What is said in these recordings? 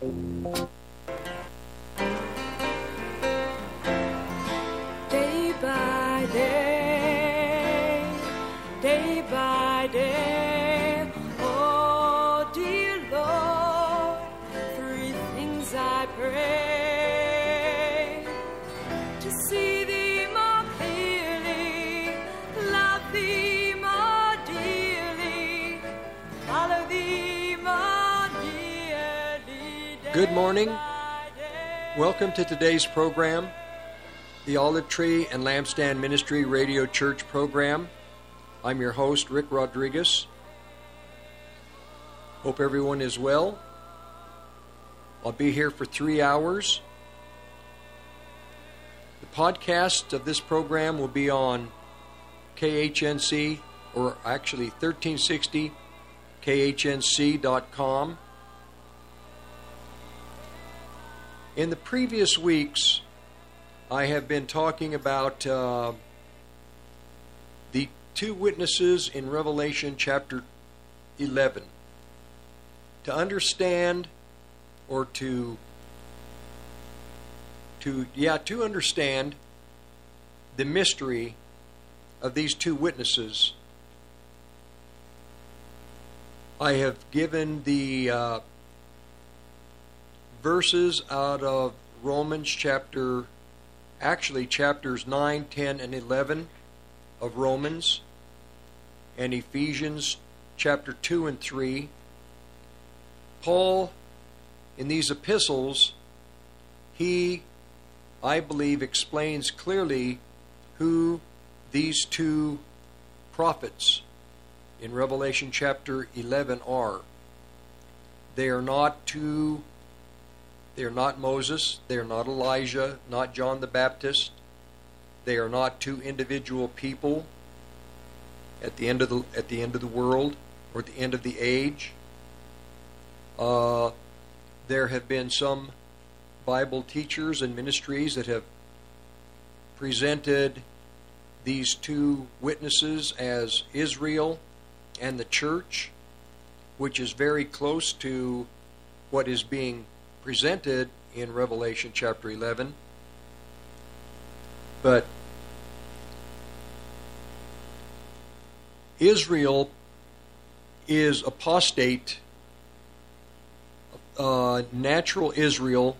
Day morning. Welcome to today's program, the Olive Tree and Lampstand Ministry Radio Church program. I'm your host, Rick Rodriguez. Hope everyone is well. I'll be here for three hours. The podcast of this program will be on KHNC, or actually 1360 KHNC.com. In the previous weeks, I have been talking about uh, the two witnesses in Revelation chapter 11. To understand, or to, to yeah, to understand the mystery of these two witnesses, I have given the uh, verses out of Romans chapter, actually chapters 9, 10, and 11 of Romans, and Ephesians chapter 2 and 3. Paul, in these epistles, he, I believe, explains clearly who these two prophets in Revelation chapter 11 are. They are not two they are not Moses, they are not Elijah, not John the Baptist. They are not two individual people at the end of the at the end of the world or at the end of the age. Uh, there have been some Bible teachers and ministries that have presented these two witnesses as Israel and the church, which is very close to what is being presented in Revelation chapter 11. But Israel is apostate. Uh, natural Israel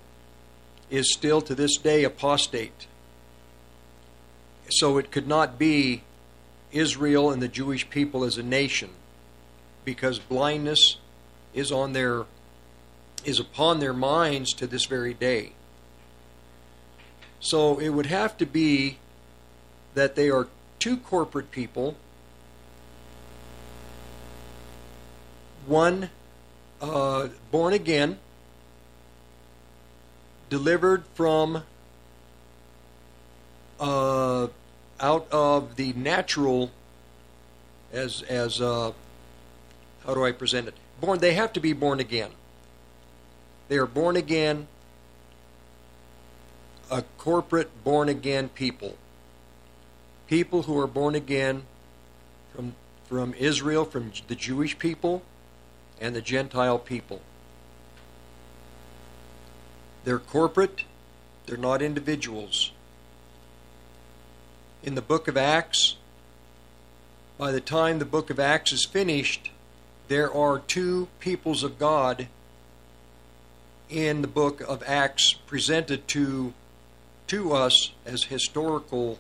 is still to this day apostate. So it could not be Israel and the Jewish people as a nation because blindness is on their is upon their minds to this very day. So it would have to be that they are two corporate people, one uh, born again, delivered from uh, out of the natural, as as uh, how do I present it? Born, they have to be born again. They are born again, a corporate born again people. People who are born again from, from Israel, from the Jewish people, and the Gentile people. They're corporate, they're not individuals. In the book of Acts, by the time the book of Acts is finished, there are two peoples of God in the book of Acts presented to to us as historical.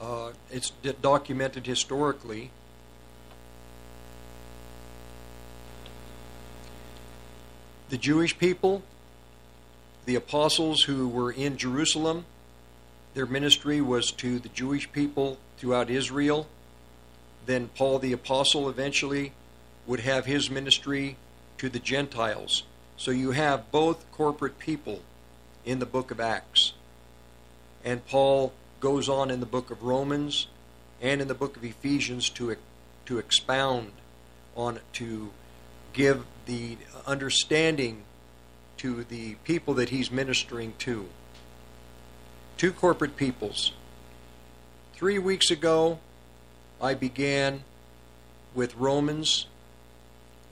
Uh, it's documented historically. The Jewish people, the apostles who were in Jerusalem, their ministry was to the Jewish people throughout Israel. Then Paul the apostle eventually would have his ministry to the Gentiles. So you have both corporate people in the book of Acts. And Paul goes on in the book of Romans and in the book of Ephesians to, to expound on, to give the understanding to the people that he's ministering to. Two corporate peoples. Three weeks ago, I began with Romans,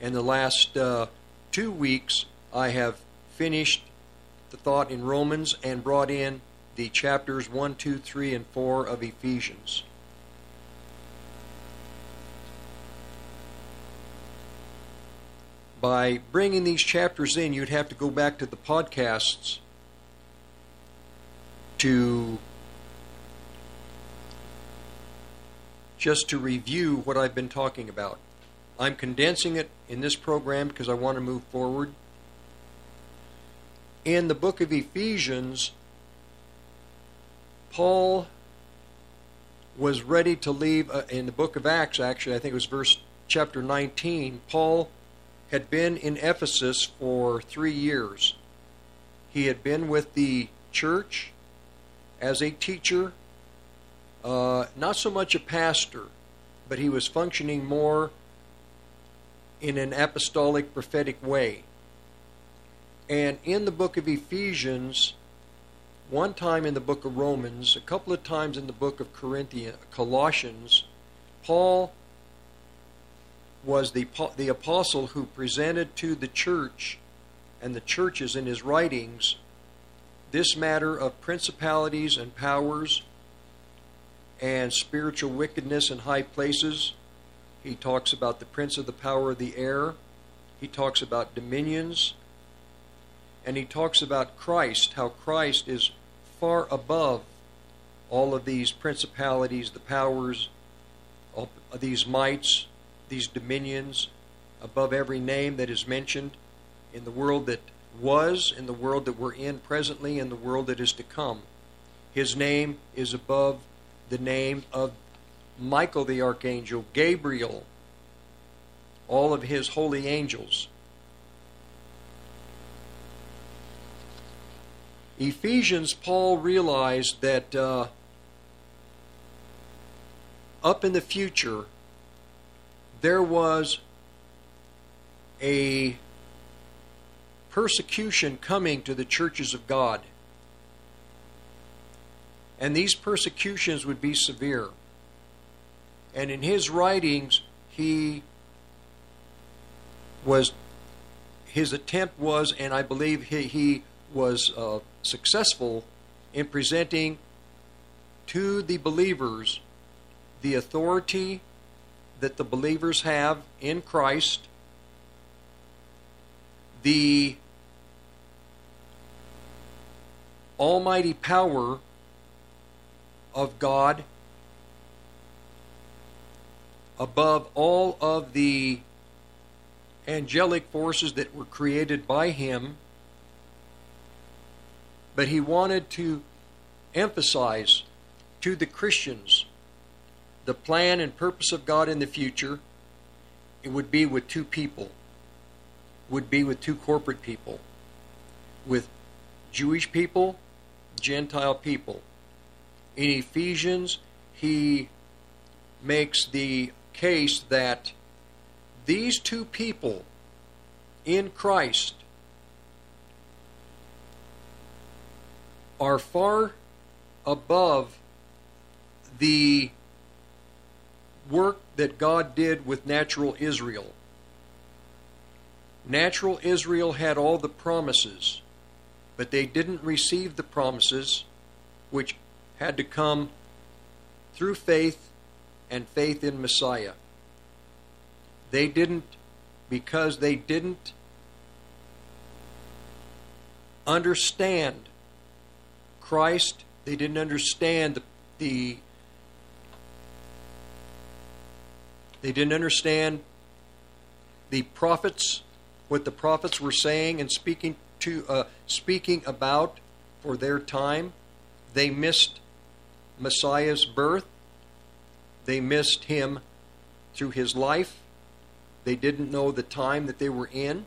and the last uh, two weeks, I have finished the thought in Romans and brought in the chapters 1, 2, 3, and 4 of Ephesians. By bringing these chapters in, you'd have to go back to the podcasts to just to review what I've been talking about. I'm condensing it in this program because I want to move forward. In the book of Ephesians, Paul was ready to leave uh, in the book of Acts actually I think it was verse chapter 19 Paul had been in Ephesus for 3 years. He had been with the church as a teacher uh, not so much a pastor, but he was functioning more in an apostolic prophetic way. And in the book of Ephesians, one time in the book of Romans, a couple of times in the book of Corinthians, Colossians, Paul was the, the apostle who presented to the church and the churches in his writings this matter of principalities and powers and spiritual wickedness in high places. He talks about the prince of the power of the air. He talks about dominions. And he talks about Christ, how Christ is far above all of these principalities, the powers, these mights, these dominions, above every name that is mentioned in the world that was, in the world that we're in presently, in the world that is to come. His name is above the name of Michael the archangel, Gabriel, all of his holy angels. Ephesians, Paul realized that uh, up in the future, there was a persecution coming to the churches of God and these persecutions would be severe. And in his writings, he was his attempt was, and I believe he, he was uh, successful in presenting to the believers the authority that the believers have in Christ, the almighty power of God above all of the angelic forces that were created by him, but he wanted to emphasize to the Christians the plan and purpose of God in the future. It would be with two people, would be with two corporate people, with Jewish people, Gentile people in Ephesians, he makes the case that these two people in Christ are far above the work that God did with natural Israel. Natural Israel had all the promises, but they didn't receive the promises which had to come through faith and faith in Messiah. They didn't, because they didn't understand Christ, they didn't understand the, the they didn't understand the prophets, what the prophets were saying and speaking to uh, speaking about for their time. They missed Messiah's birth. They missed him through his life. They didn't know the time that they were in.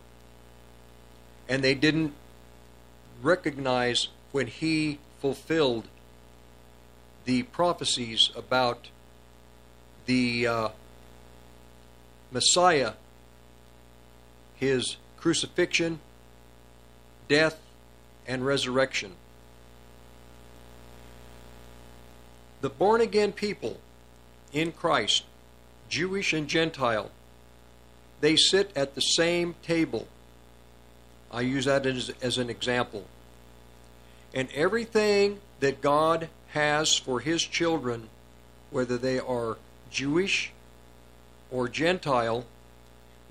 And they didn't recognize when he fulfilled the prophecies about the uh, Messiah, his crucifixion, death, and resurrection. The born again people in Christ, Jewish and Gentile, they sit at the same table. I use that as, as an example. And everything that God has for His children, whether they are Jewish or Gentile,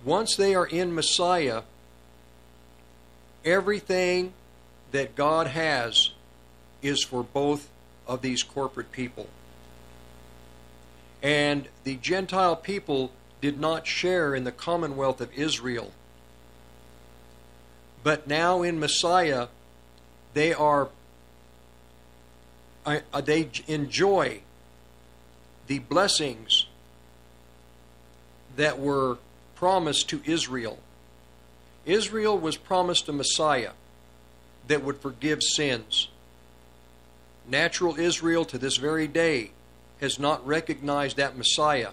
once they are in Messiah, everything that God has is for both of these corporate people. And the Gentile people did not share in the commonwealth of Israel. But now in Messiah, they are uh, they enjoy the blessings that were promised to Israel. Israel was promised a Messiah that would forgive sins. Natural Israel to this very day has not recognized that Messiah.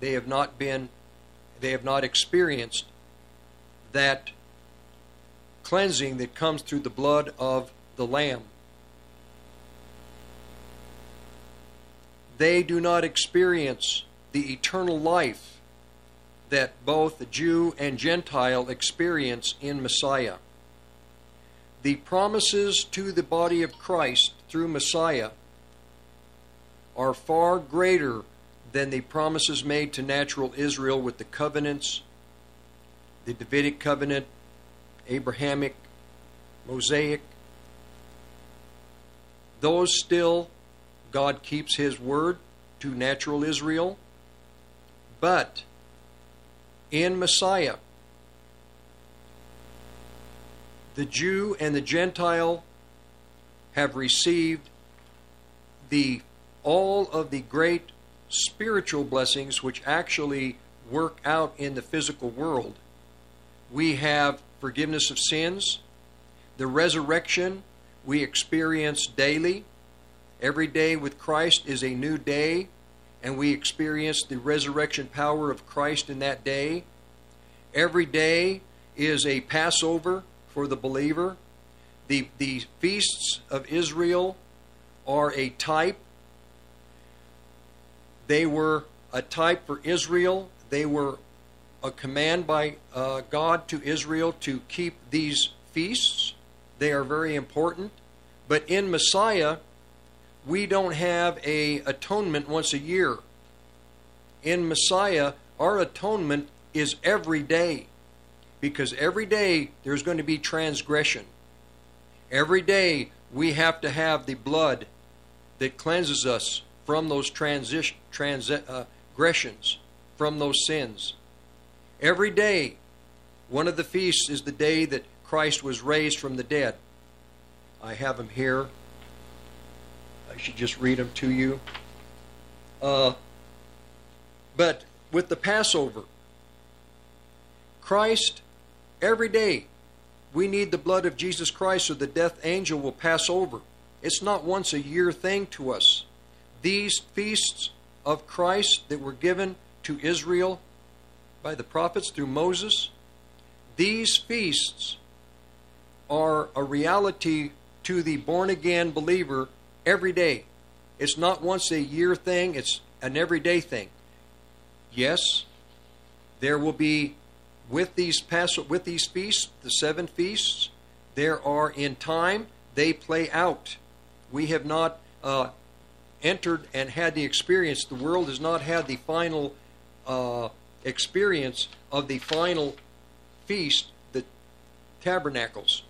They have not been they have not experienced that cleansing that comes through the blood of the lamb. They do not experience the eternal life that both Jew and Gentile experience in Messiah. The promises to the body of Christ through Messiah are far greater than the promises made to natural Israel with the covenants, the Davidic covenant, Abrahamic, Mosaic. Those still, God keeps His word to natural Israel. But in Messiah, the Jew and the Gentile have received the all of the great spiritual blessings which actually work out in the physical world. We have forgiveness of sins, the resurrection we experience daily. Every day with Christ is a new day, and we experience the resurrection power of Christ in that day. Every day is a Passover for the believer. The, the feasts of Israel are a type. They were a type for Israel. They were a command by uh, God to Israel to keep these feasts. They are very important. But in Messiah, we don't have a atonement once a year. In Messiah, our atonement is every day. Because every day there's going to be transgression. Every day we have to have the blood that cleanses us from those transition, transgressions, from those sins. Every day, one of the feasts is the day that Christ was raised from the dead. I have them here. I should just read them to you. Uh, but with the Passover, Christ, every day, we need the blood of Jesus Christ so the death angel will pass over. It's not once a year thing to us. These feasts of Christ that were given to Israel by the prophets through Moses, these feasts are a reality to the born again believer every day. It's not once a year thing, it's an everyday thing. Yes, there will be with these with these feasts, the seven feasts, there are in time they play out. We have not uh, entered and had the experience. The world has not had the final uh, experience of the final feast, the tabernacles.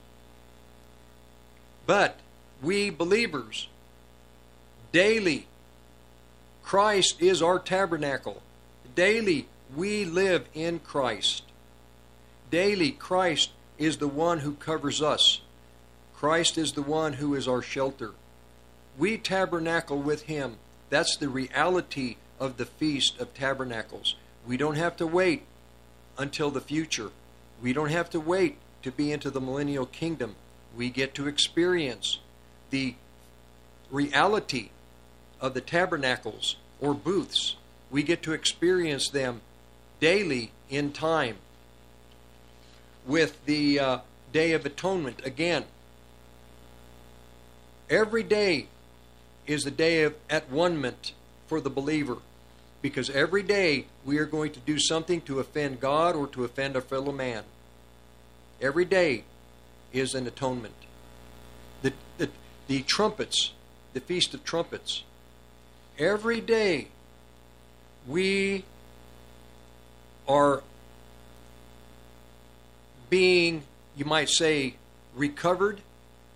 But we believers, daily, Christ is our tabernacle. Daily, we live in Christ. Daily, Christ is the one who covers us. Christ is the one who is our shelter. We tabernacle with Him. That's the reality of the Feast of Tabernacles. We don't have to wait until the future. We don't have to wait to be into the millennial kingdom. We get to experience the reality of the tabernacles or booths. We get to experience them daily in time with the uh, Day of Atonement again. Every day is the day of at one for the believer because every day we are going to do something to offend God or to offend a fellow man. Every day is an atonement. The, the, the trumpets, the Feast of Trumpets, every day we are being, you might say, recovered.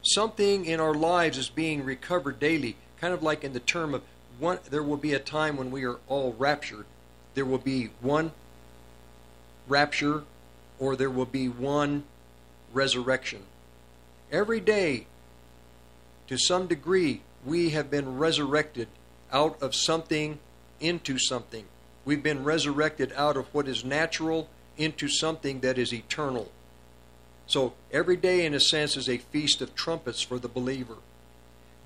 Something in our lives is being recovered daily, kind of like in the term of one, there will be a time when we are all raptured. There will be one rapture or there will be one resurrection. Every day, to some degree, we have been resurrected out of something into something. We've been resurrected out of what is natural into something that is eternal. So every day, in a sense, is a feast of trumpets for the believer.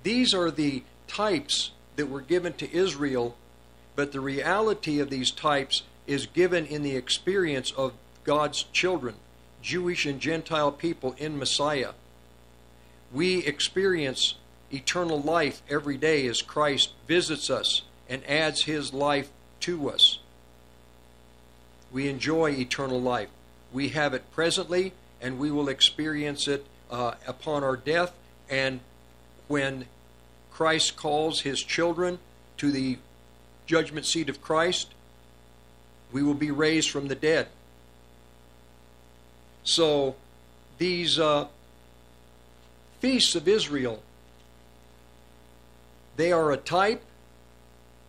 These are the types that were given to Israel, but the reality of these types is given in the experience of God's children, Jewish and Gentile people in Messiah. We experience eternal life every day as Christ visits us and adds his life to us. We enjoy eternal life. We have it presently, and we will experience it uh, upon our death. And when Christ calls his children to the judgment seat of Christ, we will be raised from the dead. So, these uh, feasts of Israel, they are a type,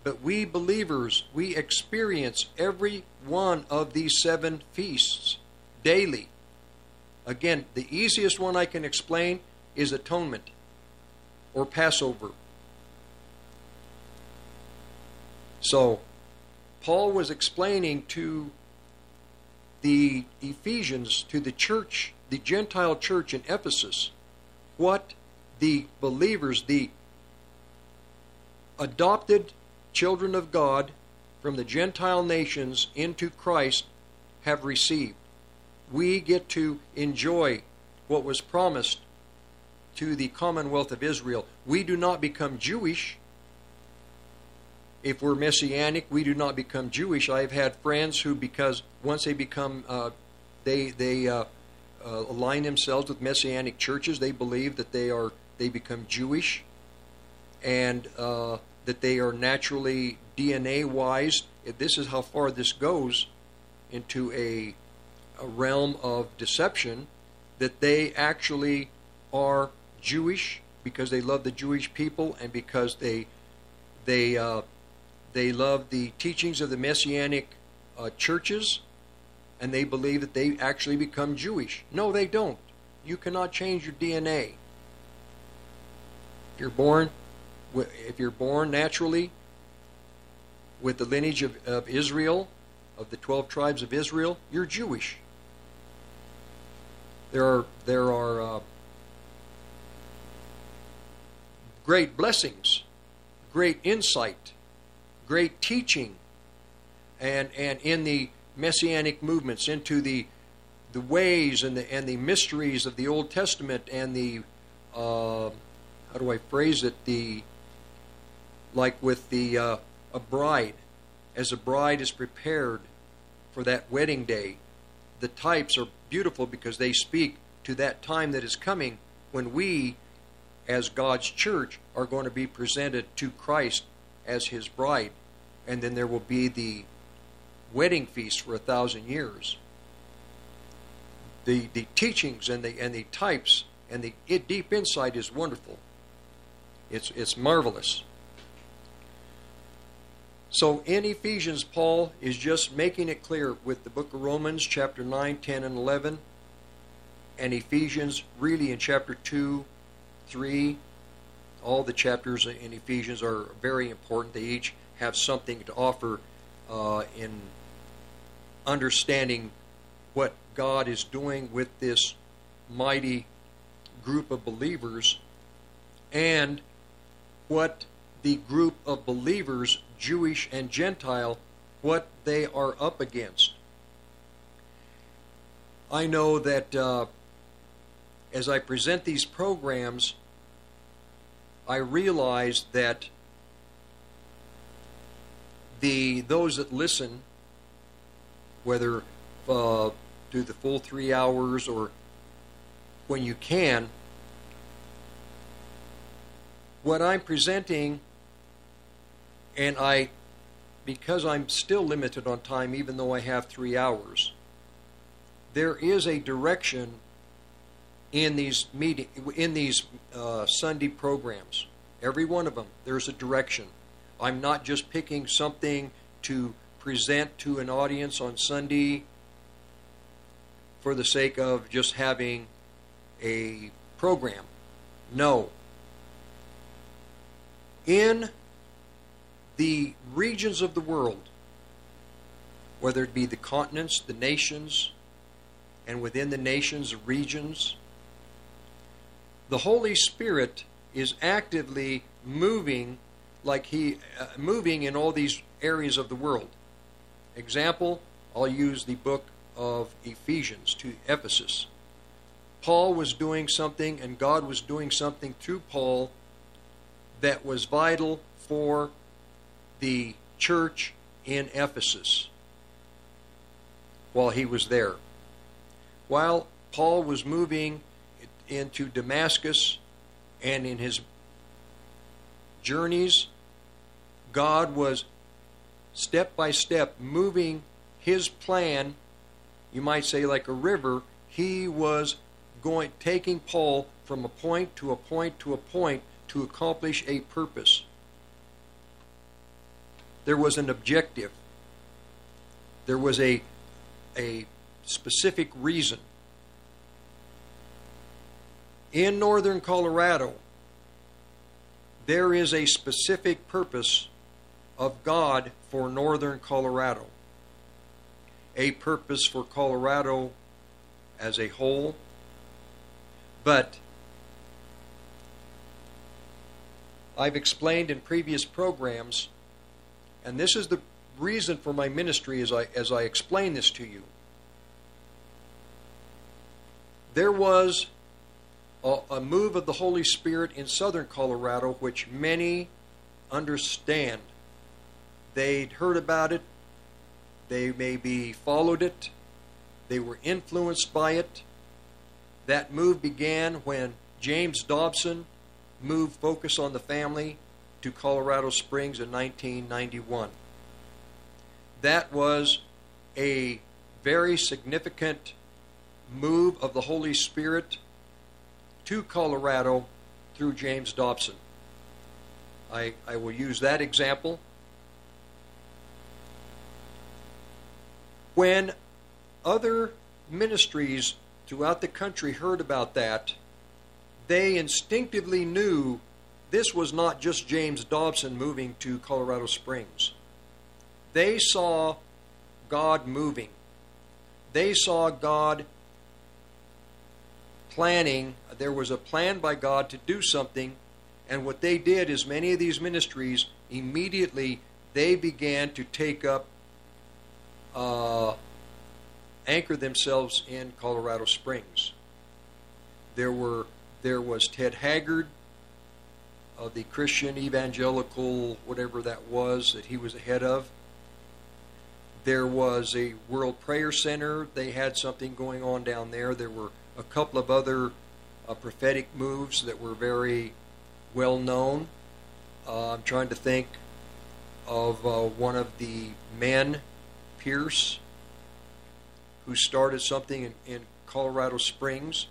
but we believers, we experience every one of these seven feasts daily. Again, the easiest one I can explain is atonement or Passover. So, Paul was explaining to the Ephesians, to the church, the Gentile church in Ephesus, what the believers, the adopted children of God from the Gentile nations into Christ have received. We get to enjoy what was promised to the commonwealth of Israel. We do not become Jewish. If we're messianic, we do not become Jewish. I've had friends who, because once they become, uh, they they uh, uh, align themselves with messianic churches, they believe that they are they become Jewish, and uh, that they are naturally DNA wise. This is how far this goes into a, a realm of deception that they actually are Jewish because they love the Jewish people and because they they uh, they love the teachings of the messianic uh, churches and they believe that they actually become Jewish. No, they don't. You cannot change your DNA. If you're born if you're born naturally with the lineage of, of Israel, of the 12 tribes of Israel, you're Jewish. There are, there are uh, great blessings, great insight, great teaching, and, and in the messianic movements, into the, the ways and the, and the mysteries of the Old Testament and the, uh, how do I phrase it, the like with the uh, a bride, as a bride is prepared for that wedding day. The types are beautiful because they speak to that time that is coming when we, as God's church, are going to be presented to Christ as His bride, and then there will be the wedding feast for a thousand years. The the teachings and the and the types and the deep insight is wonderful. It's it's marvelous. So in Ephesians, Paul is just making it clear with the book of Romans, chapter 9, 10, and 11, and Ephesians, really in chapter 2, 3. All the chapters in Ephesians are very important. They each have something to offer uh, in understanding what God is doing with this mighty group of believers and what the group of believers Jewish and Gentile, what they are up against. I know that uh, as I present these programs, I realize that the those that listen, whether uh, do the full three hours or when you can. What I'm presenting, and I, because I'm still limited on time, even though I have three hours, there is a direction in these meeting in these uh, Sunday programs. Every one of them, there's a direction. I'm not just picking something to present to an audience on Sunday for the sake of just having a program. No. In the regions of the world, whether it be the continents, the nations, and within the nations, regions, the Holy Spirit is actively moving like he uh, moving in all these areas of the world. Example, I'll use the book of Ephesians to Ephesus. Paul was doing something and God was doing something through Paul that was vital for the church in Ephesus while he was there. While Paul was moving into Damascus and in his journeys, God was step by step moving his plan, you might say like a river, he was going taking Paul from a point to a point to a point to accomplish a purpose. There was an objective. There was a a specific reason in northern Colorado, there is a specific purpose of God for northern Colorado, a purpose for Colorado as a whole, but I've explained in previous programs, and this is the reason for my ministry as I, as I explain this to you. There was a, a move of the Holy Spirit in southern Colorado, which many understand. They'd heard about it, they maybe followed it, they were influenced by it. That move began when James Dobson moved Focus on the Family to Colorado Springs in 1991. That was a very significant move of the Holy Spirit to Colorado through James Dobson. I, I will use that example. When other ministries throughout the country heard about that, they instinctively knew this was not just James Dobson moving to Colorado Springs. They saw God moving. They saw God planning, there was a plan by God to do something, and what they did is many of these ministries immediately they began to take up, uh, anchor themselves in Colorado Springs. There were there was Ted Haggard of the Christian Evangelical, whatever that was, that he was the head of. There was a World Prayer Center. They had something going on down there. There were a couple of other uh, prophetic moves that were very well known. Uh, I'm trying to think of uh, one of the men, Pierce, who started something in, in Colorado Springs.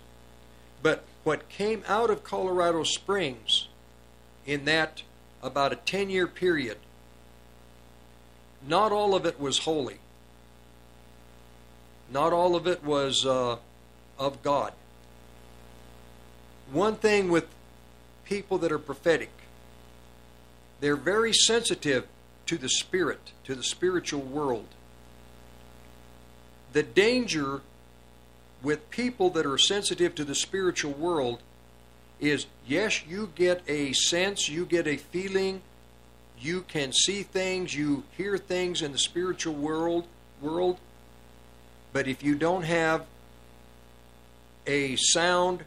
But what came out of Colorado Springs in that about a 10 year period, not all of it was holy. Not all of it was uh, of God. One thing with people that are prophetic, they're very sensitive to the spirit, to the spiritual world. The danger with people that are sensitive to the spiritual world is yes, you get a sense, you get a feeling, you can see things, you hear things in the spiritual world world, but if you don't have a sound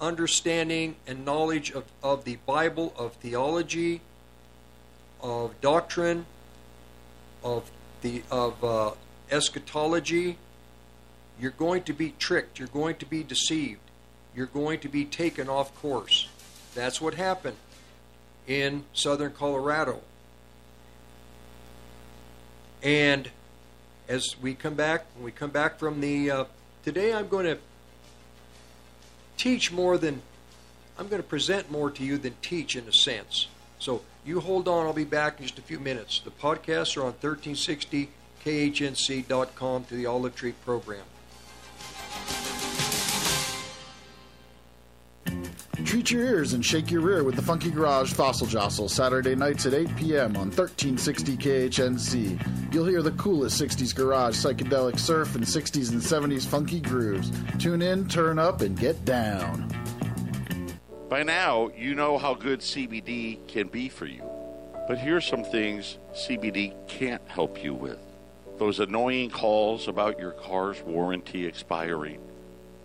understanding and knowledge of, of the Bible, of theology, of doctrine, of the of uh, eschatology, you're going to be tricked. You're going to be deceived. you're going to be taken off course. That's what happened in southern Colorado. And as we come back, when we come back from the uh, today, I'm going to teach more than I'm going to present more to you than teach in a sense. So you hold on. I'll be back in just a few minutes. The podcasts are on 1360khnc.com to the Olive Tree program. Treat your ears and shake your rear with the Funky Garage Fossil Jostle, Saturday nights at 8 p.m. on 1360 KHNC. You'll hear the coolest 60s garage, psychedelic surf, and 60s and 70s funky grooves. Tune in, turn up, and get down. By now, you know how good CBD can be for you. But here's some things CBD can't help you with those annoying calls about your car's warranty expiring,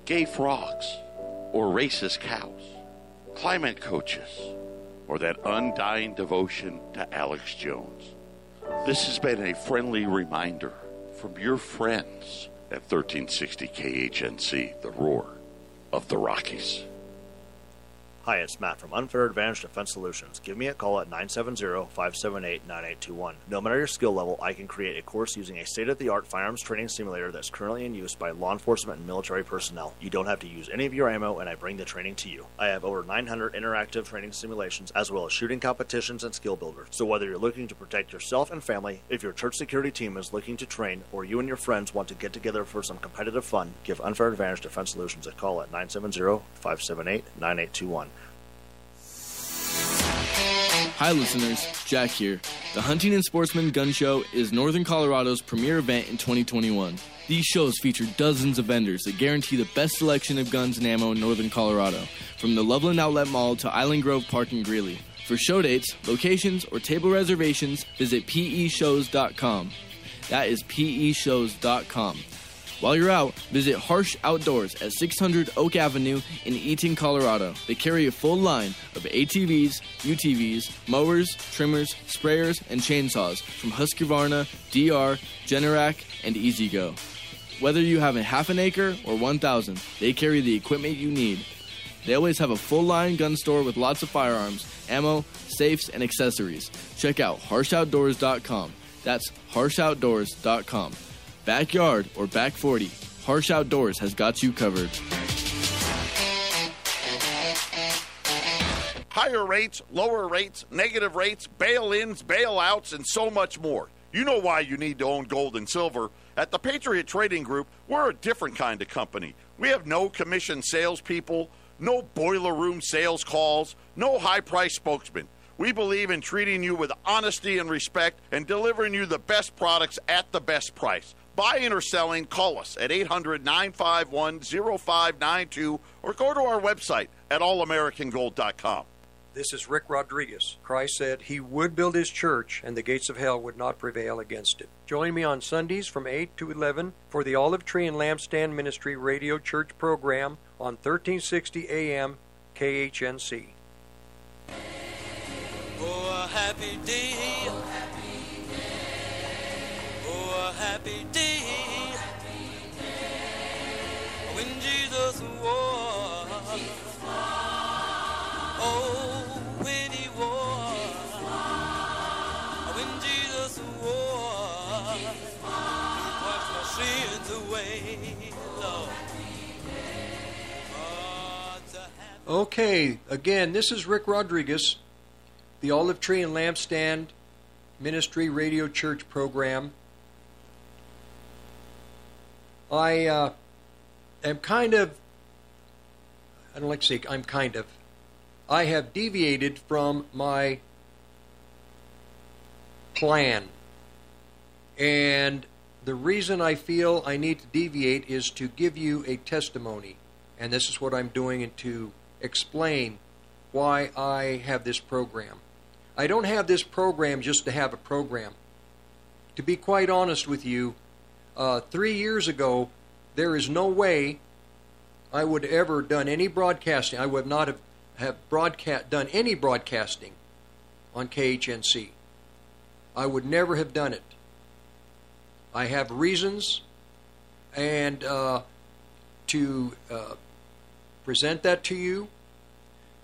gay frogs, or racist cows, climate coaches, or that undying devotion to Alex Jones. This has been a friendly reminder from your friends at 1360 KHNC, the roar of the Rockies. Hi, it's Matt from Unfair Advantage Defense Solutions. Give me a call at 970-578-9821. No matter your skill level, I can create a course using a state-of-the-art firearms training simulator that's currently in use by law enforcement and military personnel. You don't have to use any of your ammo, and I bring the training to you. I have over 900 interactive training simulations, as well as shooting competitions and skill builders. So whether you're looking to protect yourself and family, if your church security team is looking to train, or you and your friends want to get together for some competitive fun, give Unfair Advantage Defense Solutions a call at 970-578-9821. Hi, listeners. Jack here. The Hunting and Sportsman Gun Show is Northern Colorado's premier event in 2021. These shows feature dozens of vendors that guarantee the best selection of guns and ammo in Northern Colorado, from the Loveland Outlet Mall to Island Grove Park in Greeley. For show dates, locations, or table reservations, visit peshows.com. That is peshows.com. While you're out, visit Harsh Outdoors at 600 Oak Avenue in Eaton, Colorado. They carry a full line of ATVs, UTVs, mowers, trimmers, sprayers, and chainsaws from Husqvarna, DR, Generac, and EasyGo. Whether you have a half an acre or 1,000, they carry the equipment you need. They always have a full line gun store with lots of firearms, ammo, safes, and accessories. Check out harshoutdoors.com. That's harshoutdoors.com. Backyard or back 40, Harsh Outdoors has got you covered. Higher rates, lower rates, negative rates, bail ins, bailouts, and so much more. You know why you need to own gold and silver. At the Patriot Trading Group, we're a different kind of company. We have no commission salespeople, no boiler room sales calls, no high price spokesmen. We believe in treating you with honesty and respect and delivering you the best products at the best price. Buying or selling, call us at 800 951 0592 or go to our website at allamericangold.com. This is Rick Rodriguez. Christ said he would build his church and the gates of hell would not prevail against it. Join me on Sundays from 8 to 11 for the Olive Tree and Lampstand Ministry Radio Church program on 1360 AM KHNC. Oh, a happy day. Oh. When Jesus was. Oh, when he was. When Jesus was. He washed my sins away. Oh, Okay, again, this is Rick Rodriguez, the Olive Tree and Lampstand Ministry Radio Church program. I uh, am kind of, I don't like to say I'm kind of, I have deviated from my plan. And the reason I feel I need to deviate is to give you a testimony. And this is what I'm doing and to explain why I have this program. I don't have this program just to have a program. To be quite honest with you, uh, three years ago, there is no way I would ever done any broadcasting. I would not have, have broadcast done any broadcasting on KHNC. I would never have done it. I have reasons, and uh, to uh, present that to you,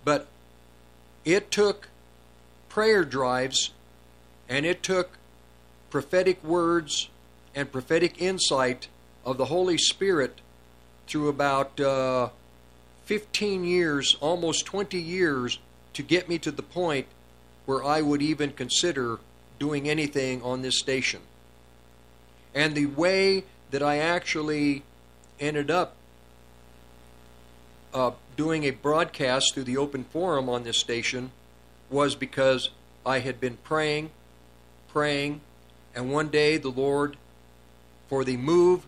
but it took prayer drives and it took prophetic words and prophetic insight of the Holy Spirit through about uh, 15 years, almost 20 years, to get me to the point where I would even consider doing anything on this station. And the way that I actually ended up uh, doing a broadcast through the open forum on this station was because I had been praying, praying, and one day the Lord, for the move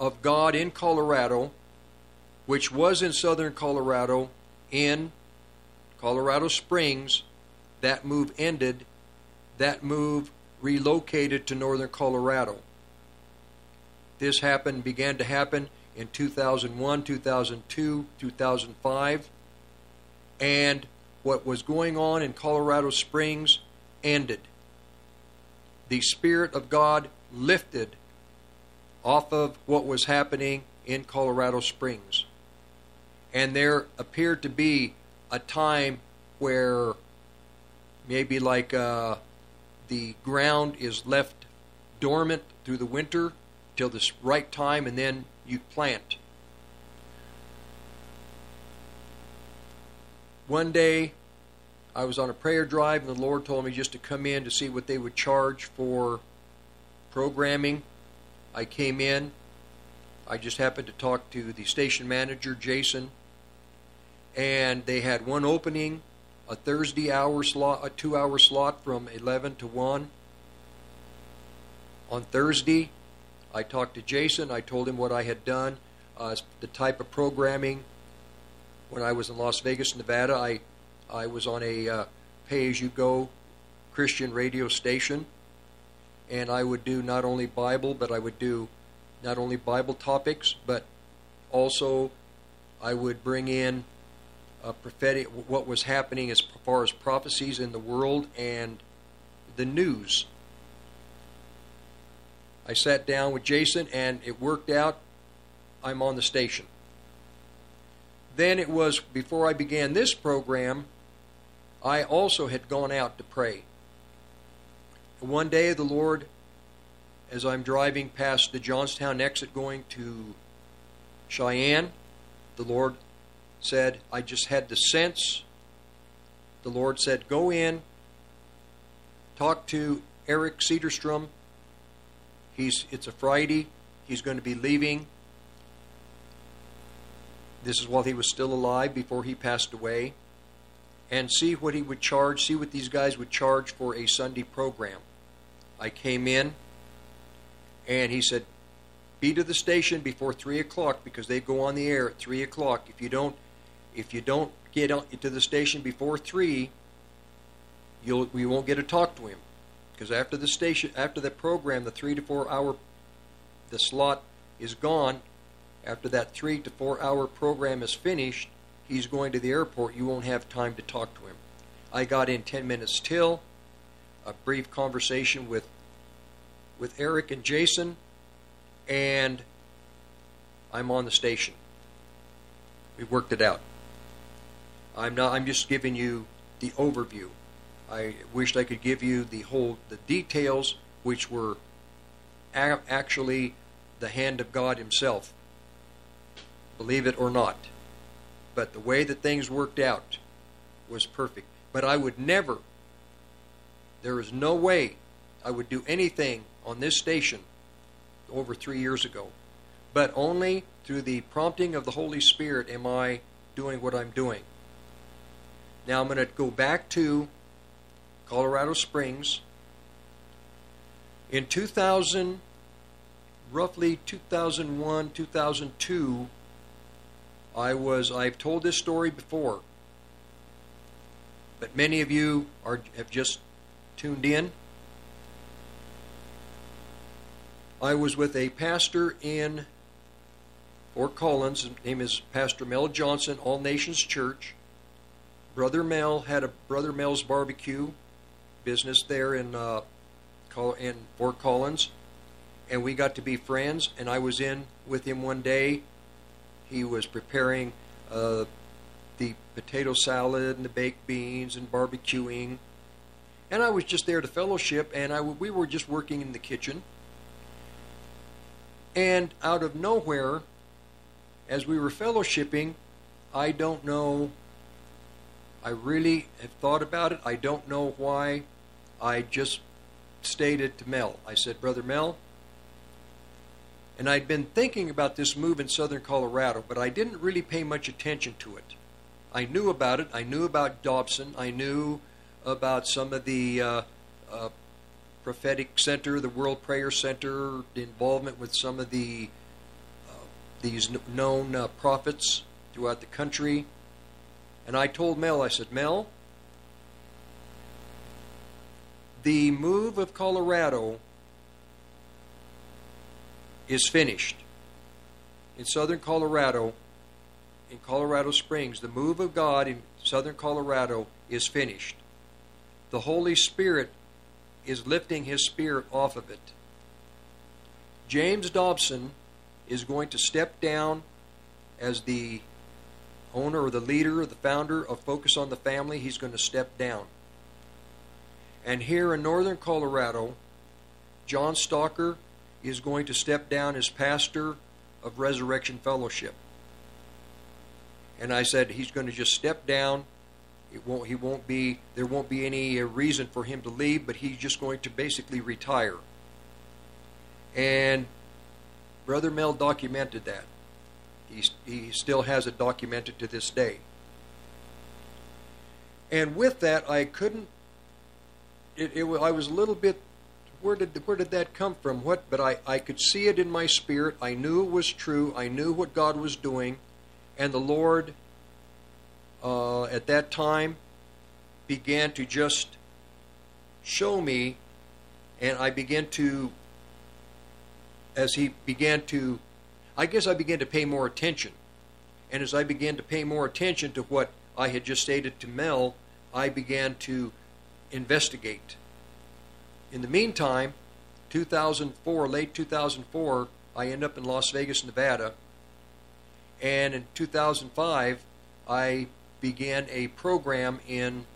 of God in Colorado, which was in southern Colorado, in Colorado Springs, that move ended. That move relocated to northern Colorado. This happened, began to happen in 2001, 2002, 2005. And what was going on in Colorado Springs ended. The Spirit of God lifted off of what was happening in Colorado Springs. And there appeared to be a time where maybe like uh, the ground is left dormant through the winter till this right time, and then you plant. One day, I was on a prayer drive, and the Lord told me just to come in to see what they would charge for programming. I came in. I just happened to talk to the station manager, Jason, and they had one opening, a Thursday hour slot, a two hour slot from 11 to 1. On Thursday, I talked to Jason. I told him what I had done, uh, the type of programming. When I was in Las Vegas, Nevada, I, I was on a uh, pay as you go Christian radio station. And I would do not only Bible, but I would do not only Bible topics, but also I would bring in prophetic what was happening as far as prophecies in the world and the news. I sat down with Jason and it worked out. I'm on the station. Then it was before I began this program, I also had gone out to pray. One day, the Lord, as I'm driving past the Johnstown exit going to Cheyenne, the Lord said, I just had the sense. The Lord said, Go in, talk to Eric Cedarstrom. He's it's a Friday. He's going to be leaving. This is while he was still alive before he passed away. And see what he would charge, see what these guys would charge for a Sunday program. I came in and he said, Be to the station before three o'clock because they go on the air at three o'clock. If you don't if you don't get to the station before three, you'll we won't get to talk to him because after the station after the program, the three to four hour the slot is gone. After that three to four hour program is finished, he's going to the airport. You won't have time to talk to him. I got in ten minutes till a brief conversation with with Eric and Jason, and I'm on the station. We worked it out. I'm not. I'm just giving you the overview. I wished I could give you the whole the details, which were actually the hand of God Himself. Believe it or not, but the way that things worked out was perfect. But I would never. There is no way I would do anything on this station over three years ago, but only through the prompting of the Holy Spirit am I doing what I'm doing. Now I'm going to go back to Colorado Springs. In 2000, roughly 2001, 2002, I was, I've told this story before, but many of you are, have just tuned in. I was with a pastor in Fort Collins. His name is Pastor Mel Johnson, All Nations Church. Brother Mel had a Brother Mel's barbecue business there in uh, in Fort Collins, and we got to be friends. And I was in with him one day. He was preparing uh, the potato salad and the baked beans and barbecuing. And I was just there to fellowship, and I we were just working in the kitchen. And out of nowhere, as we were fellowshipping, I don't know. I really have thought about it. I don't know why. I just stated to Mel, I said, Brother Mel, and I'd been thinking about this move in southern Colorado, but I didn't really pay much attention to it. I knew about it. I knew about Dobson. I knew about some of the uh, uh, prophetic center, the World Prayer Center, involvement with some of the uh, these kn- known uh, prophets throughout the country. And I told Mel, I said, Mel, the move of Colorado is finished. In southern Colorado, in Colorado Springs, the move of God in southern Colorado is finished. The Holy Spirit is lifting His Spirit off of it. James Dobson is going to step down as the owner or the leader or the founder of Focus on the Family. He's going to step down. And here in northern Colorado, John Stocker is going to step down as pastor of Resurrection Fellowship. And I said he's going to just step down. It won't. He won't be. There won't be any uh, reason for him to leave, but he's just going to basically retire. And Brother Mel documented that. He he still has it documented to this day. And with that, I couldn't. It, it I was a little bit where did where did that come from? What? But I I could see it in my spirit. I knew it was true. I knew what God was doing, and the Lord. Uh, at that time, began to just show me, and I began to. As he began to, I guess I began to pay more attention, and as I began to pay more attention to what I had just stated to Mel, I began to investigate in the meantime, 2004, late 2004, I end up in Las Vegas, Nevada. And in 2005, I began a program in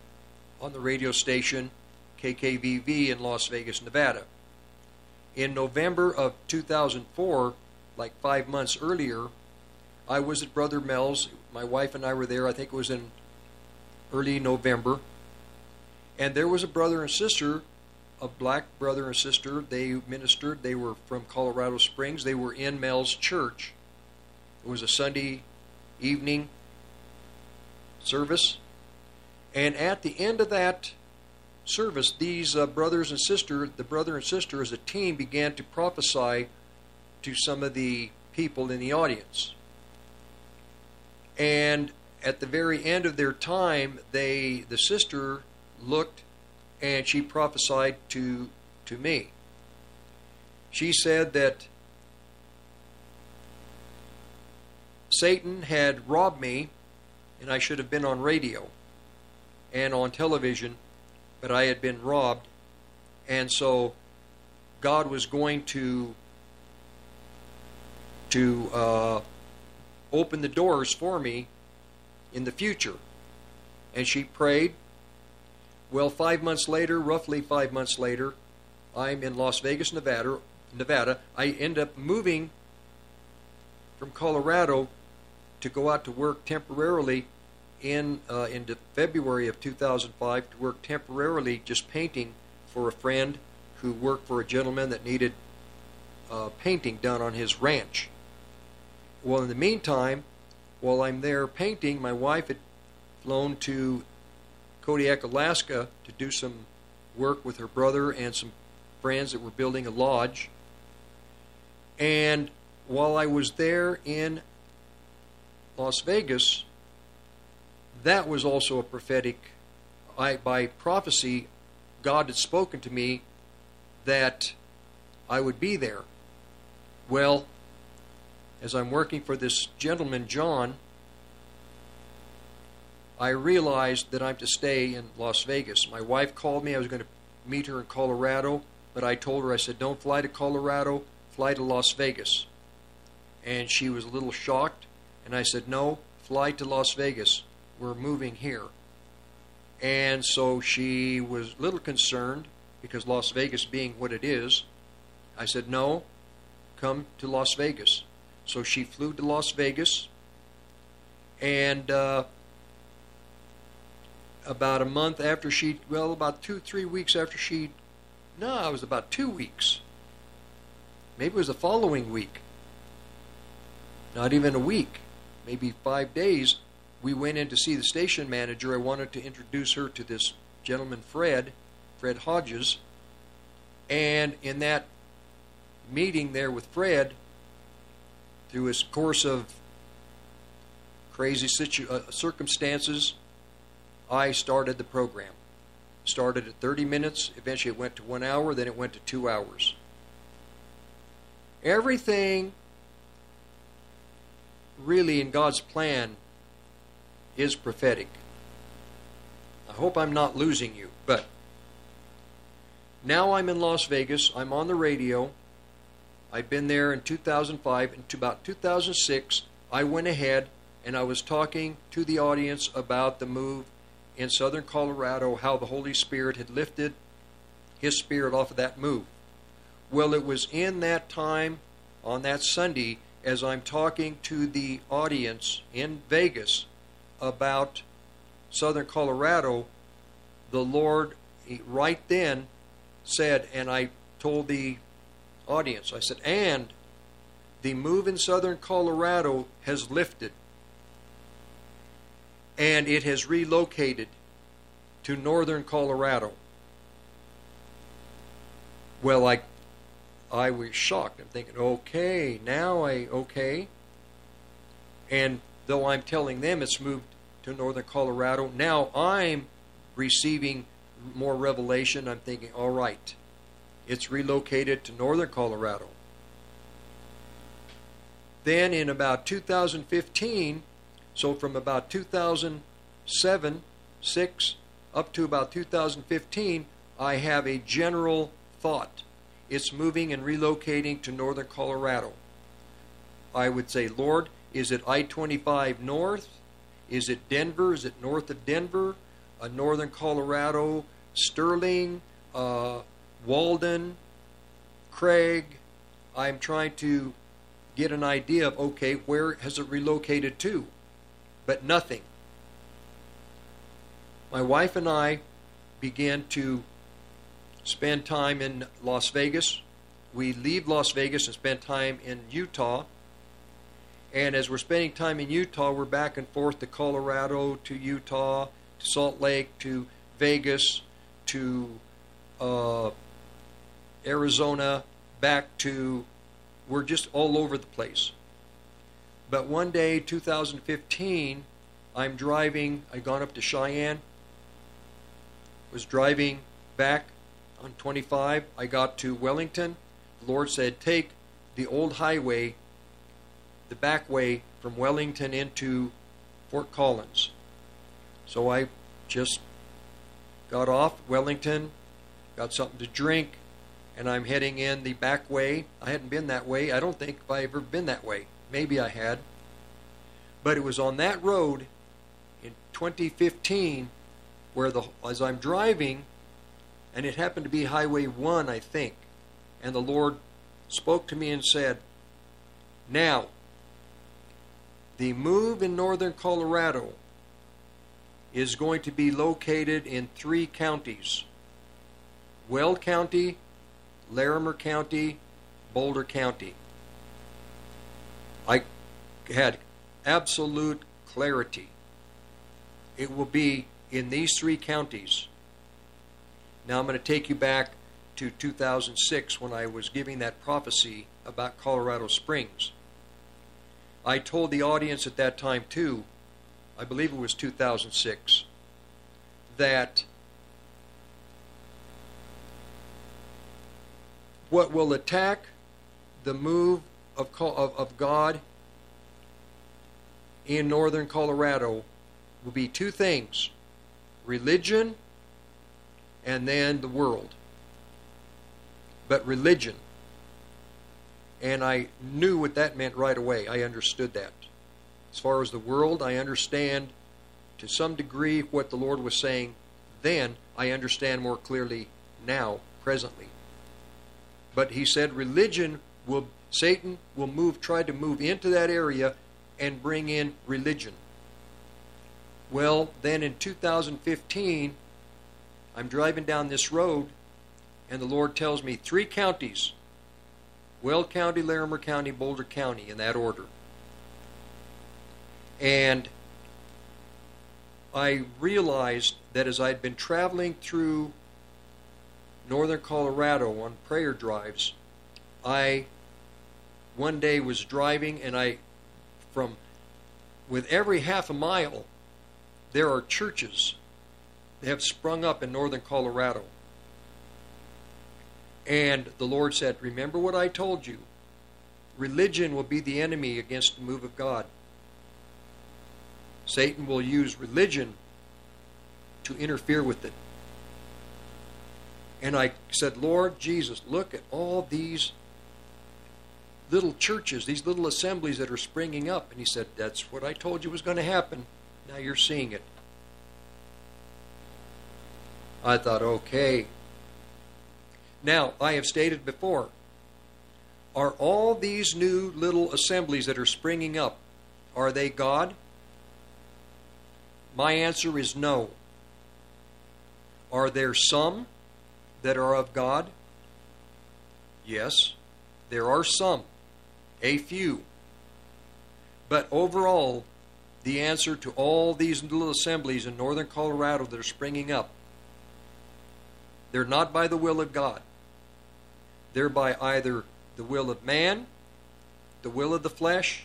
on the radio station KKVV in Las Vegas, Nevada. In November of 2004, like five months earlier, I was at Brother Mel's. My wife and I were there. I think it was in early November. And there was a brother and sister a black brother and sister. They ministered. They were from Colorado Springs. They were in Mel's church. It was a Sunday evening service. And at the end of that service, these uh, brothers and sister, the brother and sister as a team began to prophesy to some of the people in the audience. And at the very end of their time, they the sister looked and she prophesied to to me. She said that Satan had robbed me and I should have been on radio and on television, but I had been robbed. And so God was going to to uh, open the doors for me in the future. And she prayed well, five months later, roughly five months later, I'm in Las Vegas, Nevada. Nevada. I end up moving from Colorado to go out to work temporarily in uh, into February of 2005 to work temporarily just painting for a friend who worked for a gentleman that needed uh, painting done on his ranch. Well, in the meantime, while I'm there painting, my wife had flown to Kodiak, Alaska to do some work with her brother and some friends that were building a lodge. And while I was there in Las Vegas, that was also a prophetic. I, by prophecy, God had spoken to me that I would be there. Well, as I'm working for this gentleman, John, I realized that I'm to stay in Las Vegas. My wife called me. I was going to meet her in Colorado, but I told her, I said, don't fly to Colorado, fly to Las Vegas. And she was a little shocked, and I said, no, fly to Las Vegas. We're moving here. And so she was a little concerned because Las Vegas being what it is. I said, no, come to Las Vegas. So she flew to Las Vegas. And uh, about a month after she, well, about two, three weeks after she, no, it was about two weeks. Maybe it was the following week. Not even a week, maybe five days. We went in to see the station manager. I wanted to introduce her to this gentleman, Fred, Fred Hodges. And in that meeting there with Fred, through his course of crazy situ- uh, circumstances, I started the program. Started at 30 minutes, eventually it went to one hour, then it went to two hours. Everything really in God's plan is prophetic. I hope I'm not losing you, but now I'm in Las Vegas. I'm on the radio. I've been there in 2005 and to about 2006 I went ahead and I was talking to the audience about the move in southern Colorado, how the Holy Spirit had lifted his spirit off of that move. Well, it was in that time on that Sunday as I'm talking to the audience in Vegas about southern Colorado, the Lord right then said, and I told the audience, I said, and the move in southern Colorado has lifted and it has relocated to northern Colorado. Well, I I was shocked. I'm thinking, okay, now I okay. And though I'm telling them it's moved to northern Colorado, now I'm receiving more revelation. I'm thinking, all right, it's relocated to northern Colorado. Then in about 2015, so from about 2007, 6 up to about 2015, I have a general thought. It's moving and relocating to northern Colorado. I would say, Lord, is it I 25 north? Is it Denver? Is it north of Denver? Uh, northern Colorado, Sterling, uh, Walden, Craig. I'm trying to get an idea of, okay, where has it relocated to? But nothing. My wife and I began to spend time in Las Vegas. We leave Las Vegas and spend time in Utah. And as we're spending time in Utah, we're back and forth to Colorado, to Utah, to Salt Lake, to Vegas, to uh, Arizona, back to, we're just all over the place. But one day, 2015, I'm driving, I'd gone up to Cheyenne, was driving back on 25. I got to Wellington. The Lord said, Take the old highway, the back way from Wellington into Fort Collins. So I just got off Wellington, got something to drink, and I'm heading in the back way. I hadn't been that way. I don't think I've ever been that way. Maybe I had. But it was on that road in 2015 where the as I'm driving and it happened to be Highway 1, I think. And the Lord spoke to me and said, Now, the move in northern Colorado is going to be located in three counties Weld County, Larimer County, Boulder County. I had absolute clarity. It will be in these three counties. Now I'm going to take you back to 2006 when I was giving that prophecy about Colorado Springs. I told the audience at that time, too, I believe it was 2006, that what will attack the move of, of, of God in northern Colorado will be two things religion and then the world. But religion. And I knew what that meant right away. I understood that. As far as the world, I understand to some degree what the Lord was saying then. I understand more clearly now, presently. But he said religion will, Satan will move, try to move into that area and bring in religion. Well, then in 2015, I'm driving down this road, and the Lord tells me three counties Weld County, Larimer County, Boulder County, in that order. And I realized that as I'd been traveling through northern Colorado on prayer drives, I one day was driving and I from with every half a mile there are churches that have sprung up in northern Colorado. And the Lord said, Remember what I told you. Religion will be the enemy against the move of God. Satan will use religion to interfere with it. And I said, Lord Jesus, look at all these little churches, these little assemblies that are springing up. And he said, That's what I told you was going to happen. Now you're seeing it. I thought, okay. Now, I have stated before, are all these new little assemblies that are springing up, are they God? My answer is no. Are there some that are of God? Yes, there are some, a few. But overall, the answer to all these little assemblies in northern Colorado that are springing up, they're not by the will of God. They're by either the will of man, the will of the flesh,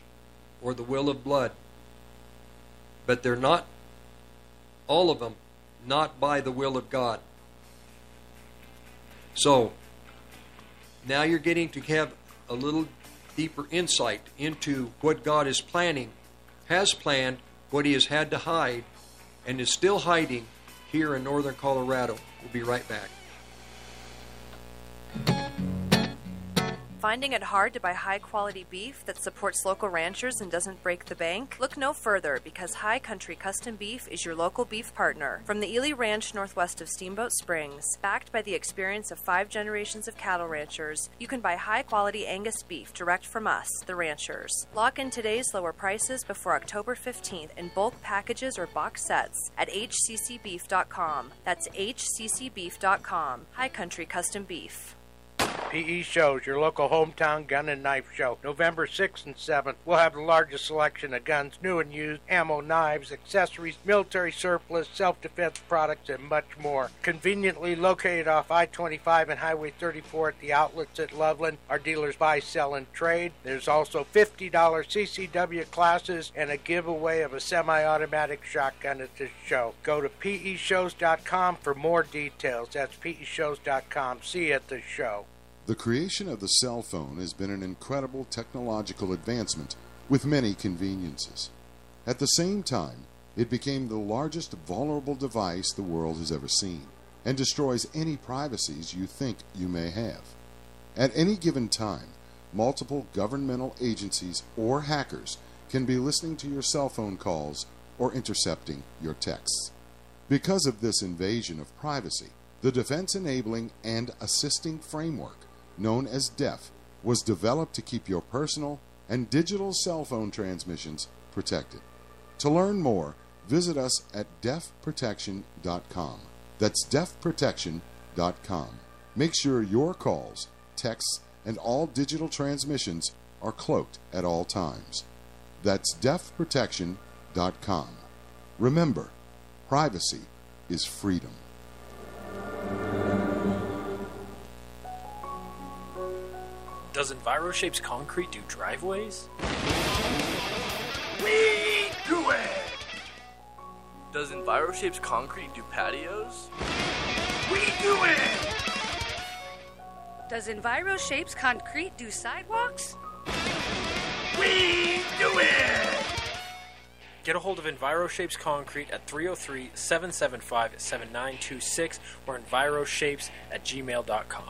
or the will of blood. But they're not, all of them, not by the will of God. So, now you're getting to have a little deeper insight into what God is planning, has planned, what He has had to hide, and is still hiding here in northern Colorado. We'll be right back. Finding it hard to buy high quality beef that supports local ranchers and doesn't break the bank? Look no further because High Country Custom Beef is your local beef partner. From the Ely Ranch northwest of Steamboat Springs, backed by the experience of five generations of cattle ranchers, you can buy high quality Angus beef direct from us, the ranchers. Lock in today's lower prices before October 15th in bulk packages or box sets at hccbeef.com. That's hccbeef.com. High Country Custom Beef. PE Shows, your local hometown gun and knife show. November 6th and 7th, we'll have the largest selection of guns, new and used, ammo, knives, accessories, military surplus, self defense products, and much more. Conveniently located off I 25 and Highway 34 at the outlets at Loveland. Our dealers buy, sell, and trade. There's also $50 CCW classes and a giveaway of a semi automatic shotgun at this show. Go to peshows.com for more details. That's peshows.com. See you at the show. The creation of the cell phone has been an incredible technological advancement with many conveniences. At the same time, it became the largest vulnerable device the world has ever seen and destroys any privacies you think you may have. At any given time, multiple governmental agencies or hackers can be listening to your cell phone calls or intercepting your texts. Because of this invasion of privacy, the Defense Enabling and Assisting Framework known as DEF, was developed to keep your personal and digital cell phone transmissions protected. To learn more, visit us at defprotection.com. That's defprotection.com. Make sure your calls, texts, and all digital transmissions are cloaked at all times. That's defprotection.com. Remember, privacy is freedom. Does EnviroShapes Concrete do driveways? We do it! Does EnviroShapes Concrete do patios? We do it! Does EnviroShapes Concrete do sidewalks? We do it! Get a hold of EnviroShapes Concrete at 303 775 7926 or EnviroShapes at gmail.com.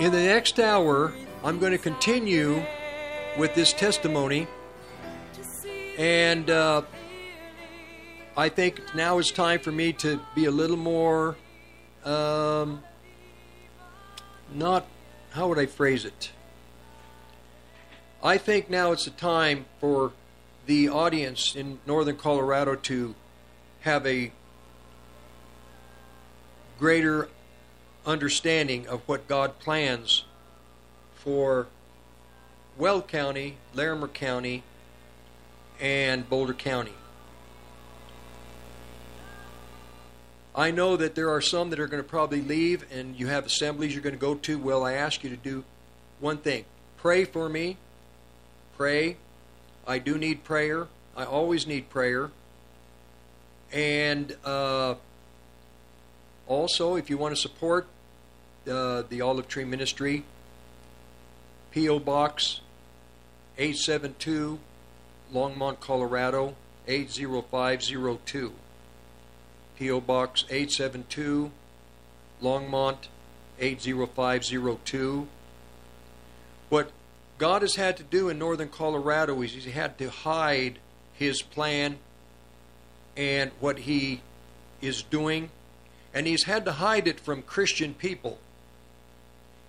In the next hour, I'm going to continue with this testimony, and uh, I think now is time for me to be a little more, um, not, how would I phrase it? I think now it's the time for the audience in northern Colorado to have a greater understanding of what God plans for Weld County, Larimer County, and Boulder County. I know that there are some that are going to probably leave and you have assemblies you're going to go to. Well, I ask you to do one thing pray for me. Pray. I do need prayer. I always need prayer. And uh, also, if you want to support uh, the Olive Tree Ministry, P.O. Box 872, Longmont, Colorado 80502. P.O. Box 872, Longmont 80502. What God has had to do in northern Colorado is He had to hide His plan and what He is doing, and He's had to hide it from Christian people.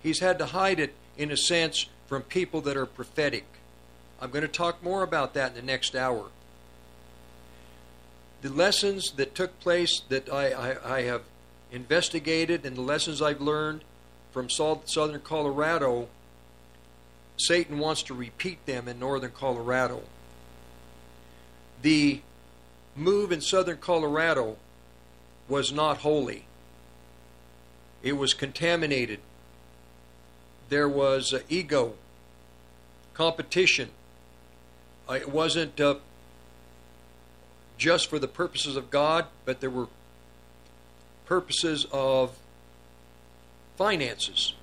He's had to hide it, in a sense, from people that are prophetic. I'm going to talk more about that in the next hour. The lessons that took place that I, I, I have investigated and the lessons I've learned from southern Colorado, Satan wants to repeat them in northern Colorado. The move in southern Colorado was not holy, it was contaminated. There was uh, ego, competition. Uh, it wasn't uh, just for the purposes of God, but there were purposes of finances,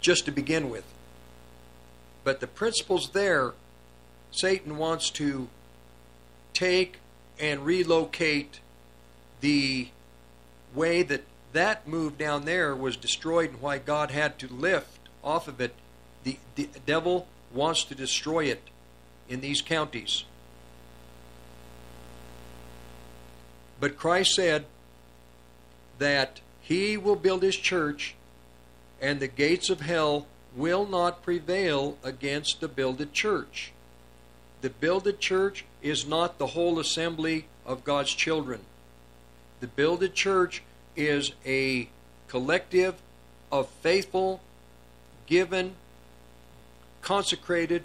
just to begin with. But the principles there, Satan wants to take and relocate the way that that move down there was destroyed and why God had to lift off of it. The, the devil wants to destroy it in these counties. But Christ said that he will build his church and the gates of hell will not prevail against the builded church. The builded church is not the whole assembly of God's children. The builded church is a collective of faithful, given, consecrated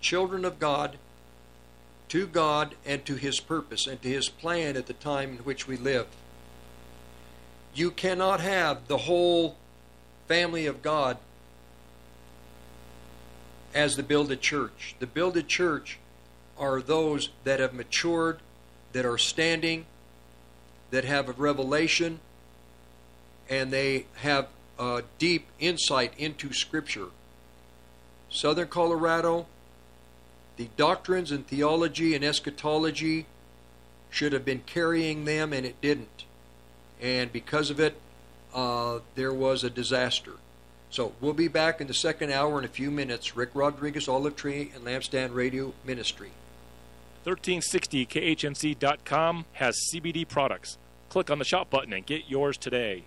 children of God to God and to His purpose and to His plan at the time in which we live. You cannot have the whole family of God as the builded church. The builded church are those that have matured, that are standing, that have a revelation, and they have a deep insight into Scripture. Southern Colorado, the doctrines and theology and eschatology should have been carrying them, and it didn't. And because of it, uh, there was a disaster. So we'll be back in the second hour in a few minutes. Rick Rodriguez, Olive Tree, and Lampstand Radio Ministry. 1360khnc.com has CBD products. Click on the shop button and get yours today.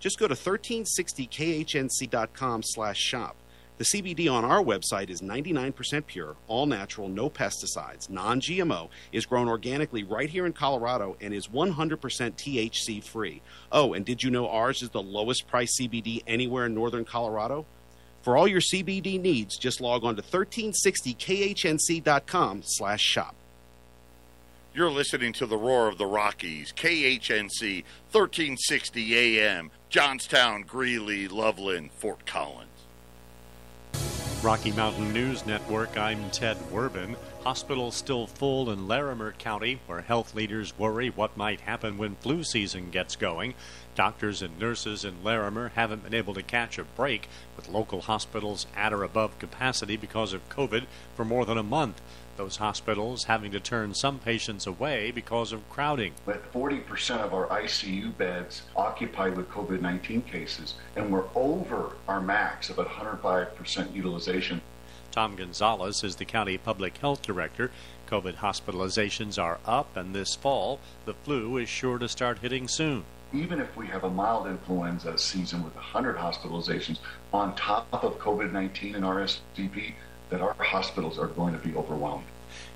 Just go to 1360khnc.com slash shop. The CBD on our website is 99% pure, all natural, no pesticides, non GMO, is grown organically right here in Colorado, and is 100% THC free. Oh, and did you know ours is the lowest price CBD anywhere in northern Colorado? For all your CBD needs, just log on to 1360khnc.com slash shop. You're listening to the Roar of the Rockies, KHNC, 1360 AM, Johnstown, Greeley, Loveland, Fort Collins. Rocky Mountain News Network, I'm Ted Werbin. Hospitals still full in Larimer County, where health leaders worry what might happen when flu season gets going. Doctors and nurses in Larimer haven't been able to catch a break, with local hospitals at or above capacity because of COVID for more than a month. Those hospitals having to turn some patients away because of crowding. With 40% of our ICU beds occupied with COVID 19 cases, and we're over our max of 105% utilization. Tom Gonzales is the county public health director. COVID hospitalizations are up, and this fall, the flu is sure to start hitting soon. Even if we have a mild influenza season with 100 hospitalizations on top of COVID 19 and RSVP, that our hospitals are going to be overwhelmed.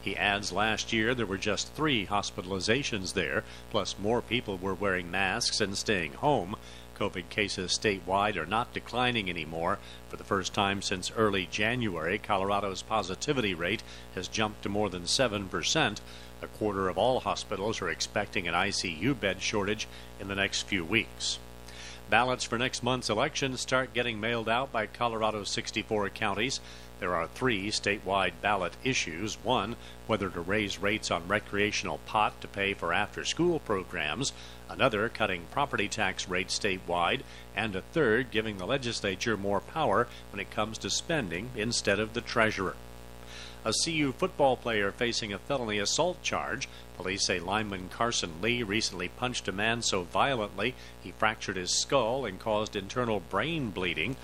He adds last year there were just three hospitalizations there, plus more people were wearing masks and staying home. COVID cases statewide are not declining anymore. For the first time since early January, Colorado's positivity rate has jumped to more than 7%. A quarter of all hospitals are expecting an ICU bed shortage in the next few weeks. Ballots for next month's election start getting mailed out by Colorado's 64 counties. There are three statewide ballot issues. One, whether to raise rates on recreational pot to pay for after school programs. Another, cutting property tax rates statewide. And a third, giving the legislature more power when it comes to spending instead of the treasurer. A CU football player facing a felony assault charge. Police say lineman Carson Lee recently punched a man so violently he fractured his skull and caused internal brain bleeding.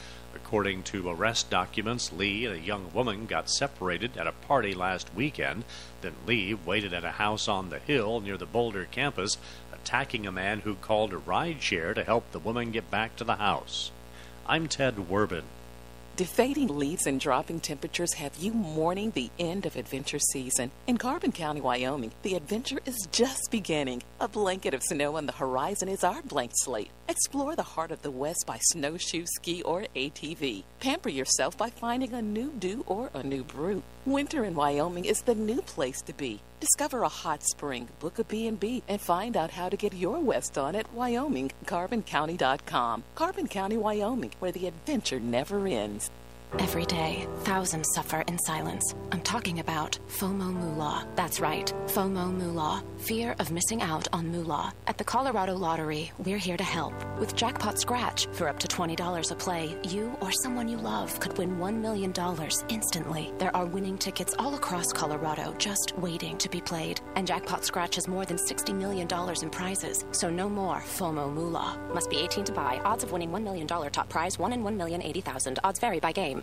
According to arrest documents, Lee and a young woman got separated at a party last weekend. Then Lee waited at a house on the hill near the Boulder campus, attacking a man who called a ride share to help the woman get back to the house. I'm Ted Werbin. Defeating leaves and dropping temperatures have you mourning the end of adventure season. In Carbon County, Wyoming, the adventure is just beginning. A blanket of snow on the horizon is our blank slate. Explore the heart of the West by snowshoe, ski, or ATV. Pamper yourself by finding a new do or a new brew. Winter in Wyoming is the new place to be. Discover a hot spring, book a B&B, and find out how to get your West on at WyomingCarbonCounty.com. Carbon County, Wyoming, where the adventure never ends. Every day, thousands suffer in silence. I'm talking about FOMO moolah. That's right, FOMO moolah. Fear of missing out on moolah. At the Colorado Lottery, we're here to help. With Jackpot Scratch, for up to $20 a play, you or someone you love could win $1 million instantly. There are winning tickets all across Colorado just waiting to be played. And Jackpot Scratch has more than $60 million in prizes. So no more FOMO moolah. Must be 18 to buy. Odds of winning $1 million top prize 1 in 1,080,000. Odds vary by game.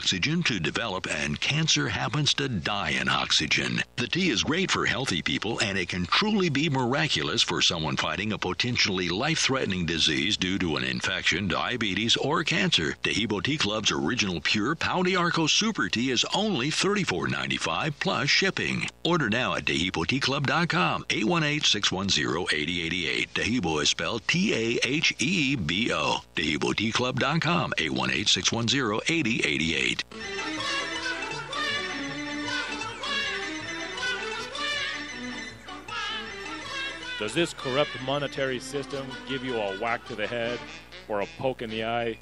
oxygen to develop, and cancer happens to die in oxygen. The tea is great for healthy people, and it can truly be miraculous for someone fighting a potentially life threatening disease due to an infection, diabetes, or cancer. Taheebo Tea Club's original pure Pau d'Arco Super Tea is only $34.95 plus shipping. Order now at TaheeboTeaClub.com, 818-610-8088. Taheebo is spelled T-A-H-E-B-O. TaheeboTeaClub.com, 818-610-8088. Does this corrupt monetary system give you a whack to the head or a poke in the eye?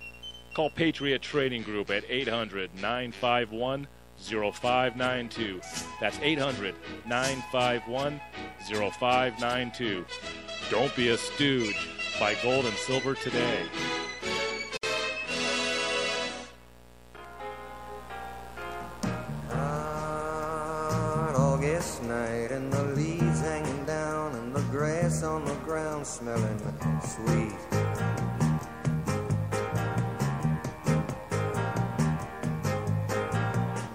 Call Patriot Trading Group at 800 951 0592. That's 800 951 0592. Don't be a stooge. Buy gold and silver today. August night and the leaves hanging down and the grass on the ground smelling sweet.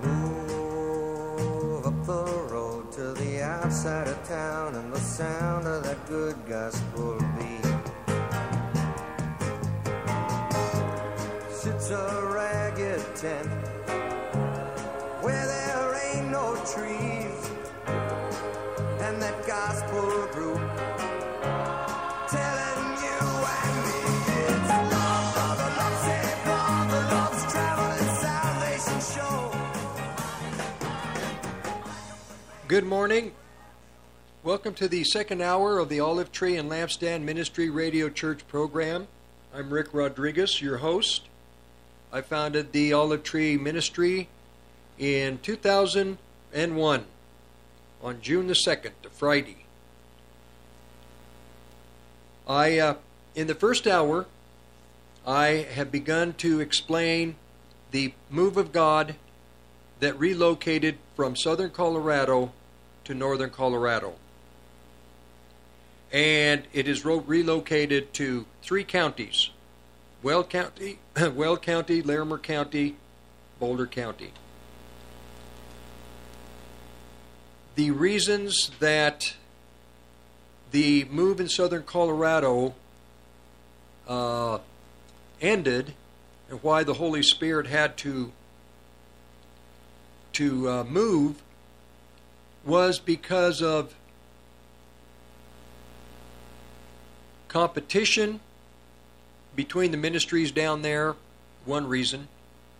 Move up the road to the outside of town and the sound of that good gospel beat. Sits a ragged tent Good morning. Welcome to the second hour of the Olive Tree and Lampstand Ministry Radio Church program. I'm Rick Rodriguez, your host. I founded the Olive Tree Ministry in 2001 on June the 2nd, a Friday. I, uh, in the first hour, I have begun to explain the move of God that relocated from southern Colorado to northern Colorado. And it is ro- relocated to three counties Weld County, Weld County, Larimer County, Boulder County. The reasons that the move in southern Colorado uh, ended and why the Holy Spirit had to to uh, move was because of competition between the ministries down there. One reason.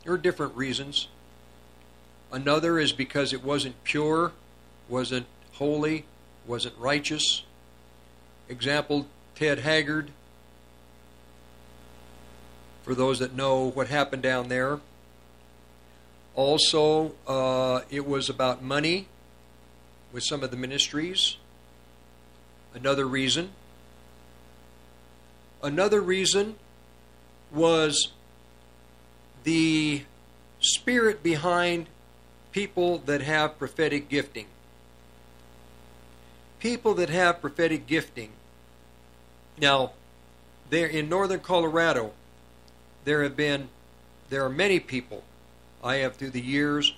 There are different reasons. Another is because it wasn't pure, wasn't holy, wasn't righteous. Example Ted Haggard. For those that know what happened down there. Also, uh, it was about money with some of the ministries. Another reason. Another reason was the spirit behind people that have prophetic gifting. People that have prophetic gifting. Now, there in northern Colorado, there have been there are many people I have through the years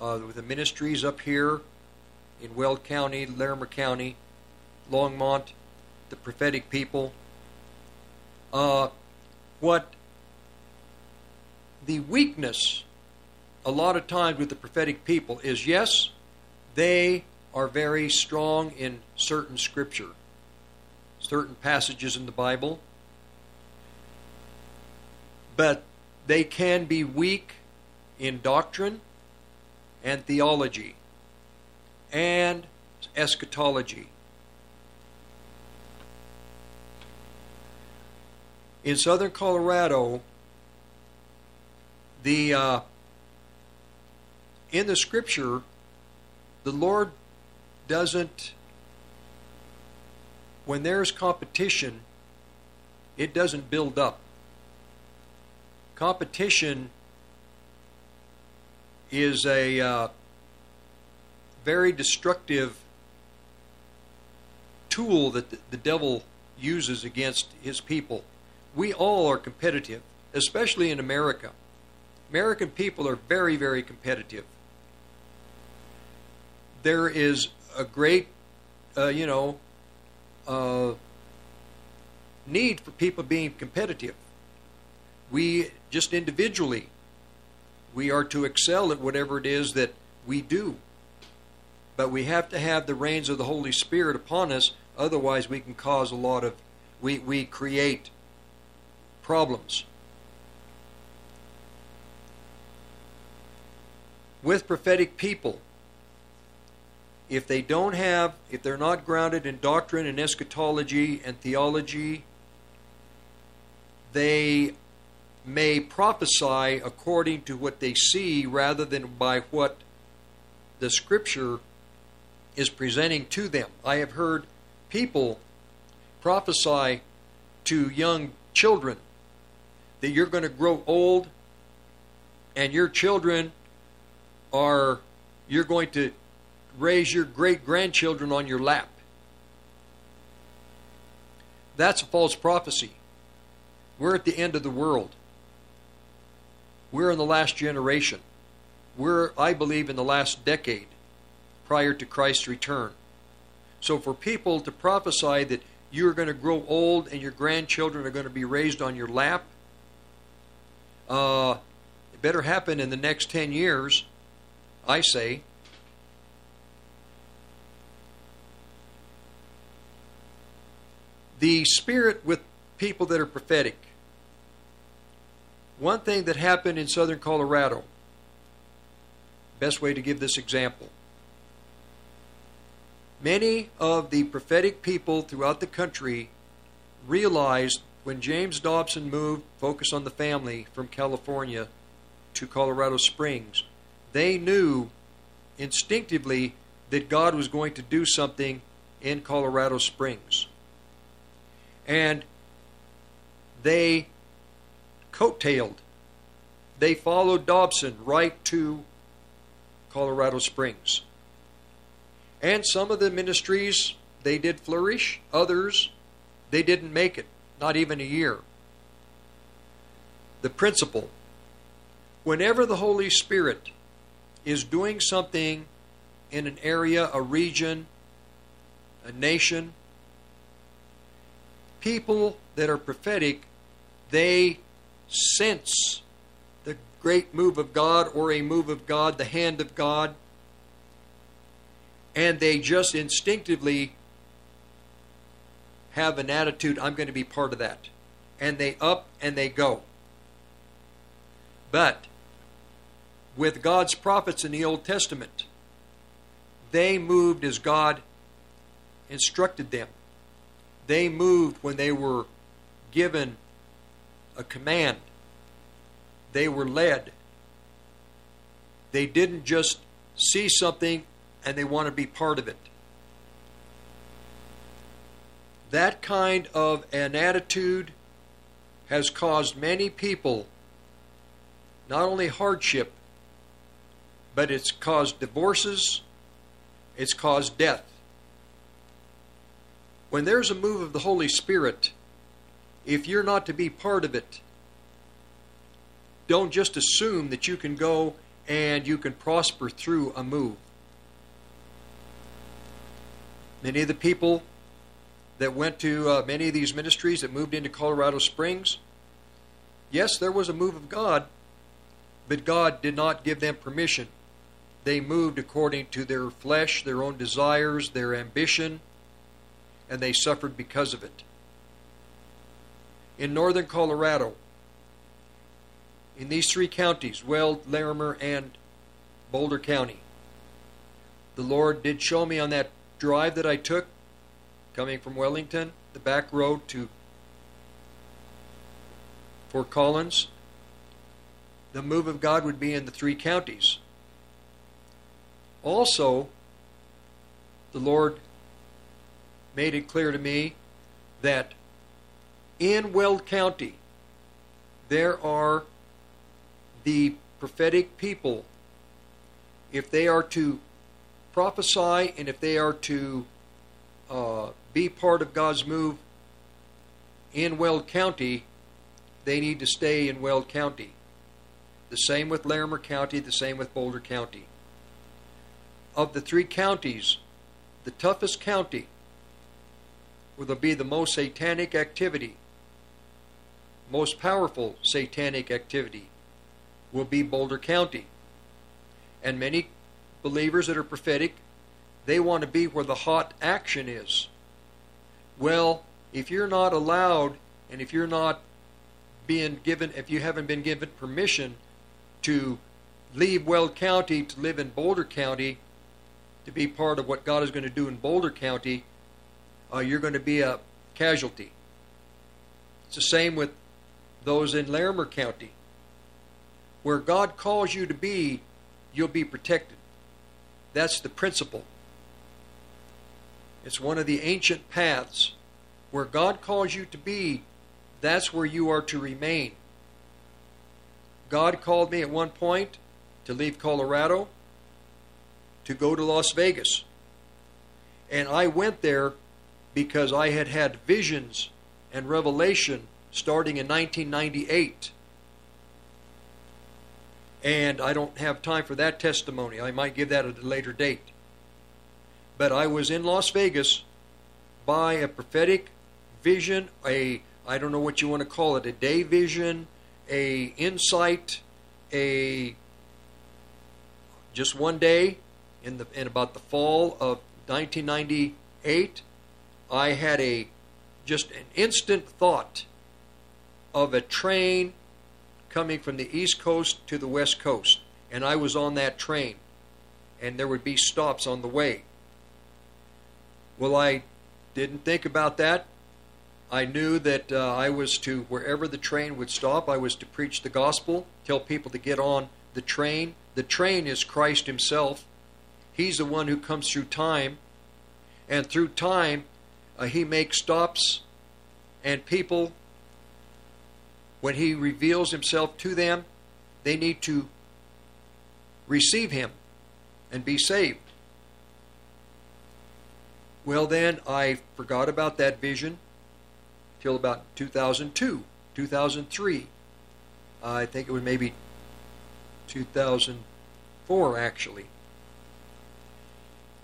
uh, with the ministries up here in Weld County, Larimer County, Longmont, the prophetic people. Uh, what the weakness a lot of times with the prophetic people is yes, they are very strong in certain scripture, certain passages in the Bible, but they can be weak in doctrine and theology and eschatology. In southern Colorado, the uh, in the scripture, the Lord doesn't when there's competition, it doesn't build up. Competition is a uh, very destructive tool that the, the devil uses against his people. We all are competitive, especially in America. American people are very, very competitive. There is a great, uh, you know, uh, need for people being competitive. We just individually, we are to excel at whatever it is that we do. But we have to have the reins of the Holy Spirit upon us, otherwise, we can cause a lot of, we, we create problems. With prophetic people, if they don't have, if they're not grounded in doctrine and eschatology and theology, they may prophesy according to what they see rather than by what the scripture is presenting to them. I have heard people prophesy to young children that you're going to grow old and your children are you're going to raise your great grandchildren on your lap. That's a false prophecy. We're at the end of the world. We're in the last generation. We're, I believe, in the last decade prior to Christ's return. So for people to prophesy that you're going to grow old and your grandchildren are going to be raised on your lap, uh, it better happen in the next 10 years, I say. The spirit with people that are prophetic. One thing that happened in southern Colorado, best way to give this example. Many of the prophetic people throughout the country realized when James Dobson moved, Focus on the Family, from California to Colorado Springs, they knew instinctively that God was going to do something in Colorado Springs. And they coattailed. They followed Dobson right to Colorado Springs. And some of the ministries, they did flourish. Others, they didn't make it, not even a year. The principle whenever the Holy Spirit is doing something in an area, a region, a nation, people that are prophetic, they sense the great move of God or a move of God, the hand of God, and they just instinctively have an attitude, I'm going to be part of that. And they up and they go. But with God's prophets in the Old Testament, they moved as God instructed them. They moved when they were given a command. They were led. They didn't just see something and they want to be part of it. That kind of an attitude has caused many people not only hardship, but it's caused divorces, it's caused death. When there's a move of the Holy Spirit, if you're not to be part of it, don't just assume that you can go and you can prosper through a move. Many of the people that went to uh, many of these ministries that moved into Colorado Springs, yes, there was a move of God, but God did not give them permission. They moved according to their flesh, their own desires, their ambition, and they suffered because of it. In northern Colorado, in these three counties, Weld, Larimer, and Boulder County, the Lord did show me on that drive that I took coming from Wellington, the back road to Fort Collins, the move of God would be in the three counties. Also, the Lord made it clear to me that in Weld County there are the prophetic people. If they are to prophesy and if they are to uh, be part of God's move in Weld County, they need to stay in Weld County. The same with Larimer County, the same with Boulder County. Of the three counties, the toughest county where there'll be the most satanic activity, most powerful satanic activity, will be Boulder County. And many believers that are prophetic, they want to be where the hot action is. Well, if you're not allowed and if you're not being given, if you haven't been given permission to leave Weld County to live in Boulder County, to be part of what God is going to do in Boulder County, uh, you're going to be a casualty. It's the same with those in Larimer County. Where God calls you to be, you'll be protected. That's the principle. It's one of the ancient paths. Where God calls you to be, that's where you are to remain. God called me at one point to leave Colorado to go to Las Vegas. And I went there because I had had visions and revelation starting in 1998. And I don't have time for that testimony. I might give that at a later date. But I was in Las Vegas by a prophetic vision, a I don't know what you want to call it, a day vision, a insight, a just one day in the in about the fall of 1998, I had a just an instant thought of a train coming from the east coast to the west coast, and I was on that train, and there would be stops on the way. Well, I didn't think about that. I knew that uh, I was to, wherever the train would stop, I was to preach the gospel, tell people to get on the train. The train is Christ Himself. He's the one who comes through time. And through time, uh, He makes stops, and people, when He reveals Himself to them, they need to receive Him and be saved. Well, then I forgot about that vision till about 2002, 2003. Uh, I think it was maybe 2004, actually.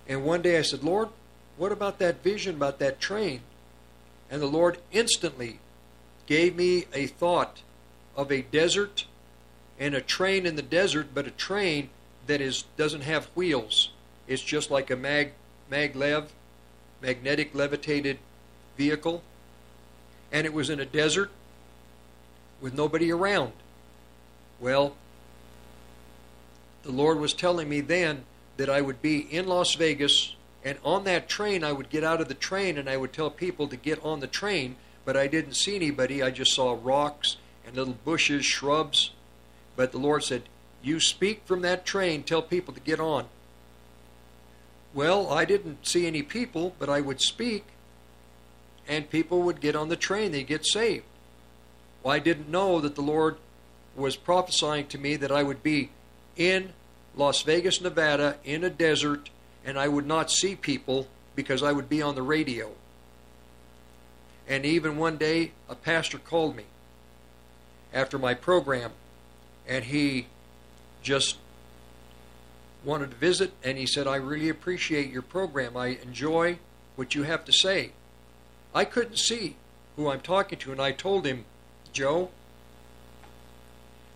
And one day I said, Lord, what about that vision about that train? And the Lord instantly gave me a thought of a desert and a train in the desert, but a train that is doesn't have wheels. It's just like a mag maglev, magnetic levitated vehicle. And it was in a desert with nobody around. Well, the Lord was telling me then that I would be in Las Vegas, and on that train, I would get out of the train and I would tell people to get on the train, but I didn't see anybody. I just saw rocks and little bushes, shrubs. But the Lord said, You speak from that train, tell people to get on. Well, I didn't see any people, but I would speak, and people would get on the train, they'd get saved. Well, I didn't know that the Lord was prophesying to me that I would be in Las Vegas, Nevada, in a desert, and I would not see people because I would be on the radio. And even one day, a pastor called me after my program, and he just wanted to visit, and he said, I really appreciate your program. I enjoy what you have to say. I couldn't see who I'm talking to, and I told him, Joe,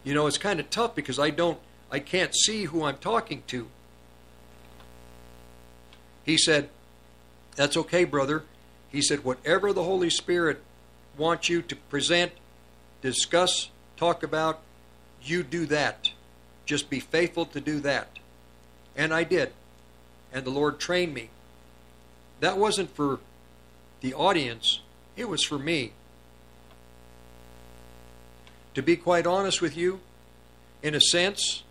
you know, it's kind of tough because I don't, I can't see who I'm talking to. He said, That's okay, brother. He said, Whatever the Holy Spirit wants you to present, discuss, talk about, you do that. Just be faithful to do that. And I did. And the Lord trained me. That wasn't for the audience, it was for me. To be quite honest with you, in a sense,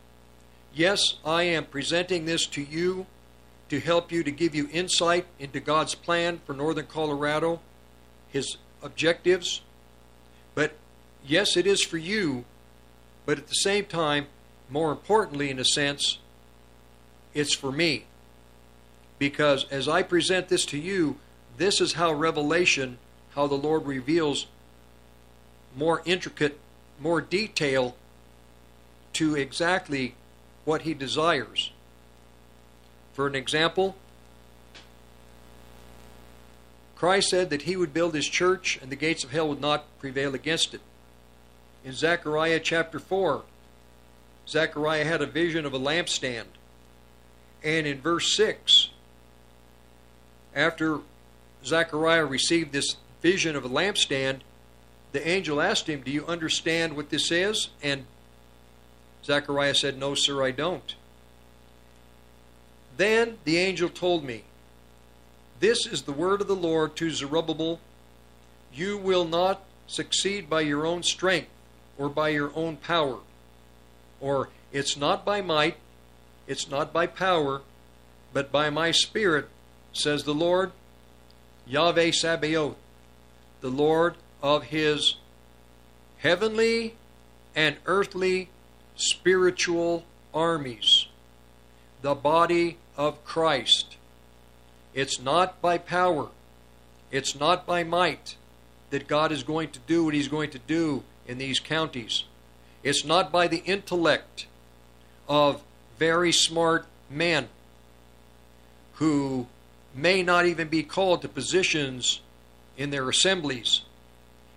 yes, I am presenting this to you to help you to give you insight into God's plan for Northern Colorado, His objectives. But yes, it is for you, but at the same time, more importantly, in a sense, it's for me. Because as I present this to you, this is how revelation, how the Lord reveals more intricate, more detail to exactly what He desires. For an example, Christ said that He would build His church and the gates of hell would not prevail against it. In Zechariah chapter 4, Zechariah had a vision of a lampstand. And in verse 6, after Zechariah received this vision of a lampstand, the angel asked him, Do you understand what this is? And Zechariah said, No, sir, I don't. Then the angel told me, This is the word of the Lord to Zerubbabel. You will not succeed by your own strength, or by your own power. Or it's not by might, it's not by power, but by my spirit, says the Lord, Yahweh Sabaoth, the Lord of his heavenly and earthly spiritual armies, the body of Christ. It's not by power, it's not by might that God is going to do what He's going to do in these counties. It's not by the intellect of very smart men who may not even be called to positions in their assemblies.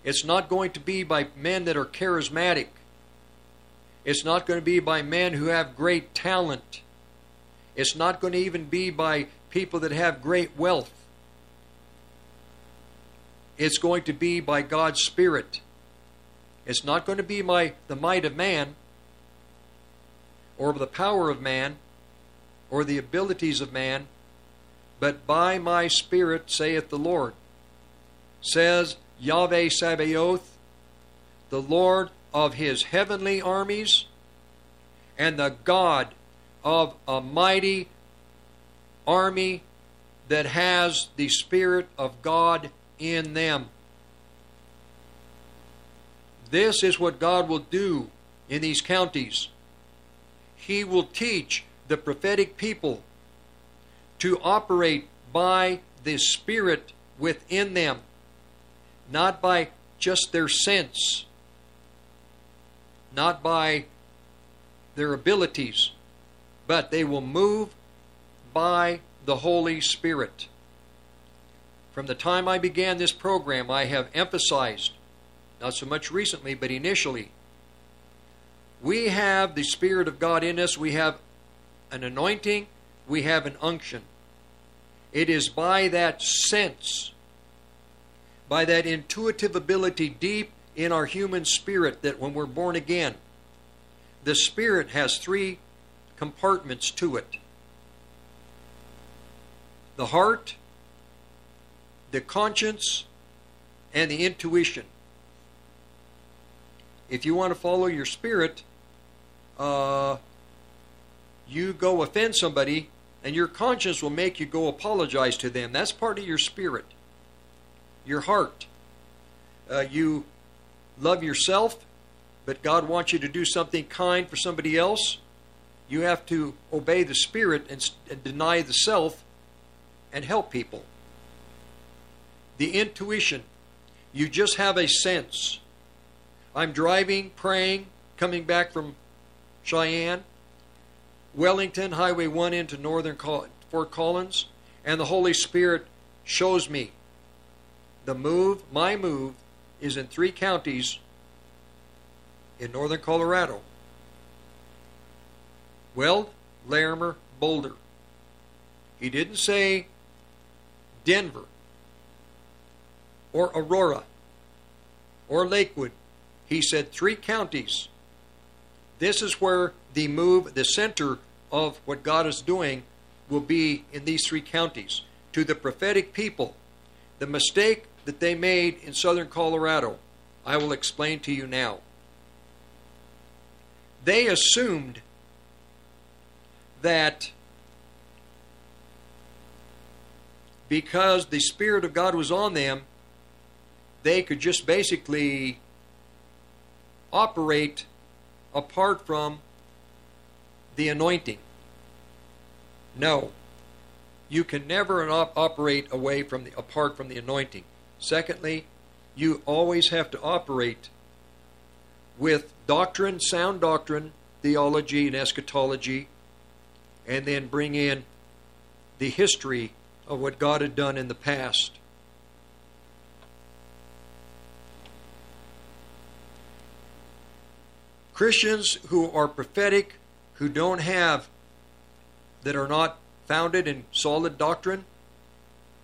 It's not going to be by men that are charismatic. It's not going to be by men who have great talent. It's not going to even be by people that have great wealth. It's going to be by God's Spirit. It's not going to be by the might of man or the power of man or the abilities of man, but by my Spirit, saith the Lord. Says Yahweh Sabaoth, the Lord of his heavenly armies, and the God of a mighty army that has the Spirit of God in them. This is what God will do in these counties. He will teach the prophetic people to operate by the Spirit within them, not by just their sense, not by their abilities, but they will move by the Holy Spirit. From the time I began this program, I have emphasized, not so much recently, but initially, we have the Spirit of God in us. We have an anointing. We have an unction. It is by that sense, by that intuitive ability deep in our human spirit that when we're born again, the Spirit has three compartments to it the heart, the conscience, and the intuition. If you want to follow your spirit, uh, you go offend somebody, and your conscience will make you go apologize to them. That's part of your spirit, your heart. Uh, you love yourself, but God wants you to do something kind for somebody else. You have to obey the spirit and, and deny the self and help people. The intuition, you just have a sense. I'm driving, praying, coming back from Cheyenne, Wellington, Highway 1 into northern Fort Collins, and the Holy Spirit shows me the move, my move, is in three counties in northern Colorado. Weld, Larimer, Boulder. He didn't say Denver or Aurora or Lakewood. He said three counties. This is where the move, the center of what God is doing, will be in these three counties. To the prophetic people, the mistake that they made in southern Colorado, I will explain to you now. They assumed that because the Spirit of God was on them, they could just basically operate apart from the anointing. No. You can never op- operate away from the apart from the anointing. Secondly, you always have to operate with doctrine, sound doctrine, theology and eschatology, and then bring in the history of what God had done in the past. Christians who are prophetic, who don't have, that are not founded in solid doctrine,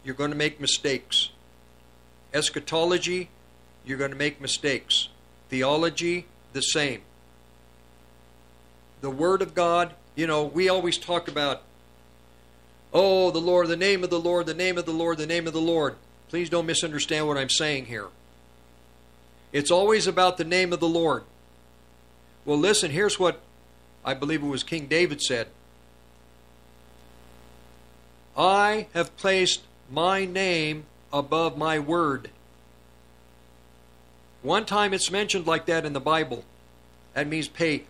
you're going to make mistakes. Eschatology, you're going to make mistakes. Theology, the same. The Word of God, you know, we always talk about Oh, the Lord, the name of the Lord, the name of the Lord, the name of the Lord. Please don't misunderstand what I'm saying here. It's always about the name of the Lord. Well, listen, here's what I believe it was King David said I have placed my name above my word. One time it's mentioned like that in the Bible. That means pay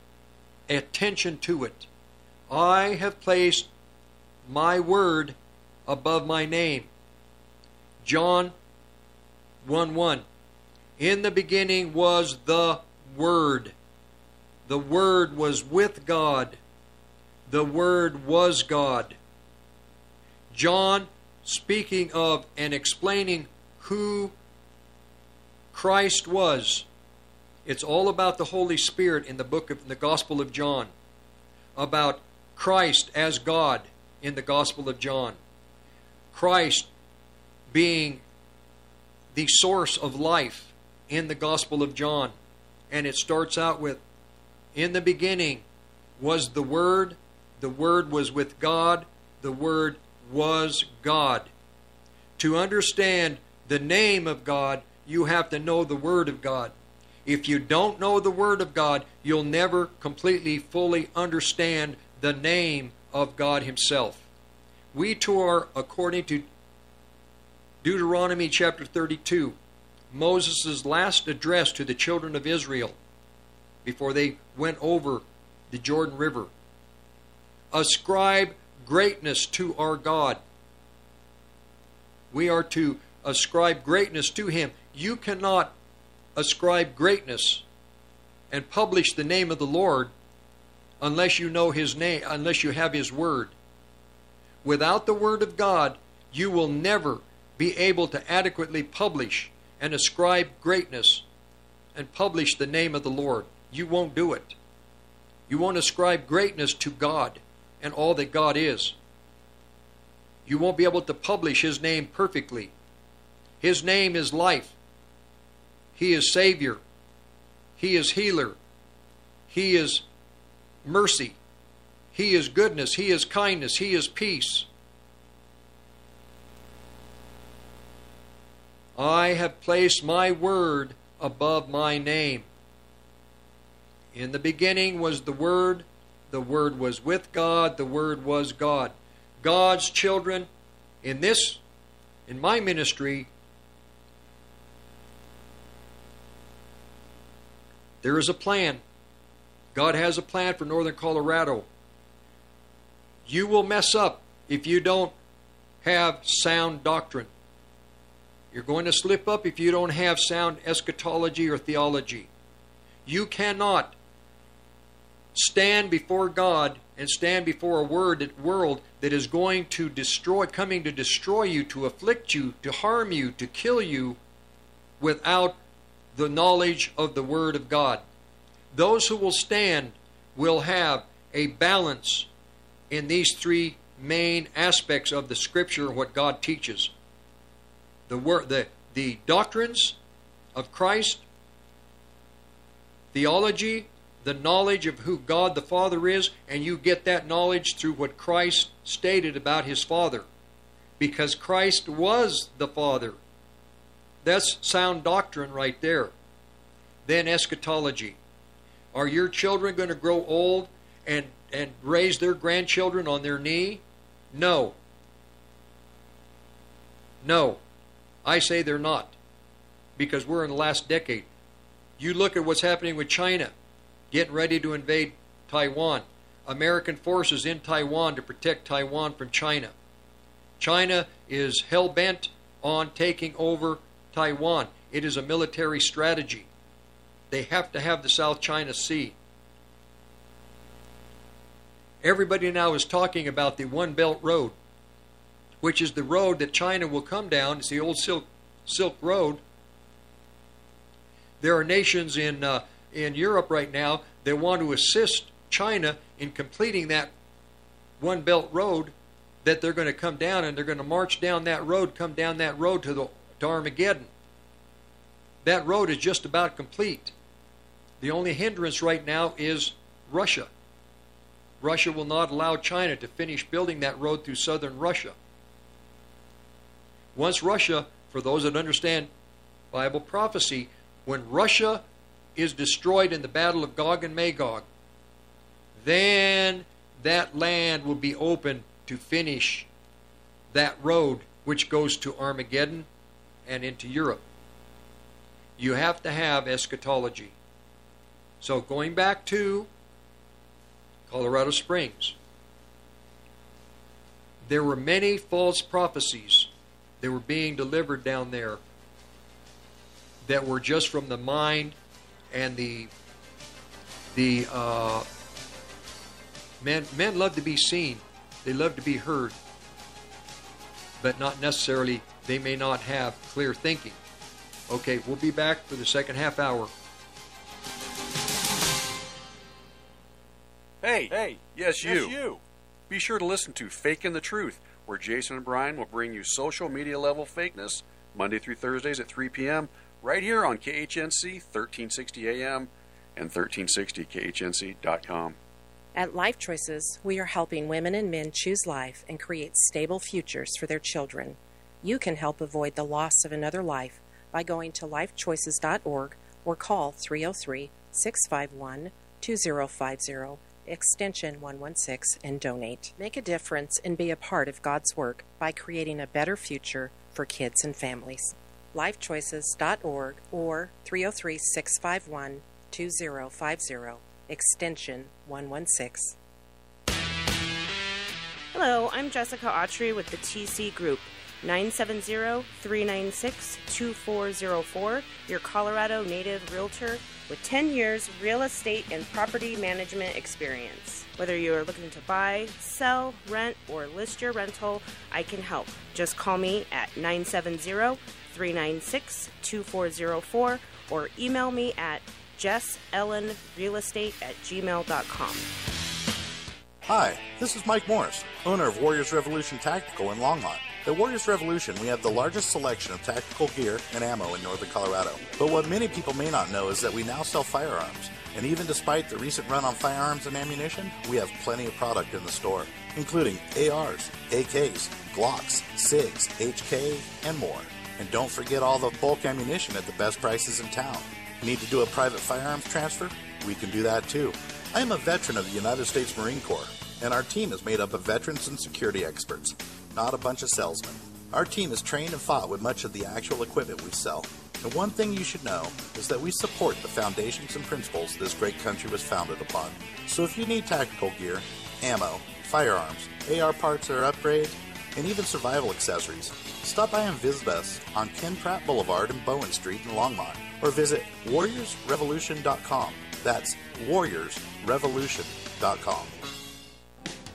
attention to it. I have placed my word above my name. John 1 1. In the beginning was the Word. The Word was with God. The Word was God. John, speaking of and explaining who Christ was, it's all about the Holy Spirit in the book of the Gospel of John, about Christ as God in the Gospel of John. Christ being the source of life in the Gospel of John. And it starts out with In the beginning was the Word, the Word was with God, the Word was God. To understand the name of God, you have to know the Word of God. If you don't know the Word of God, you'll never completely, fully understand the name of God Himself. We too are, according to Deuteronomy chapter 32, Moses' last address to the children of Israel before they went over the Jordan River. Ascribe greatness to our God. We are to ascribe greatness to Him. You cannot ascribe greatness and publish the name of the Lord unless you know His name, unless you have His Word. Without the Word of God, you will never be able to adequately publish and ascribe greatness and publish the name of the Lord. You won't do it. You won't ascribe greatness to God and all that God is. You won't be able to publish His name perfectly. His name is life. He is Savior. He is healer. He is mercy. He is goodness. He is kindness. He is peace. I have placed my word above my name. In the beginning was the Word, the Word was with God, the Word was God. God's children in this, in my ministry, there is a plan. God has a plan for Northern Colorado. You will mess up if you don't have sound doctrine. You're going to slip up if you don't have sound eschatology or theology. You cannot stand before God and stand before a word, world that is going to destroy, coming to destroy you, to afflict you, to harm you, to kill you, without the knowledge of the Word of God. Those who will stand will have a balance in these three main aspects of the Scripture what God teaches the word the the doctrines of Christ, theology, the knowledge of who God the Father is, and you get that knowledge through what Christ stated about his Father. Because Christ was the Father. That's sound doctrine right there. Then eschatology. Are your children going to grow old and, and raise their grandchildren on their knee? No. No. I say they're not because we're in the last decade. You look at what's happening with China, getting ready to invade Taiwan. American forces in Taiwan to protect Taiwan from China. China is hell bent on taking over Taiwan. It is a military strategy. They have to have the South China Sea. Everybody now is talking about the One Belt Road which is the road that China will come down. It's the old Silk, Silk Road. There are nations in, uh, in Europe right now that want to assist China in completing that One Belt Road that they're going to come down and they're going to march down that road, come down that road to, the, to Armageddon. That road is just about complete. The only hindrance right now is Russia. Russia will not allow China to finish building that road through southern Russia. Once Russia, for those that understand Bible prophecy, when Russia is destroyed in the battle of Gog and Magog, then that land will be open to finish that road which goes to Armageddon and into Europe. You have to have eschatology. So going back to Colorado Springs, there were many false prophecies that were being delivered down there that were just from the mind and the the uh, men men love to be seen. They love to be heard but not necessarily they may not have clear thinking. Okay we'll be back for the second half hour Hey, hey, yes, you. you. Be sure to listen to Faking the Truth, where Jason and Brian will bring you social media level fakeness Monday through Thursdays at 3 p.m. right here on KHNC 1360 AM and 1360KHNC.com. At Life Choices, we are helping women and men choose life and create stable futures for their children. You can help avoid the loss of another life by going to lifechoices.org or call 303 651 2050 extension 116 and donate. Make a difference and be a part of God's work by creating a better future for kids and families. lifechoices.org or 303 651 2050 extension 116. Hello, I'm Jessica Autry with the TC Group. 970-396-2404, your Colorado native realtor with 10 years real estate and property management experience. Whether you are looking to buy, sell, rent, or list your rental, I can help. Just call me at 970-396-2404 or email me at jessellenrealestate at gmail.com. Hi, this is Mike Morris, owner of Warriors Revolution Tactical in Longmont. At Warriors Revolution, we have the largest selection of tactical gear and ammo in northern Colorado. But what many people may not know is that we now sell firearms. And even despite the recent run on firearms and ammunition, we have plenty of product in the store, including ARs, AKs, Glocks, SIGs, HK, and more. And don't forget all the bulk ammunition at the best prices in town. Need to do a private firearms transfer? We can do that too. I am a veteran of the United States Marine Corps, and our team is made up of veterans and security experts, not a bunch of salesmen. Our team is trained and fought with much of the actual equipment we sell. And one thing you should know is that we support the foundations and principles this great country was founded upon. So if you need tactical gear, ammo, firearms, AR parts or upgrades, and even survival accessories, stop by and visit us on Ken Pratt Boulevard and Bowen Street in Longmont, or visit warriorsrevolution.com. That's warriorsrevolution.com.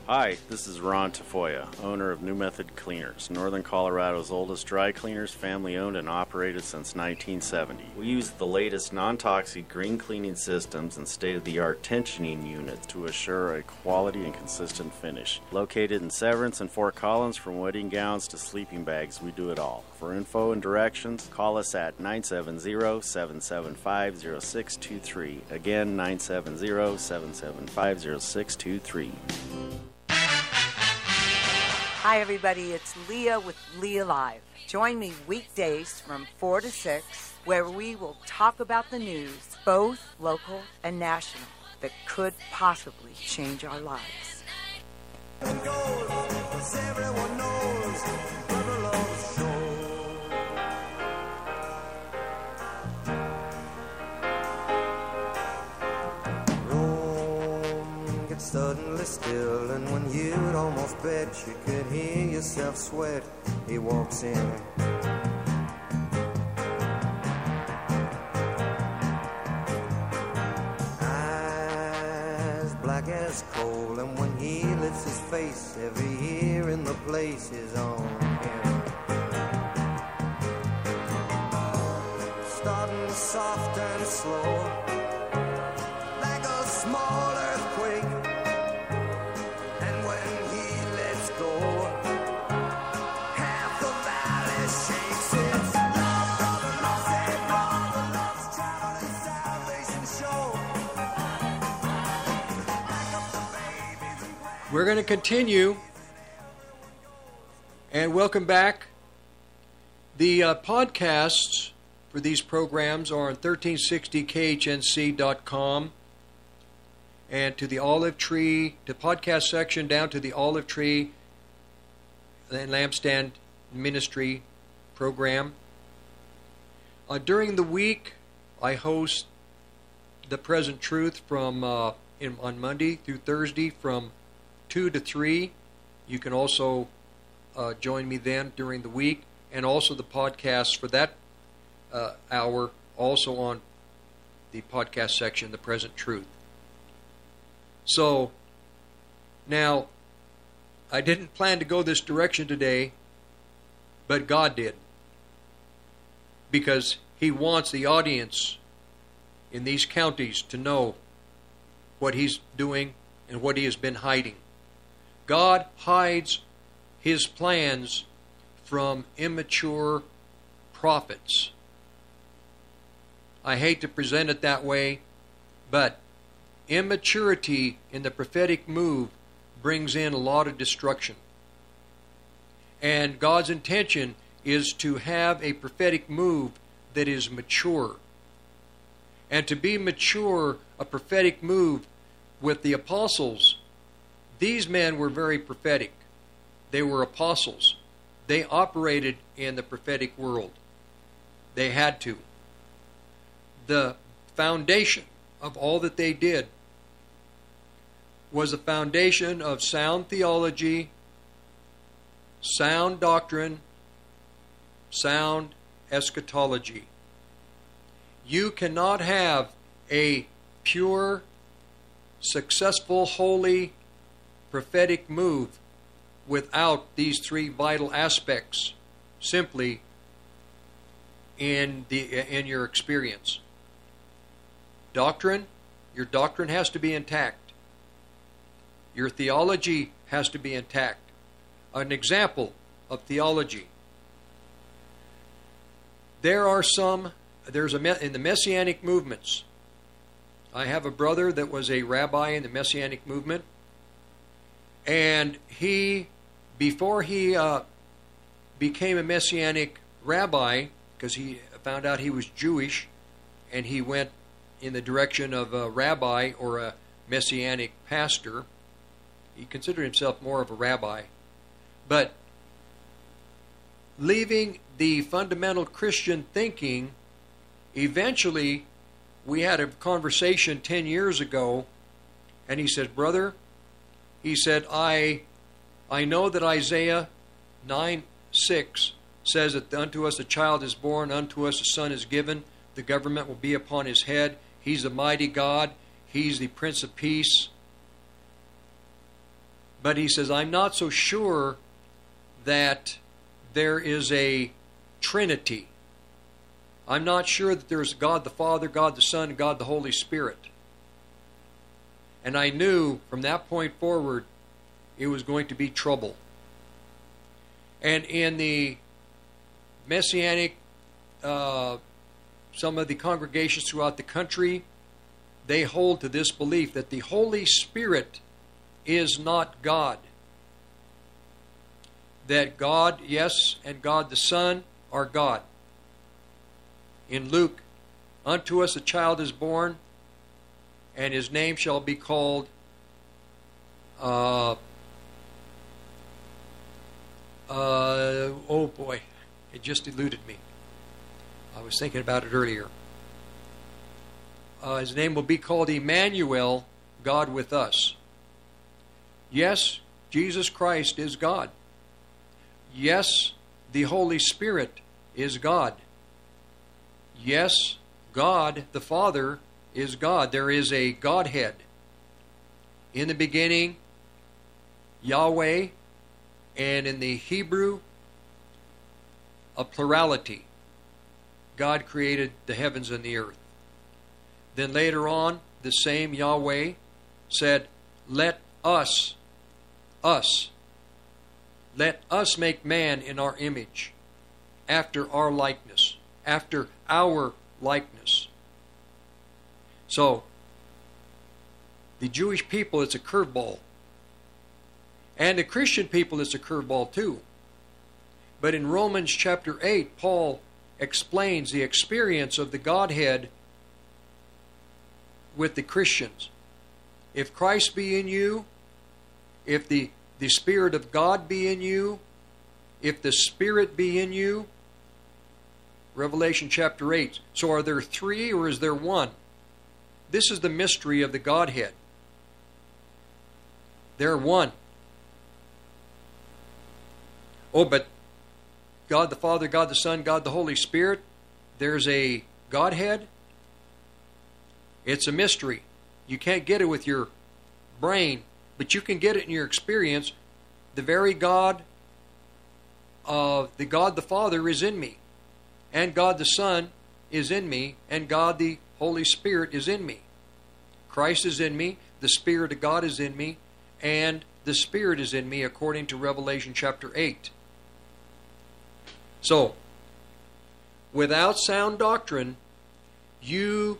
Hi, this is Ron Tafoya, owner of New Method Cleaners, Northern Colorado's oldest dry cleaners, family owned and operated since 1970. We use the latest non toxic green cleaning systems and state of the art tensioning units to assure a quality and consistent finish. Located in Severance and Fort Collins, from wedding gowns to sleeping bags, we do it all. For info and directions, call us at 970 775 0623. Again, 970 775 0623. Hi, everybody. It's Leah with Leah Live. Join me weekdays from 4 to 6, where we will talk about the news, both local and national, that could possibly change our lives. Still, and when you'd almost bet you could hear yourself sweat, he walks in. Eyes black as coal, and when he lifts his face, every ear in the place is on him. Starting soft and slow, We're going to continue. And welcome back. The uh, podcasts for these programs are on 1360khnc.com and to the olive tree, the podcast section down to the olive tree and lampstand ministry program. Uh, during the week, I host the present truth from uh, in, on Monday through Thursday from two to three. You can also uh, join me then during the week, and also the podcast for that uh, hour, also on the podcast section, the present truth. So now, I didn't plan to go this direction today, but God did. Because He wants the audience in these counties to know what He's doing and what He has been hiding. God hides His plans from immature prophets. I hate to present it that way, but immaturity in the prophetic move brings in a lot of destruction. And God's intention is to have a prophetic move that is mature. And to be mature, a prophetic move with the apostles, these men were very prophetic. They were apostles. They operated in the prophetic world. They had to. The foundation of all that they did was a foundation of sound theology, sound doctrine, sound eschatology. You cannot have a pure, successful, holy, prophetic move without these three vital aspects simply in the in your experience. Doctrine, your doctrine has to be intact. Your theology has to be intact. An example of theology. There are some, there's a, in the Messianic movements. I have a brother that was a rabbi in the Messianic movement, and he, before he uh, became a Messianic rabbi, because he found out he was Jewish, and he went in the direction of a rabbi or a Messianic pastor he considered himself more of a rabbi. But leaving the fundamental Christian thinking, eventually we had a conversation 10 years ago, and he said, Brother, he said, I, I know that Isaiah 9 6 says that unto us a child is born, unto us a son is given, the government will be upon his head. He's the mighty God, he's the Prince of Peace. But he says, I'm not so sure that there is a Trinity. I'm not sure that there's God the Father, God the Son, God the Holy Spirit. And I knew from that point forward it was going to be trouble. And in the Messianic, uh, some of the congregations throughout the country, they hold to this belief that the Holy Spirit is not God. That God, yes, and God the Son are God. In Luke, unto us a child is born, and his name shall be called uh, uh, oh boy, it just eluded me. I was thinking about it earlier. Uh, his name will be called Emmanuel, God with us. Yes, Jesus Christ is God. Yes, the Holy Spirit is God. Yes, God the Father is God. There is a Godhead. In the beginning, Yahweh, and in the Hebrew, a plurality. God created the heavens and the earth. Then later on, the same Yahweh said, Let us us. Let us make man in our image, after our likeness, after our likeness. So, the Jewish people, it's a curveball. And the Christian people, it's a curveball too. But in Romans chapter 8, Paul explains the experience of the Godhead with the Christians. If Christ be in you, if the, the Spirit of God be in you, if the Spirit be in you, Revelation chapter 8. So are there three or is there one? This is the mystery of the Godhead. They're one. Oh, but God the Father, God the Son, God the Holy Spirit, there's a Godhead. It's a mystery. You can't get it with your brain, but you can get it in your experience. The very God of the God the Father is in me, and God the Son is in me, and God the Holy Spirit is in me. Christ is in me, the Spirit of God is in me, and the Spirit is in me, according to Revelation chapter 8. So, without sound doctrine, you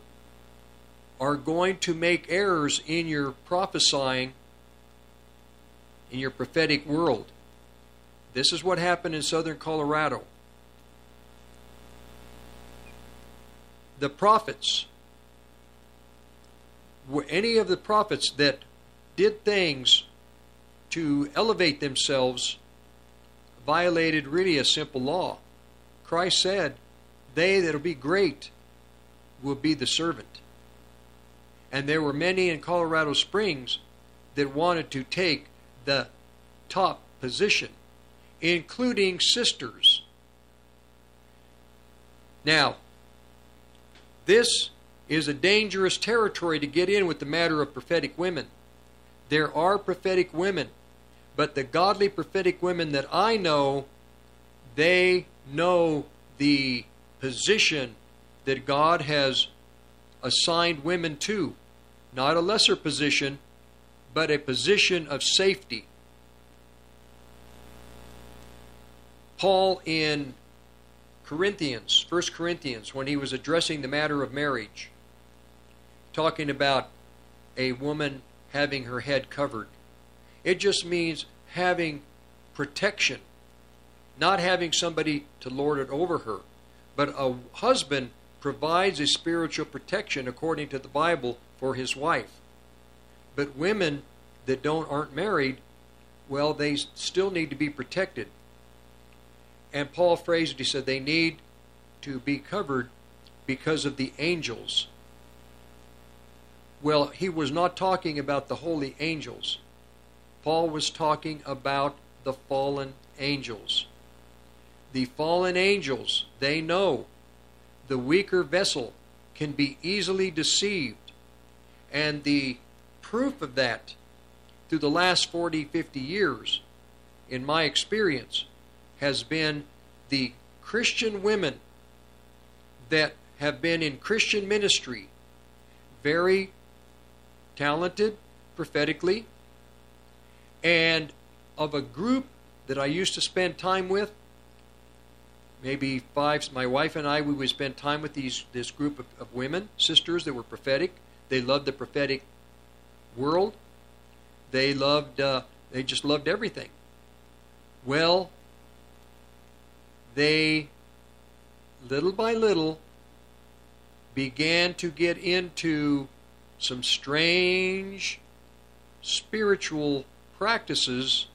are going to make errors in your prophesying, in your prophetic world. This is what happened in southern Colorado. The prophets, were any of the prophets that did things to elevate themselves violated really a simple law. Christ said, They that'll be great will be the servant. And there were many in Colorado Springs that wanted to take the top position, including sisters. Now, this is a dangerous territory to get in with the matter of prophetic women. There are prophetic women but the godly prophetic women that I know, they know the position that God has assigned women to. Not a lesser position, but a position of safety. Paul in Corinthians, 1 Corinthians, when he was addressing the matter of marriage, talking about a woman having her head covered. It just means having protection, not having somebody to lord it over her. But a husband provides a spiritual protection according to the Bible for his wife. But women that don't aren't married, well, they still need to be protected. And Paul phrased it, he said they need to be covered because of the angels. Well, he was not talking about the holy angels. Paul was talking about the fallen angels. The fallen angels, they know the weaker vessel can be easily deceived. And the proof of that through the last 40, 50 years, in my experience, has been the Christian women that have been in Christian ministry, very talented prophetically, and of a group that I used to spend time with, maybe five, my wife and I, we would spend time with these this group of, of women, sisters that were prophetic. They loved the prophetic world. They loved, uh, they just loved everything. Well, they, little by little, began to get into some strange spiritual practices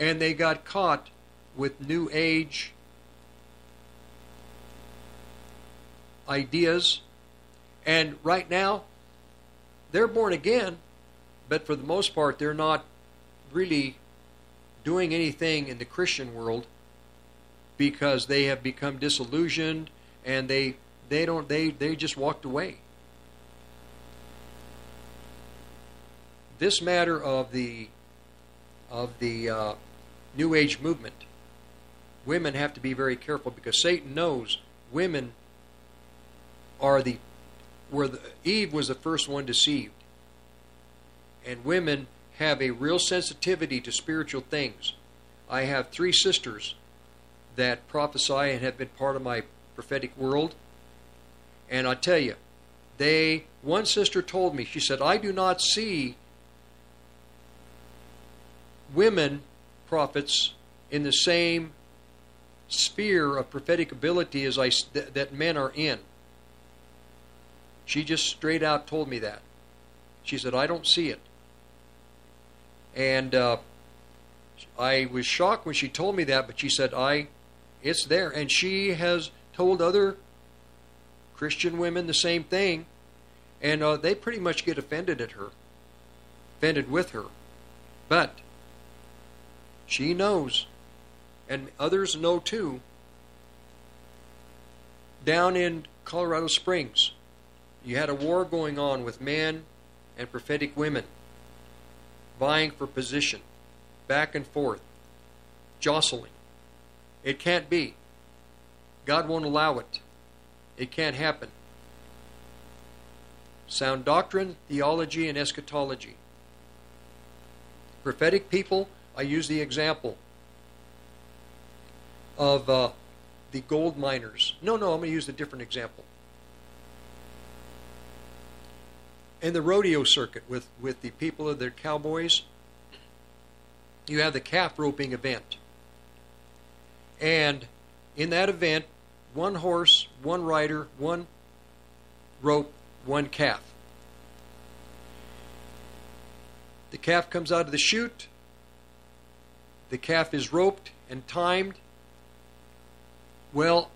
and they got caught with New Age ideas. And right now, they're born again, but for the most part, they're not really doing anything in the Christian world because they have become disillusioned and they they don't they they just walked away. This matter of the of the uh, New Age movement, women have to be very careful because Satan knows women are the where the, Eve was the first one deceived, and women have a real sensitivity to spiritual things. I have three sisters that prophesy and have been part of my prophetic world, and I tell you, they one sister told me she said I do not see women prophets in the same sphere of prophetic ability as I that, that men are in. She just straight out told me that. She said, "I don't see it," and uh, I was shocked when she told me that. But she said, "I, it's there," and she has told other Christian women the same thing, and uh, they pretty much get offended at her, offended with her, but she knows. And others know too, down in Colorado Springs, you had a war going on with men and prophetic women vying for position, back and forth, jostling. It can't be. God won't allow it. It can't happen. Sound doctrine, theology, and eschatology. Prophetic people, I use the example of uh, the gold miners. No, no, I'm going to use a different example. In the rodeo circuit with, with the people of the cowboys, you have the calf roping event. And in that event, one horse, one rider, one rope, one calf. The calf comes out of the chute. The calf is roped and timed well,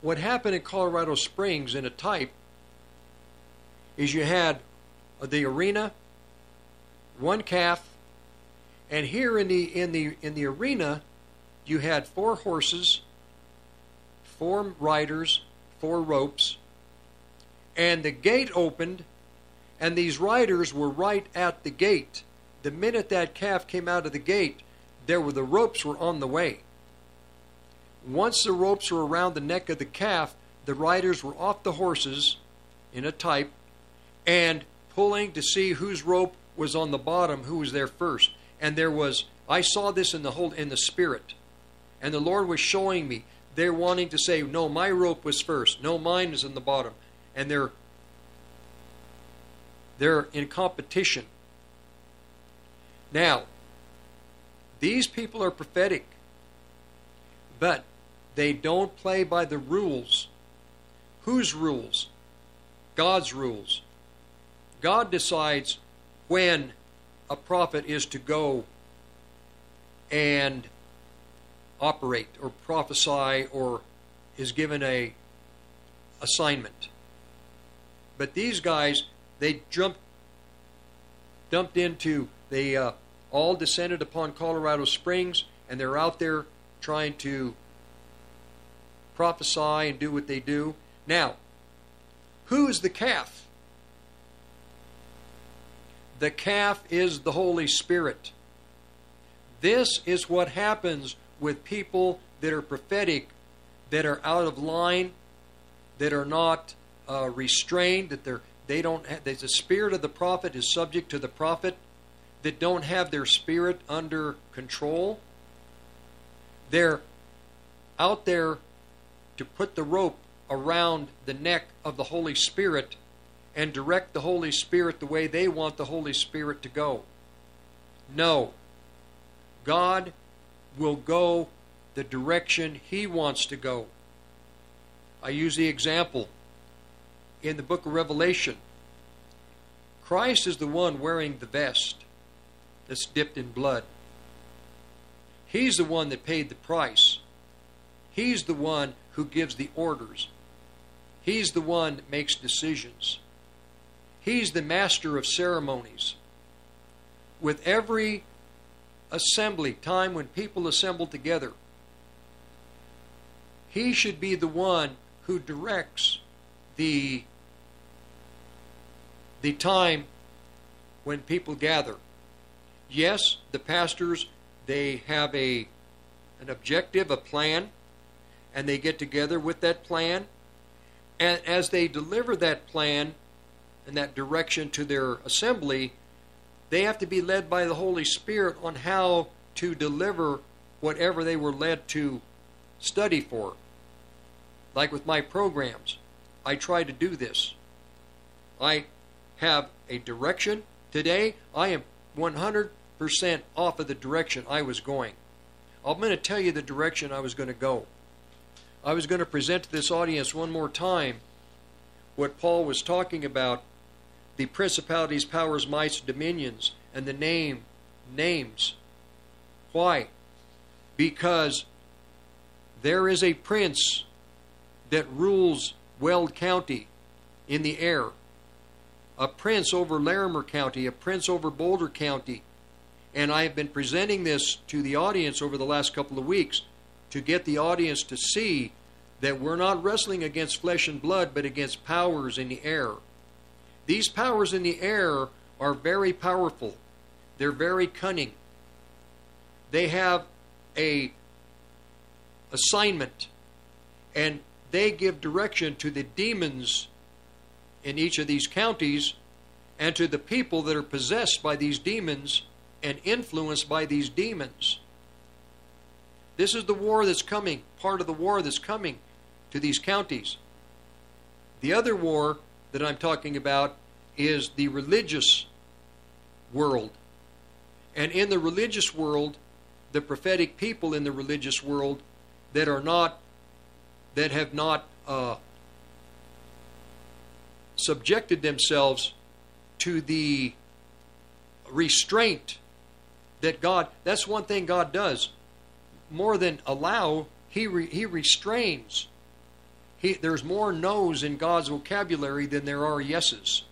what happened in Colorado Springs in a type is you had uh, the arena, one calf, and here in the in the in the arena you had four horses, four riders, four ropes, and the gate opened and these riders were right at the gate. The minute that calf came out of the gate, there were the ropes were on the way. Once the ropes were around the neck of the calf, the riders were off the horses in a type and pulling to see whose rope was on the bottom, who was there first. And there was I saw this in the whole in the spirit. And the Lord was showing me they're wanting to say, No, my rope was first. No, mine is in the bottom. And they're they're in competition. Now, these people are prophetic. But they don't play by the rules. Whose rules? God's rules. God decides when a prophet is to go and operate or prophesy or is given a assignment. But these guys, they jumped, dumped into, they uh, all descended upon Colorado Springs, and they're out there trying to prophesy and do what they do. Now, who is the calf? The calf is the Holy Spirit. This is what happens with people that are prophetic, that are out of line, that are not uh, restrained, that they're they don't. Have, the spirit of the prophet is subject to the prophet, that don't have their spirit under control. They're out there to put the rope around the neck of the Holy Spirit and direct the Holy Spirit the way they want the Holy Spirit to go. No. God will go the direction He wants to go. I use the example in the book of Revelation. Christ is the one wearing the vest that's dipped in blood. He's the one that paid the price. He's the one who gives the orders. He's the one that makes decisions. He's the master of ceremonies. With every assembly, time when people assemble together, he should be the one who directs the the time when people gather. Yes, the pastors they have a an objective, a plan, and they get together with that plan. And as they deliver that plan and that direction to their assembly, they have to be led by the Holy Spirit on how to deliver whatever they were led to study for. Like with my programs, I try to do this. I have a direction. Today, I am 100% off of the direction I was going. I'm going to tell you the direction I was going to go. I was going to present to this audience one more time what Paul was talking about the principalities, powers, mights, dominions, and the name, names. Why? Because there is a prince that rules Weld County in the air, a prince over Larimer County, a prince over Boulder County. And I have been presenting this to the audience over the last couple of weeks to get the audience to see that we're not wrestling against flesh and blood, but against powers in the air. These powers in the air are very powerful. They're very cunning. They have a assignment and they give direction to the demons in each of these counties and to the people that are possessed by these demons and influenced by these demons. This is the war that's coming, part of the war that's coming to these counties. The other war that I'm talking about is the religious world. And in the religious world, the prophetic people in the religious world that are not, that have not uh, subjected themselves to the restraint that God, that's one thing God does. More than allow, He, re, he restrains. He, there's more no's in God's vocabulary than there are yeses.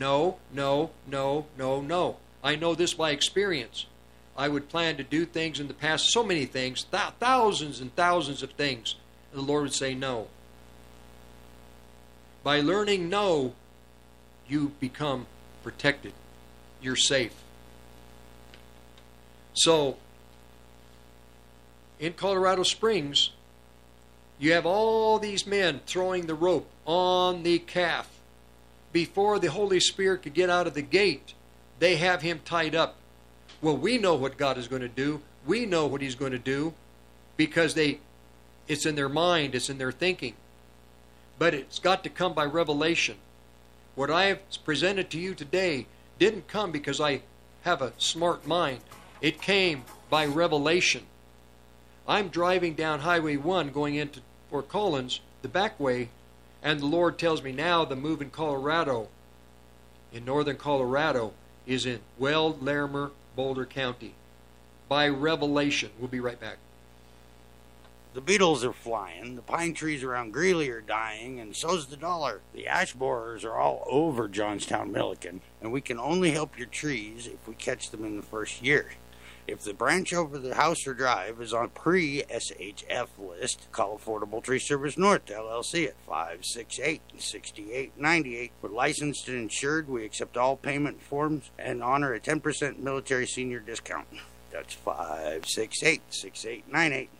No, no, no, no, no. I know this by experience. I would plan to do things in the past, so many things, th- thousands and thousands of things. And the Lord would say no. By learning no, you become protected. You're safe. So, in Colorado Springs, you have all these men throwing the rope on the calf. Before the Holy Spirit could get out of the gate, they have him tied up. Well, we know what God is going to do. We know what he's going to do because they it's in their mind, it's in their thinking. But it's got to come by revelation. What I have presented to you today didn't come because I have a smart mind. It came by revelation. I'm driving down Highway 1 going into Fort Collins, the back way, and the Lord tells me now the move in Colorado, in northern Colorado, is in Weld, Larimer, Boulder County. By revelation. We'll be right back. The beetles are flying, the pine trees around Greeley are dying, and so's the dollar. The ash borers are all over Johnstown Milliken, and we can only help your trees if we catch them in the first year. If the branch over the house or drive is on pre SHF list, call Affordable Tree Service North LLC at 568 6898. We're licensed and insured. We accept all payment forms and honor a 10% military senior discount. That's 568 6898.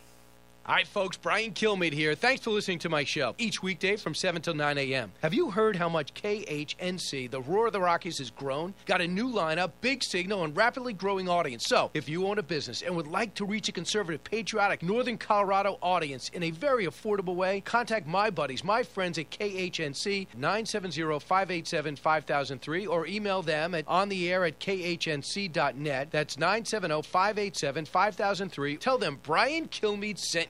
All right, folks, Brian Kilmeade here. Thanks for listening to my show each weekday from 7 till 9 a.m. Have you heard how much KHNC, the Roar of the Rockies, has grown? Got a new lineup, big signal, and rapidly growing audience. So, if you own a business and would like to reach a conservative, patriotic Northern Colorado audience in a very affordable way, contact my buddies, my friends at KHNC 970-587-5003 or email them at on the air at khnc.net. That's 970-587-5003. Tell them Brian Kilmeade sent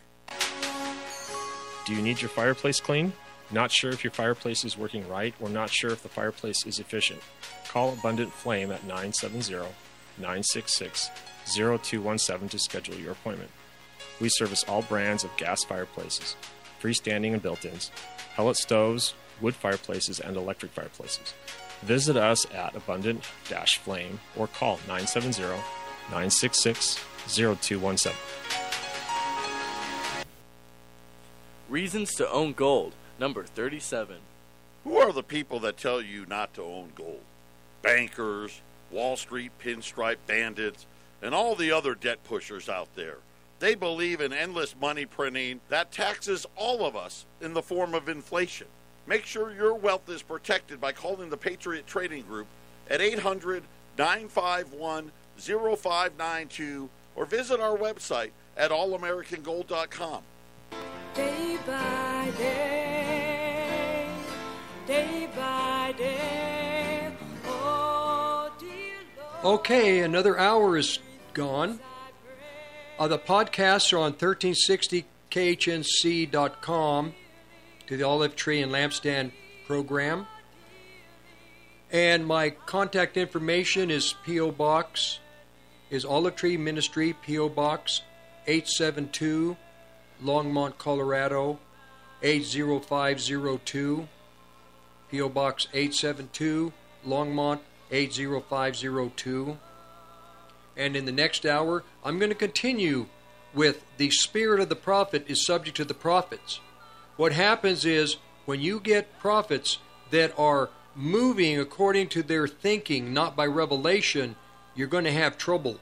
Do you need your fireplace clean? Not sure if your fireplace is working right or not sure if the fireplace is efficient? Call Abundant Flame at 970 966 0217 to schedule your appointment. We service all brands of gas fireplaces. freestanding and built ins, pellet stoves, wood fireplaces, and electric fireplaces. Visit us at Abundant Flame or call 970 966 0217. Reasons to own gold, number 37. Who are the people that tell you not to own gold? Bankers, Wall Street pinstripe bandits, and all the other debt pushers out there. They believe in endless money printing that taxes all of us in the form of inflation. Make sure your wealth is protected by calling the Patriot Trading Group at 800 951 0592 or visit our website at allamericangold.com. Day by day, day by day. Oh. Okay, another hour is gone. Uh, the podcasts are on 1360khnc.com to the Olive Tree and Lampstand program. And my contact information is P.O. Box, is Olive Tree Ministry, P.O. Box 872, Longmont, Colorado 80502. P.O. Box 872, Longmont 80502. And in the next hour, I'm going to continue with the spirit of the prophet is subject to the prophets. What happens is when you get prophets that are moving according to their thinking, not by revelation, you're going to have trouble.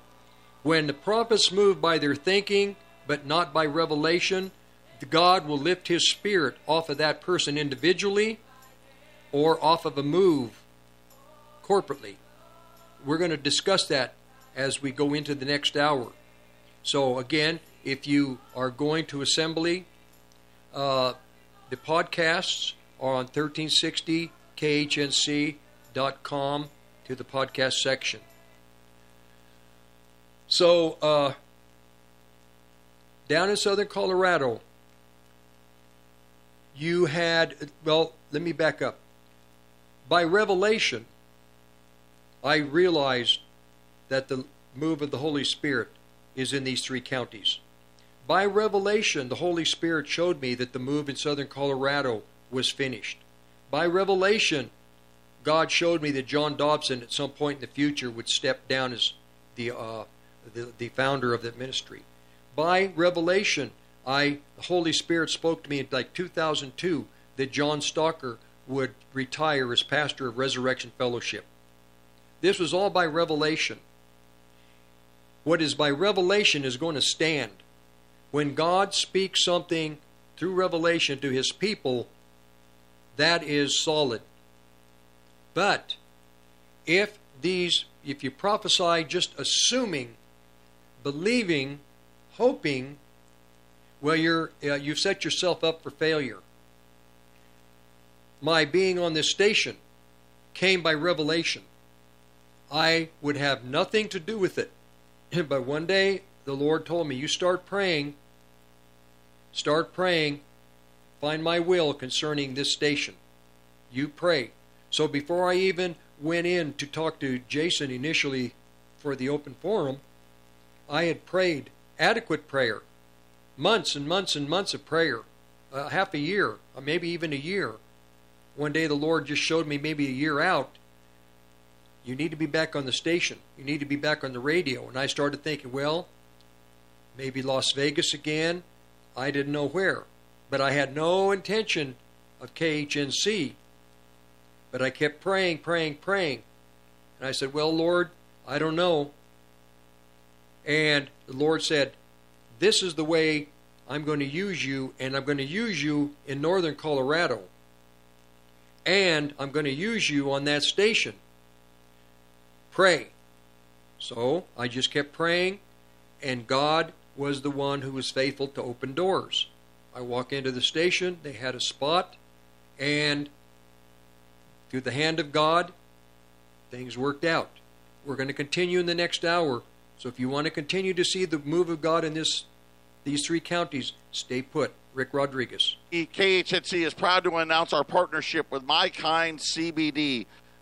When the prophets move by their thinking, but not by revelation, God will lift his spirit off of that person individually or off of a move corporately. We're going to discuss that as we go into the next hour. So, again, if you are going to assembly, uh, the podcasts are on 1360khnc.com to the podcast section. So, uh, down in southern Colorado, you had, well, let me back up. By revelation, I realized that the move of the Holy Spirit is in these three counties. By revelation, the Holy Spirit showed me that the move in southern Colorado was finished. By revelation, God showed me that John Dobson at some point in the future would step down as the, uh, the, the founder of that ministry. By revelation, I the Holy Spirit spoke to me in like 2002 that John Stocker would retire as pastor of Resurrection Fellowship. This was all by revelation. What is by revelation is going to stand. When God speaks something through revelation to his people, that is solid. But if these if you prophesy just assuming, believing, hoping, well you're uh, you've set yourself up for failure. My being on this station came by revelation. I would have nothing to do with it. but one day the Lord told me, You start praying, start praying, find my will concerning this station. You pray. So before I even went in to talk to Jason initially for the open forum, I had prayed adequate prayer, months and months and months of prayer, uh, half a year, uh, maybe even a year. One day the Lord just showed me maybe a year out you need to be back on the station. You need to be back on the radio. And I started thinking, well, maybe Las Vegas again. I didn't know where. But I had no intention of KHNC. But I kept praying, praying, praying. And I said, well, Lord, I don't know. And the Lord said, this is the way I'm going to use you, and I'm going to use you in northern Colorado. And I'm going to use you on that station. Pray. So I just kept praying, and God was the one who was faithful to open doors. I walk into the station, they had a spot, and through the hand of God, things worked out. We're going to continue in the next hour. So if you want to continue to see the move of God in this these three counties, stay put. Rick Rodriguez. KHNC is proud to announce our partnership with My Kind CBD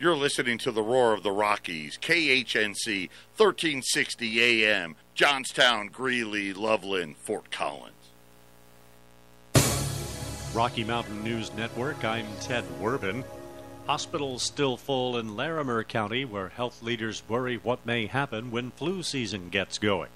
You're listening to the Roar of the Rockies, KHNC 1360 AM, Johnstown, Greeley, Loveland, Fort Collins. Rocky Mountain News Network, I'm Ted Werbin. Hospitals still full in Larimer County, where health leaders worry what may happen when flu season gets going.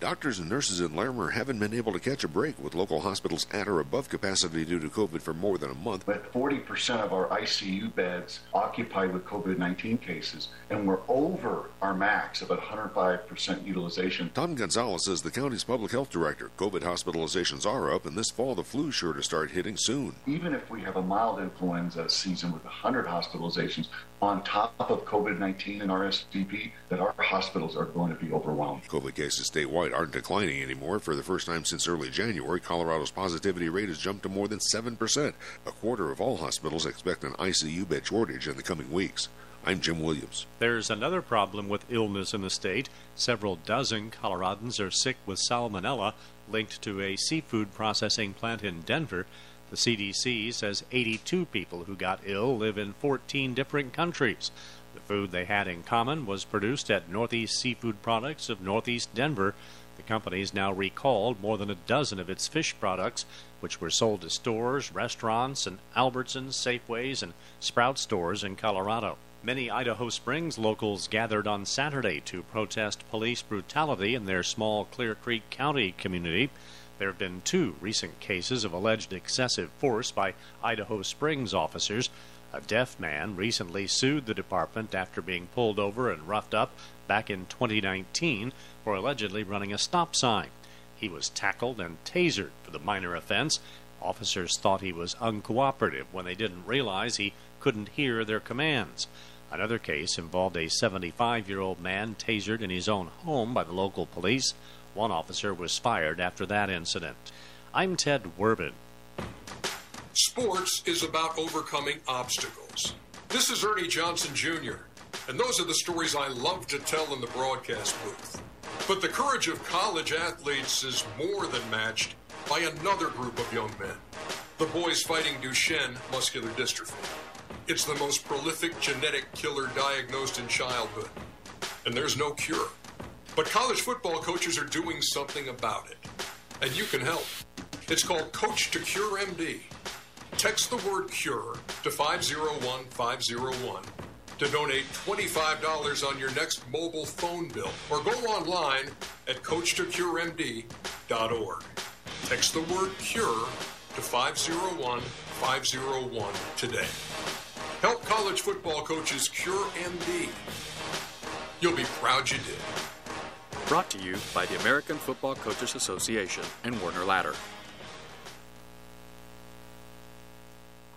Doctors and nurses in Larimer haven't been able to catch a break with local hospitals at or above capacity due to COVID for more than a month. But 40% of our ICU beds occupied with COVID 19 cases, and we're over our max of 105% utilization. Tom Gonzales is the county's public health director. COVID hospitalizations are up, and this fall the flu's sure to start hitting soon. Even if we have a mild influenza season with 100 hospitalizations, on top of COVID 19 and RSVP, that our hospitals are going to be overwhelmed. COVID cases statewide aren't declining anymore. For the first time since early January, Colorado's positivity rate has jumped to more than 7%. A quarter of all hospitals expect an ICU bed shortage in the coming weeks. I'm Jim Williams. There's another problem with illness in the state. Several dozen Coloradans are sick with salmonella linked to a seafood processing plant in Denver. The CDC says 82 people who got ill live in 14 different countries. The food they had in common was produced at Northeast Seafood Products of Northeast Denver. The company's now recalled more than a dozen of its fish products, which were sold to stores, restaurants, and Albertsons, Safeways, and Sprout stores in Colorado. Many Idaho Springs locals gathered on Saturday to protest police brutality in their small Clear Creek County community. There have been two recent cases of alleged excessive force by Idaho Springs officers. A deaf man recently sued the department after being pulled over and roughed up back in 2019 for allegedly running a stop sign. He was tackled and tasered for the minor offense. Officers thought he was uncooperative when they didn't realize he couldn't hear their commands. Another case involved a 75 year old man tasered in his own home by the local police. One officer was fired after that incident. I'm Ted Werbin. Sports is about overcoming obstacles. This is Ernie Johnson Jr., and those are the stories I love to tell in the broadcast booth. But the courage of college athletes is more than matched by another group of young men the boys fighting Duchenne muscular dystrophy. It's the most prolific genetic killer diagnosed in childhood, and there's no cure. But college football coaches are doing something about it, and you can help. It's called Coach to Cure MD. Text the word cure to 501501 to donate $25 on your next mobile phone bill or go online at coachtocuremd.org. Text the word cure to 501501 today. Help college football coaches cure MD. You'll be proud you did. Brought to you by the American Football Coaches Association and Werner Ladder.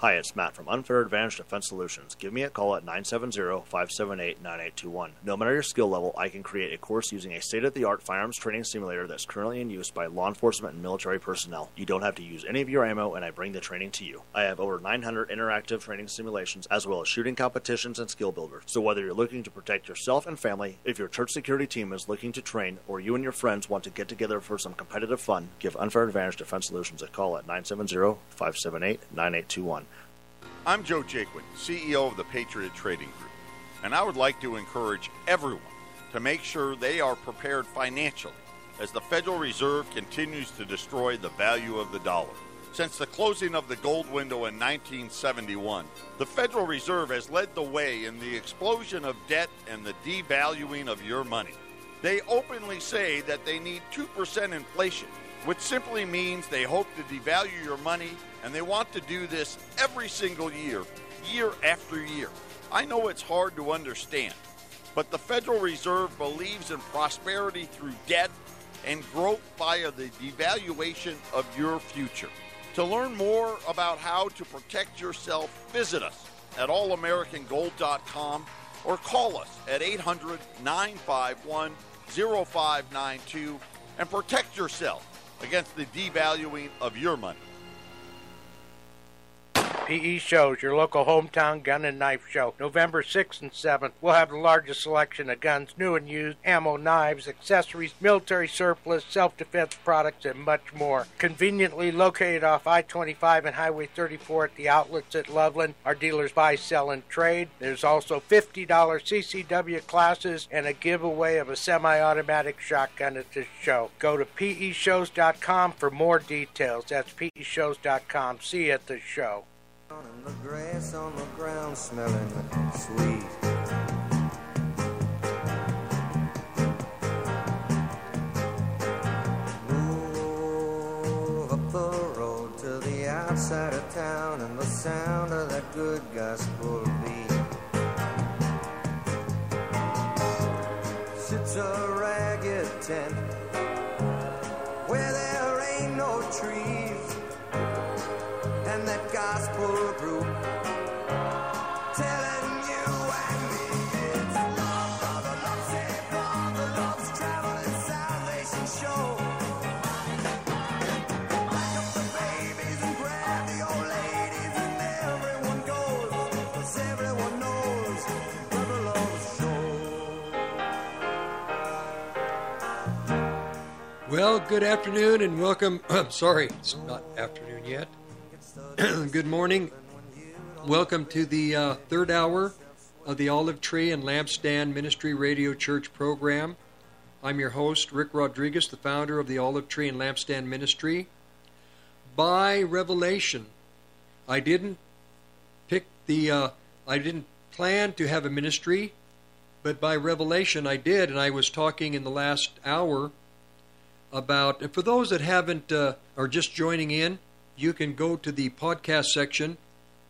Hi, it's Matt from Unfair Advantage Defense Solutions. Give me a call at 970-578-9821. No matter your skill level, I can create a course using a state-of-the-art firearms training simulator that's currently in use by law enforcement and military personnel. You don't have to use any of your ammo, and I bring the training to you. I have over 900 interactive training simulations, as well as shooting competitions and skill builders. So whether you're looking to protect yourself and family, if your church security team is looking to train, or you and your friends want to get together for some competitive fun, give Unfair Advantage Defense Solutions a call at 970-578-9821. I'm Joe Jaquin, CEO of the Patriot Trading Group, and I would like to encourage everyone to make sure they are prepared financially as the Federal Reserve continues to destroy the value of the dollar. Since the closing of the gold window in 1971, the Federal Reserve has led the way in the explosion of debt and the devaluing of your money. They openly say that they need 2% inflation, which simply means they hope to devalue your money and they want to do this every single year, year after year. I know it's hard to understand, but the Federal Reserve believes in prosperity through debt and growth via the devaluation of your future. To learn more about how to protect yourself, visit us at allamericangold.com or call us at 800 951 0592 and protect yourself against the devaluing of your money. PE Shows, your local hometown gun and knife show. November 6th and 7th, we'll have the largest selection of guns, new and used, ammo, knives, accessories, military surplus, self defense products, and much more. Conveniently located off I 25 and Highway 34 at the outlets at Loveland. Our dealers buy, sell, and trade. There's also $50 CCW classes and a giveaway of a semi automatic shotgun at this show. Go to peshows.com for more details. That's peshows.com. See you at the show. And the grass on the ground smelling sweet. Move up the road to the outside of town and the sound of that good gospel telling you and me it's love, love's traveling salvation show. Up the babies and grab the old ladies and everyone goes, 'cause everyone knows brother loves show. Well, good afternoon and welcome. I'm sorry, it's. Good morning. Welcome to the uh, third hour of the Olive Tree and Lampstand Ministry Radio Church program. I'm your host, Rick Rodriguez, the founder of the Olive Tree and Lampstand Ministry. By revelation, I didn't pick the, uh, I didn't plan to have a ministry, but by revelation I did, and I was talking in the last hour about, and for those that haven't, uh, are just joining in, you can go to the podcast section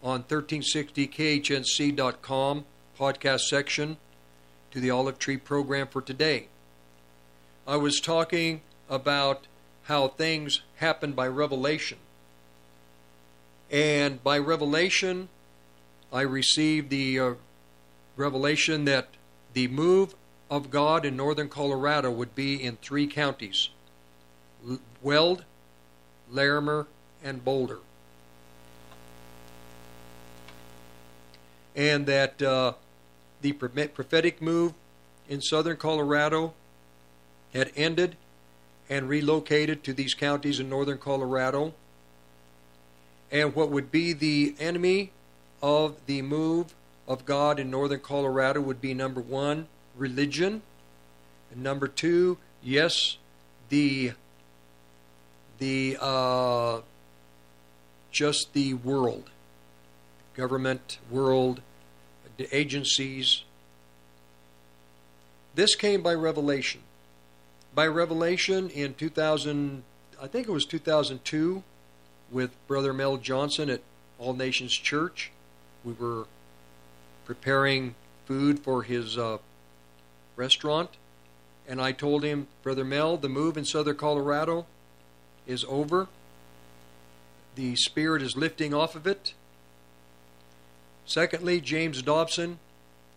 on 1360khnc.com, podcast section, to the Olive Tree program for today. I was talking about how things happen by revelation. And by revelation, I received the uh, revelation that the move of God in northern Colorado would be in three counties Weld, Larimer, and Boulder. And that uh, the prophetic move in southern Colorado had ended and relocated to these counties in northern Colorado. And what would be the enemy of the move of God in northern Colorado would be number one, religion. And number two, yes, the the uh, just the world, government, world, agencies. This came by revelation. By revelation in 2000, I think it was 2002, with Brother Mel Johnson at All Nations Church. We were preparing food for his uh, restaurant, and I told him, Brother Mel, the move in southern Colorado is over. The spirit is lifting off of it. Secondly, James Dobson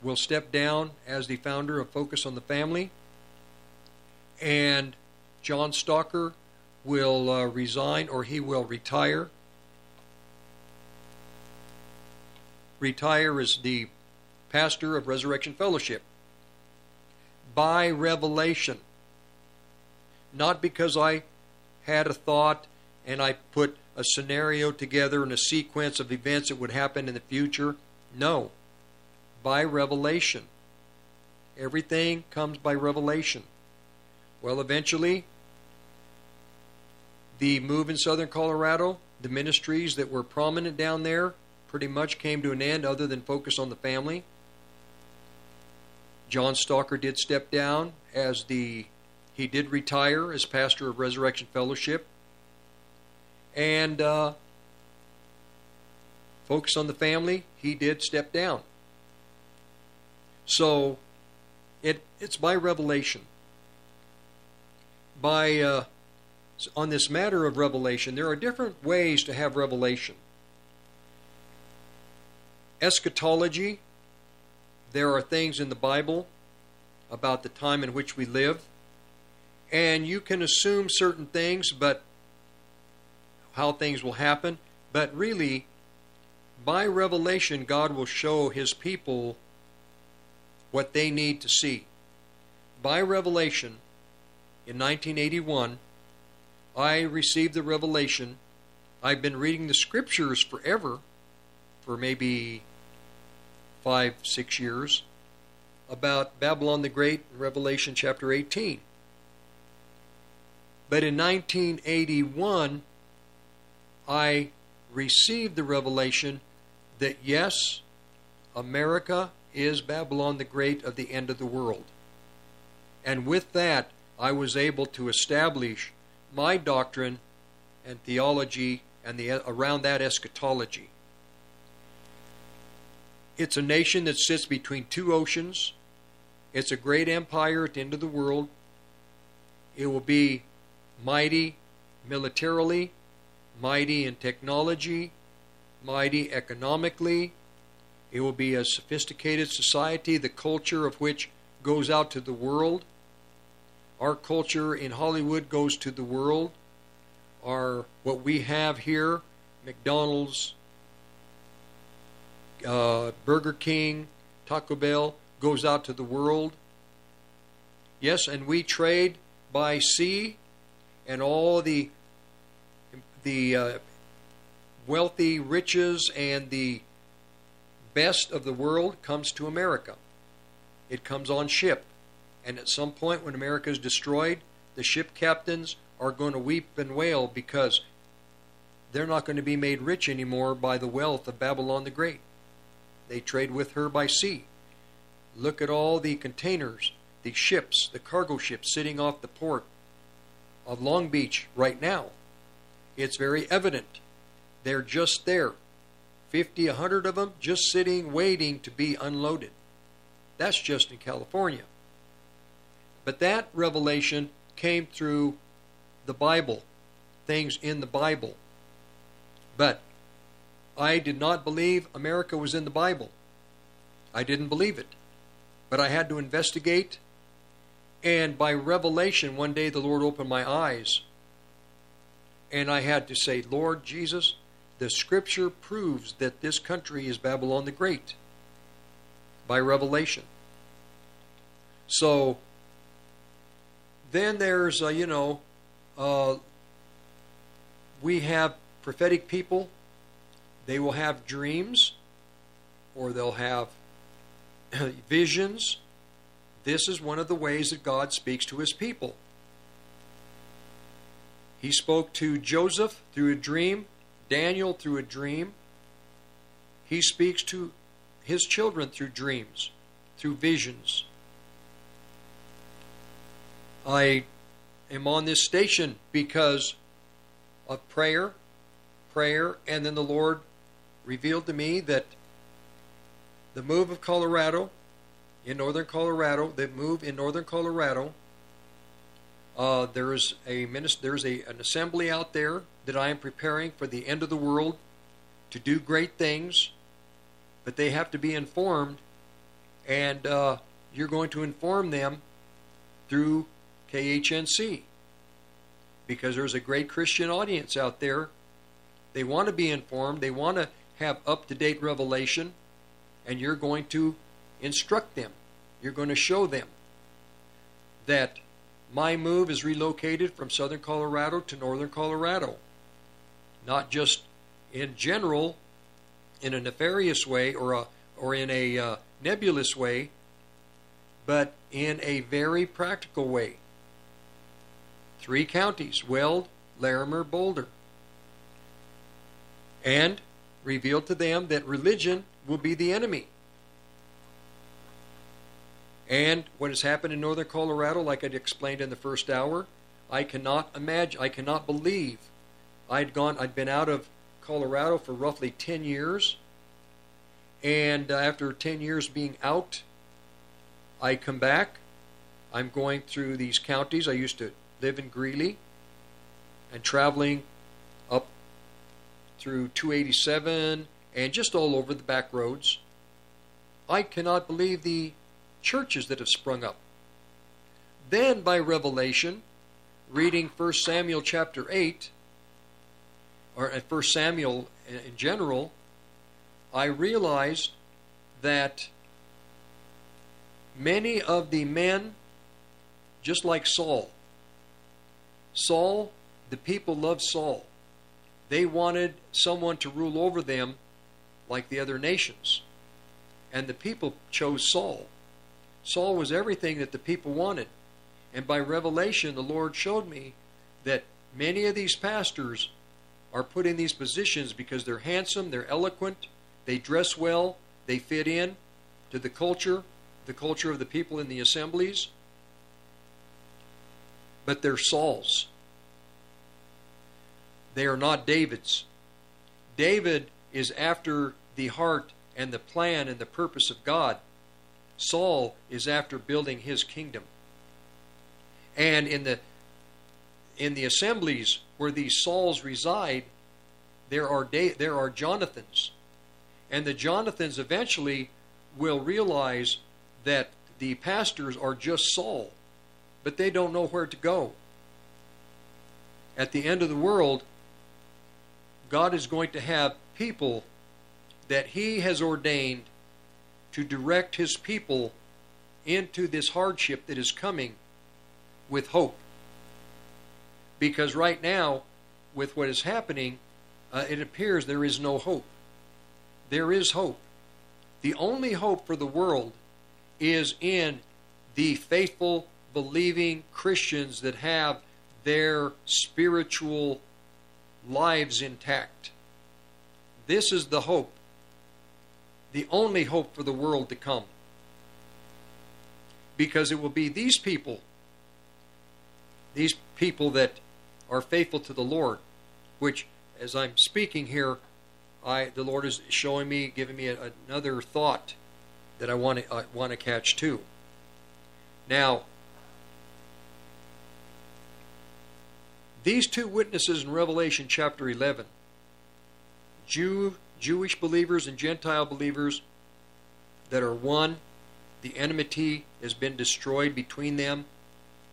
will step down as the founder of Focus on the Family. And John Stocker will uh, resign or he will retire. Retire as the pastor of Resurrection Fellowship by revelation. Not because I had a thought and I put a scenario together and a sequence of events that would happen in the future. No. By revelation. Everything comes by revelation. Well, eventually, the move in southern Colorado, the ministries that were prominent down there, pretty much came to an end other than focus on the family. John Stocker did step down as the he did retire as pastor of Resurrection Fellowship. And uh, focus on the family, he did step down. So it it's by revelation. By uh, on this matter of revelation, there are different ways to have revelation. Eschatology, there are things in the Bible about the time in which we live and you can assume certain things, but how things will happen. But really, by revelation, God will show His people what they need to see. By revelation, in 1981, I received the revelation. I've been reading the scriptures forever, for maybe five, six years, about Babylon the Great in Revelation chapter 18. But in 1981, I received the revelation that yes, America is Babylon the Great of the end of the world. And with that, I was able to establish my doctrine and theology and the around that eschatology. It's a nation that sits between two oceans. It's a great empire at the end of the world. It will be mighty militarily, mighty in technology, mighty economically. It will be a sophisticated society, the culture of which goes out to the world. Our culture in Hollywood goes to the world. Our what we have here, McDonald's, uh, Burger King, Taco Bell, goes out to the world. Yes, and we trade by sea, and all the the uh, wealthy riches and the best of the world comes to America. It comes on ship. And at some point, when America is destroyed, the ship captains are going to weep and wail because they're not going to be made rich anymore by the wealth of Babylon the Great. They trade with her by sea. Look at all the containers, the ships, the cargo ships sitting off the port of Long Beach right now. It's very evident. They're just there. 50, 100 of them just sitting, waiting to be unloaded. That's just in California. But that revelation came through the Bible, things in the Bible. But I did not believe America was in the Bible. I didn't believe it. But I had to investigate. And by revelation, one day the Lord opened my eyes. And I had to say, Lord Jesus, the scripture proves that this country is Babylon the Great by revelation. So then there's, uh, you know, uh, we have prophetic people. They will have dreams or they'll have visions. This is one of the ways that God speaks to his people. He spoke to Joseph through a dream, Daniel through a dream. He speaks to his children through dreams, through visions. I am on this station because of prayer, prayer, and then the Lord revealed to me that the move of Colorado in northern Colorado, the move in northern Colorado, uh, there is a there's a, an assembly out there that I am preparing for the end of the world to do great things, but they have to be informed, and uh, you're going to inform them through KHNC because there's a great Christian audience out there. They want to be informed, they want to have up to date revelation, and you're going to instruct them. You're going to show them that my move is relocated from southern Colorado to northern Colorado. Not just in general, in a nefarious way or a or in a uh, nebulous way, but in a very practical way. Three counties Weld, Larimer, Boulder. And revealed to them that religion will be the enemy. And what has happened in northern Colorado, like I explained in the first hour, I cannot imagine, I cannot believe. I'd gone, I'd been out of Colorado for roughly 10 years. And uh, after 10 years being out, I come back. I'm going through these counties. I used to live in Greeley and traveling up through 287 and just all over the back roads. I cannot believe the churches that have sprung up. Then, by revelation, reading 1 Samuel chapter 8, or uh, 1 Samuel in general, I realized that many of the men, just like Saul, Saul, the people loved Saul. They wanted someone to rule over them like the other nations. And the people chose Saul. Saul was everything that the people wanted. And by revelation, the Lord showed me that many of these pastors are put in these positions because they're handsome, they're eloquent, they dress well, they fit in to the culture, the culture of the people in the assemblies. But they're Saul's. They are not David's. David is after the heart and the plan and the purpose of God. Saul is after building his kingdom. And in the in the assemblies where these Sauls reside, there are there are Jonathans. And the Jonathans eventually will realize that the pastors are just Saul, but they don't know where to go. At the end of the world, God is going to have people that He has ordained to direct His people into this hardship that is coming with hope. Because right now, with what is happening, uh, it appears there is no hope. There is hope. The only hope for the world is in the faithful, believing Christians that have their spiritual lives intact. This is the hope, the only hope for the world to come. Because it will be these people, these people that are faithful to the Lord, which, as I'm speaking here, I the Lord is showing me, giving me a, another thought that I want to I want to catch too. Now, these two witnesses in Revelation chapter 11, Jew Jewish believers and Gentile believers that are one, the enmity has been destroyed between them.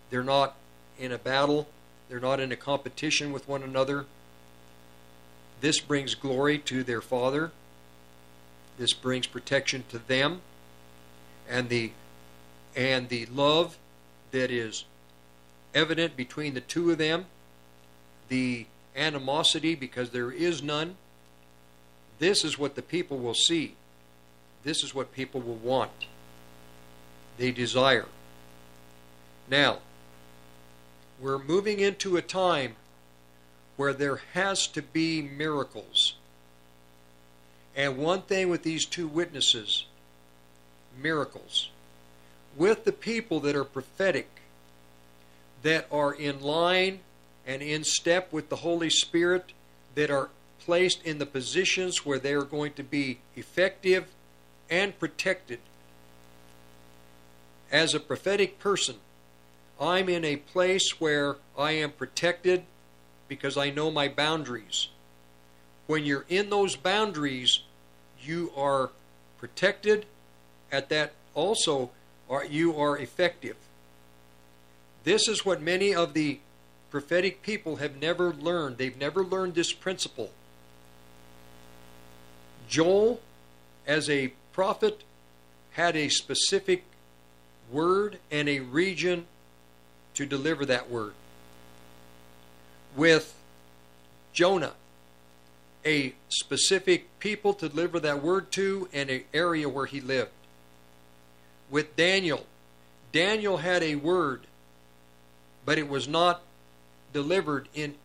They're not in a battle, they're not in a competition with one another. This brings glory to their Father. This brings protection to them. And the and the love that is evident between the two of them, the animosity because there is none. This is what the people will see. This is what people will want. They desire. Now, we're moving into a time where there has to be miracles. And one thing with these two witnesses miracles. With the people that are prophetic, that are in line and in step with the Holy Spirit, that are placed in the positions where they are going to be effective and protected. As a prophetic person, I'm in a place where I am protected because I know my boundaries. When you're in those boundaries, you are protected. At that, also, are, you are effective. This is what many of the prophetic people have never learned. They've never learned this principle. Joel, as a prophet, had a specific word and a region to deliver that word with Jonah, a specific people to deliver that word to and an area where he lived. With Daniel, Daniel had a word, but it was not delivered in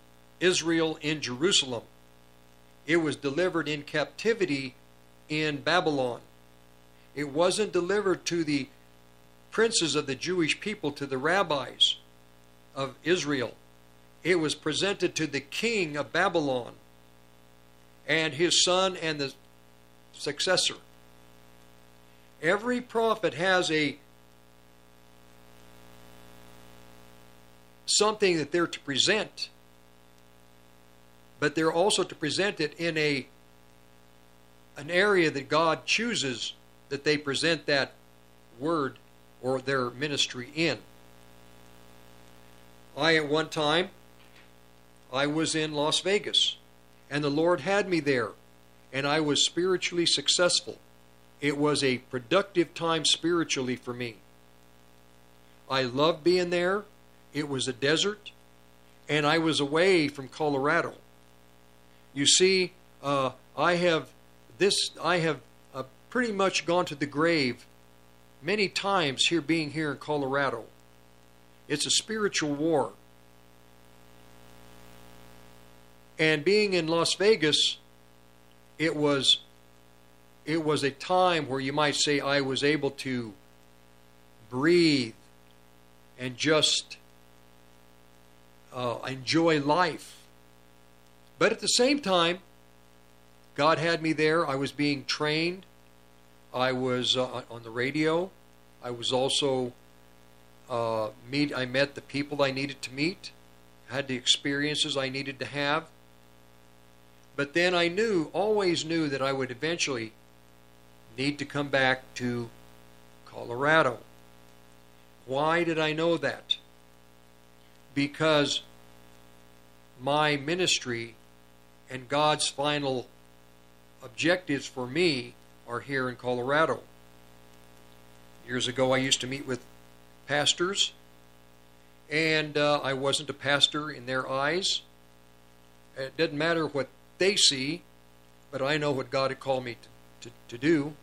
Israel, in Jerusalem. It was delivered in captivity in Babylon. It wasn't delivered to the princes of the Jewish people, to the rabbis of Israel it was presented to the king of Babylon and his son and the successor. Every prophet has a something that they're to present, but they're also to present it in a an area that God chooses that they present that word or their ministry in. I, at one time, I was in Las Vegas, and the Lord had me there, and I was spiritually successful. It was a productive time spiritually for me. I loved being there. It was a desert, and I was away from Colorado. You see, uh, I have this. I have uh, pretty much gone to the grave many times here, being here in Colorado. It's a spiritual war. And being in Las Vegas, it was it was a time where you might say I was able to breathe and just uh, enjoy life. But at the same time, God had me there. I was being trained. I was uh, on the radio. I was also uh, meet. I met the people I needed to meet. Had the experiences I needed to have. But then I knew, always knew, that I would eventually need to come back to Colorado. Why did I know that? Because my ministry and God's final objectives for me are here in Colorado. Years ago, I used to meet with pastors, and uh, I wasn't a pastor in their eyes. It doesn't matter what they see, but I know what God had called me to, to, to do,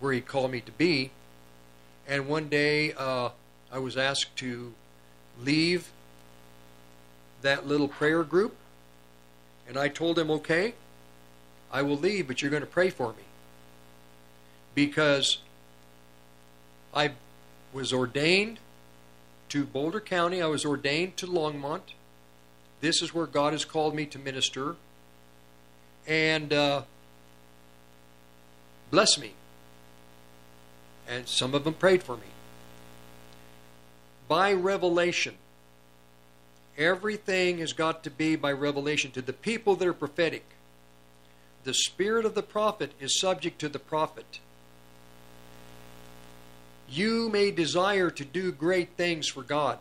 where He called me to be. And one day, uh, I was asked to leave that little prayer group, and I told him, okay, I will leave, but you're going to pray for me. Because I was ordained to Boulder County, I was ordained to Longmont. This is where God has called me to minister. And uh, bless me. And some of them prayed for me by revelation. Everything has got to be by revelation to the people that are prophetic. The spirit of the prophet is subject to the prophet. You may desire to do great things for God.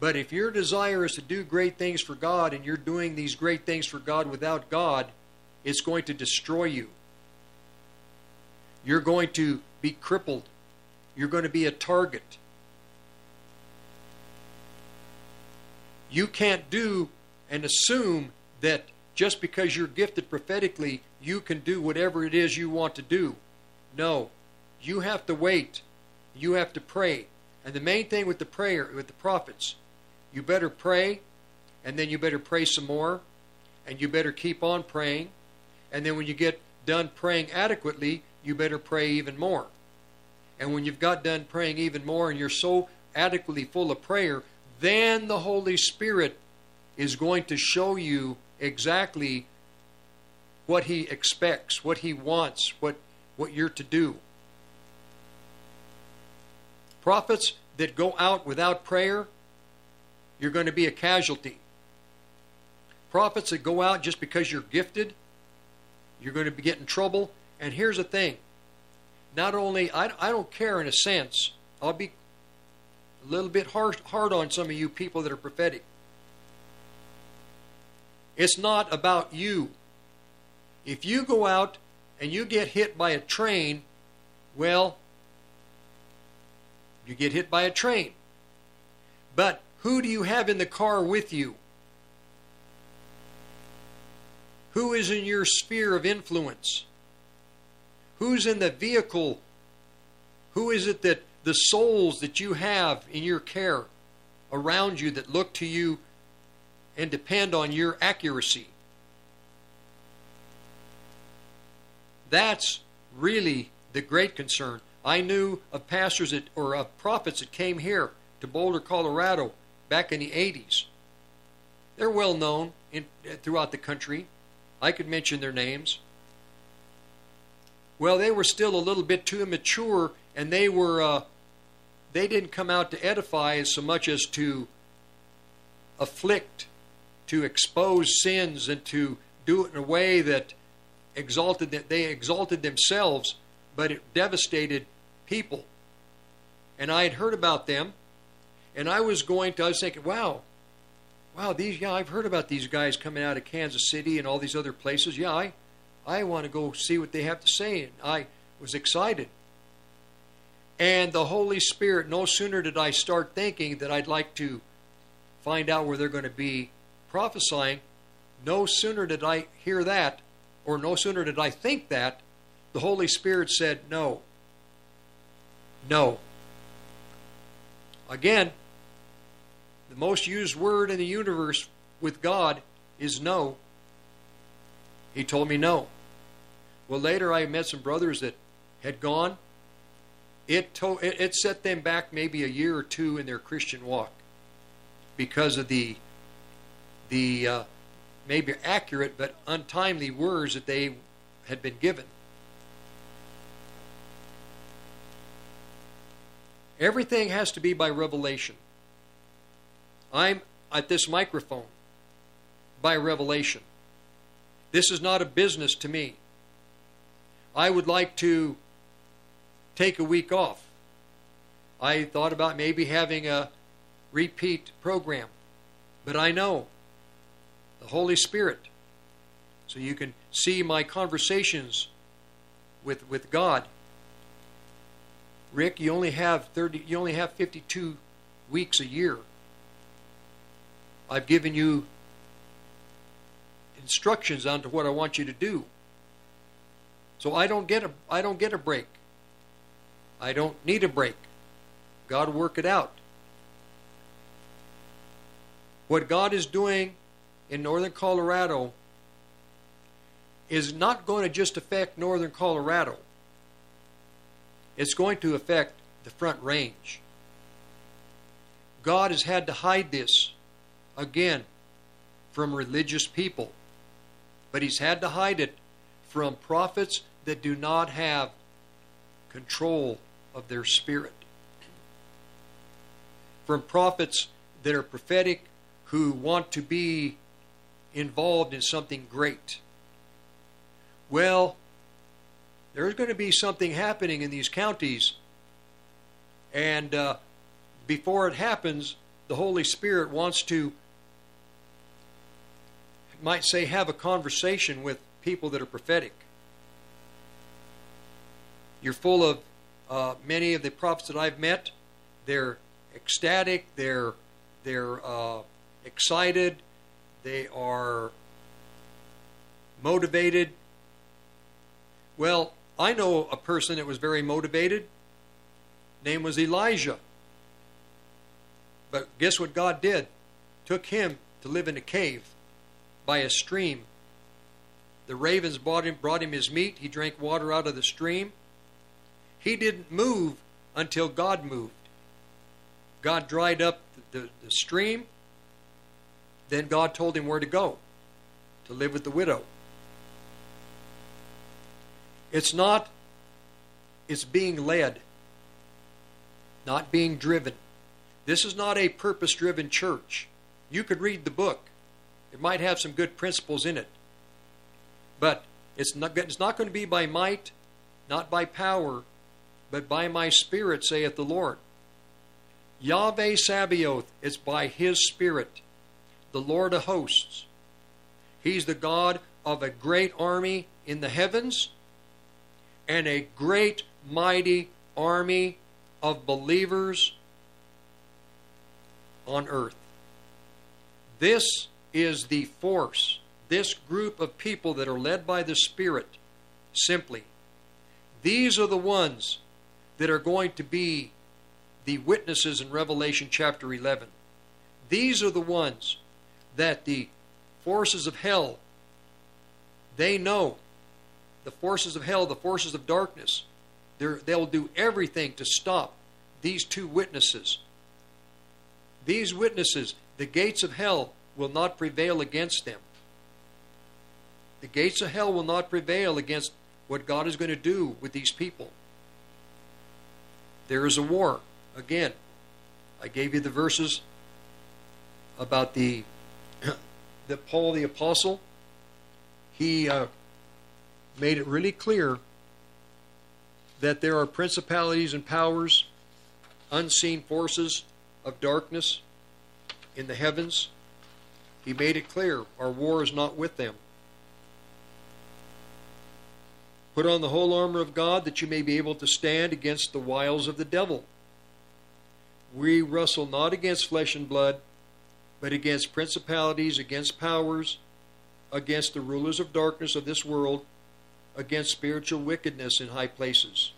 But if your desire is to do great things for God and you're doing these great things for God without God, it's going to destroy you. You're going to be crippled. You're going to be a target. You can't do and assume that just because you're gifted prophetically, you can do whatever it is you want to do. No. You have to wait. You have to pray. And the main thing with the prayer, with the prophets, you better pray, and then you better pray some more, and you better keep on praying. And then when you get done praying adequately, you better pray even more. And when you've got done praying even more and you're so adequately full of prayer, then the Holy Spirit is going to show you exactly what He expects, what He wants, what, what you're to do. Prophets that go out without prayer, you're going to be a casualty. Prophets that go out just because you're gifted, you're going to be getting trouble. And here's the thing not only, I, I don't care in a sense, I'll be a little bit hard, hard on some of you people that are prophetic. It's not about you. If you go out and you get hit by a train, well, you get hit by a train. But who do you have in the car with you? Who is in your sphere of influence? Who's in the vehicle? Who is it that the souls that you have in your care around you that look to you and depend on your accuracy. That's really the great concern. I knew of pastors that, or of prophets that came here to Boulder, Colorado back in the 80s. They're well known in, throughout the country. I could mention their names. Well, they were still a little bit too immature, and they were uh, they didn't come out to edify as so much as to afflict, to expose sins, and to do it in a way that exalted that they exalted themselves, but it devastated people. And I had heard about them, And I was going to, I was thinking, wow, wow, these, yeah, I've heard about these guys coming out of Kansas City and all these other places. Yeah, I, I want to go see what they have to say. And I was excited. And the Holy Spirit, no sooner did I start thinking that I'd like to find out where they're going to be prophesying, no sooner did I hear that, or no sooner did I think that, the Holy Spirit said, No. No. Again, the most used word in the universe with God is no. He told me no. Well, later I met some brothers that had gone. It, to, it, it set them back maybe a year or two in their Christian walk because of the the uh, maybe accurate but untimely words that they had been given. Everything has to be by revelation. I'm at this microphone by revelation. This is not a business to me. I would like to take a week off. I thought about maybe having a repeat program, but I know the Holy Spirit. So you can see my conversations with with God. Rick, you only have 30 you only have 52 weeks a year. I've given you instructions on to what I want you to do. So I don't get a I don't get a break. I don't need a break. God work it out. What God is doing in northern Colorado is not going to just affect northern Colorado. It's going to affect the front range. God has had to hide this, again, from religious people. But He's had to hide it from prophets that do not have control of their spirit. From prophets that are prophetic who want to be involved in something great. Well, there's going to be something happening in these counties, and uh, before it happens, the Holy Spirit wants to, might say, have a conversation with people that are prophetic. You're full of uh, many of the prophets that I've met. They're ecstatic. They're they're uh, excited. They are motivated. Well, I know a person that was very motivated. Name was Elijah. But guess what God did? Took him to live in a cave by a stream. The ravens brought him, brought him his meat. He drank water out of the stream. He didn't move until God moved. God dried up the, the, stream. Then God told him where to go to live with the widow. It's not, it's being led, not being driven. This is not a purpose driven church. You could read the book, it might have some good principles in it. But it's not, it's not going to be by might, not by power, but by my spirit, saith the Lord. Yahweh Sabaoth, it's by his spirit the Lord of hosts. He's the God of a great army in the heavens and a great, mighty army of believers on earth. This is the force, this group of people that are led by the Spirit, simply. These are the ones that are going to be the witnesses in Revelation chapter 11. These are the ones that the forces of hell, they know the forces of hell, the forces of darkness, they'll do everything to stop these two witnesses. These witnesses, the gates of hell will not prevail against them. The gates of hell will not prevail against what God is going to do with these people. There is a war. Again, I gave you the verses about the that Paul the Apostle, he uh, made it really clear that there are principalities and powers, unseen forces of darkness in the heavens. He made it clear our war is not with them. Put on the whole armor of God that you may be able to stand against the wiles of the devil. We wrestle not against flesh and blood, but against principalities, against powers, against the rulers of darkness of this world, against spiritual wickedness in high places.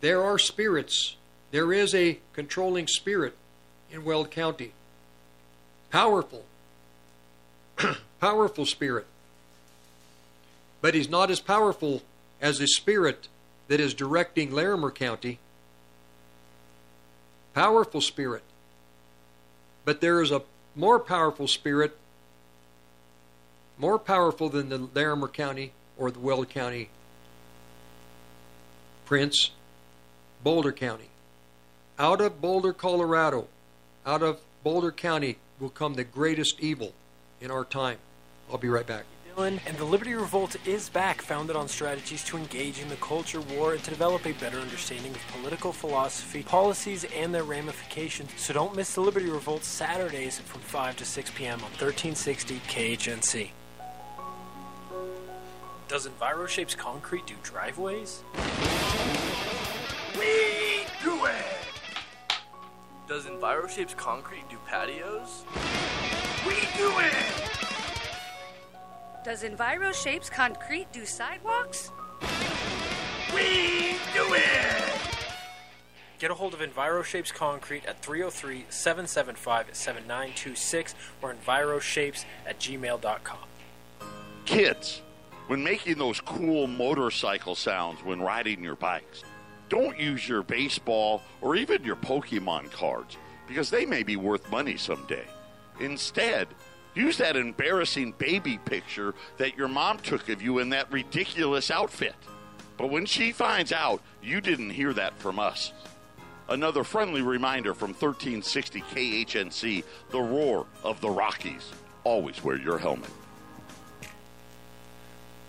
There are spirits. There is a controlling spirit in Weld County. Powerful. powerful spirit. But he's not as powerful as the spirit that is directing Larimer County. Powerful spirit. But there is a more powerful spirit, more powerful than the Larimer County or the Weld County Prince, Boulder County. Out of Boulder, Colorado, out of Boulder County will come the greatest evil in our time. I'll be right back. Dylan, and the Liberty Revolt is back, founded on strategies to engage in the culture war and to develop a better understanding of political philosophy, policies, and their ramifications. So don't miss the Liberty Revolt Saturdays from 5 to 6 p.m. on 1360 KHNC. Does EnviroShapes Concrete do driveways? We do it! Does EnviroShapes Concrete do patios? We do it! Does Enviro Shapes Concrete do sidewalks? We do it! Get a hold of EnviroShapes Concrete at 303 775 7926 or EnviroShapes at gmail.com. Kids, when making those cool motorcycle sounds when riding your bikes, don't use your baseball or even your Pokemon cards because they may be worth money someday. Instead, use that embarrassing baby picture that your mom took of you in that ridiculous outfit. But when she finds out, you didn't hear that from us. Another friendly reminder from 1360 KHNC, the roar of the Rockies. Always wear your helmet.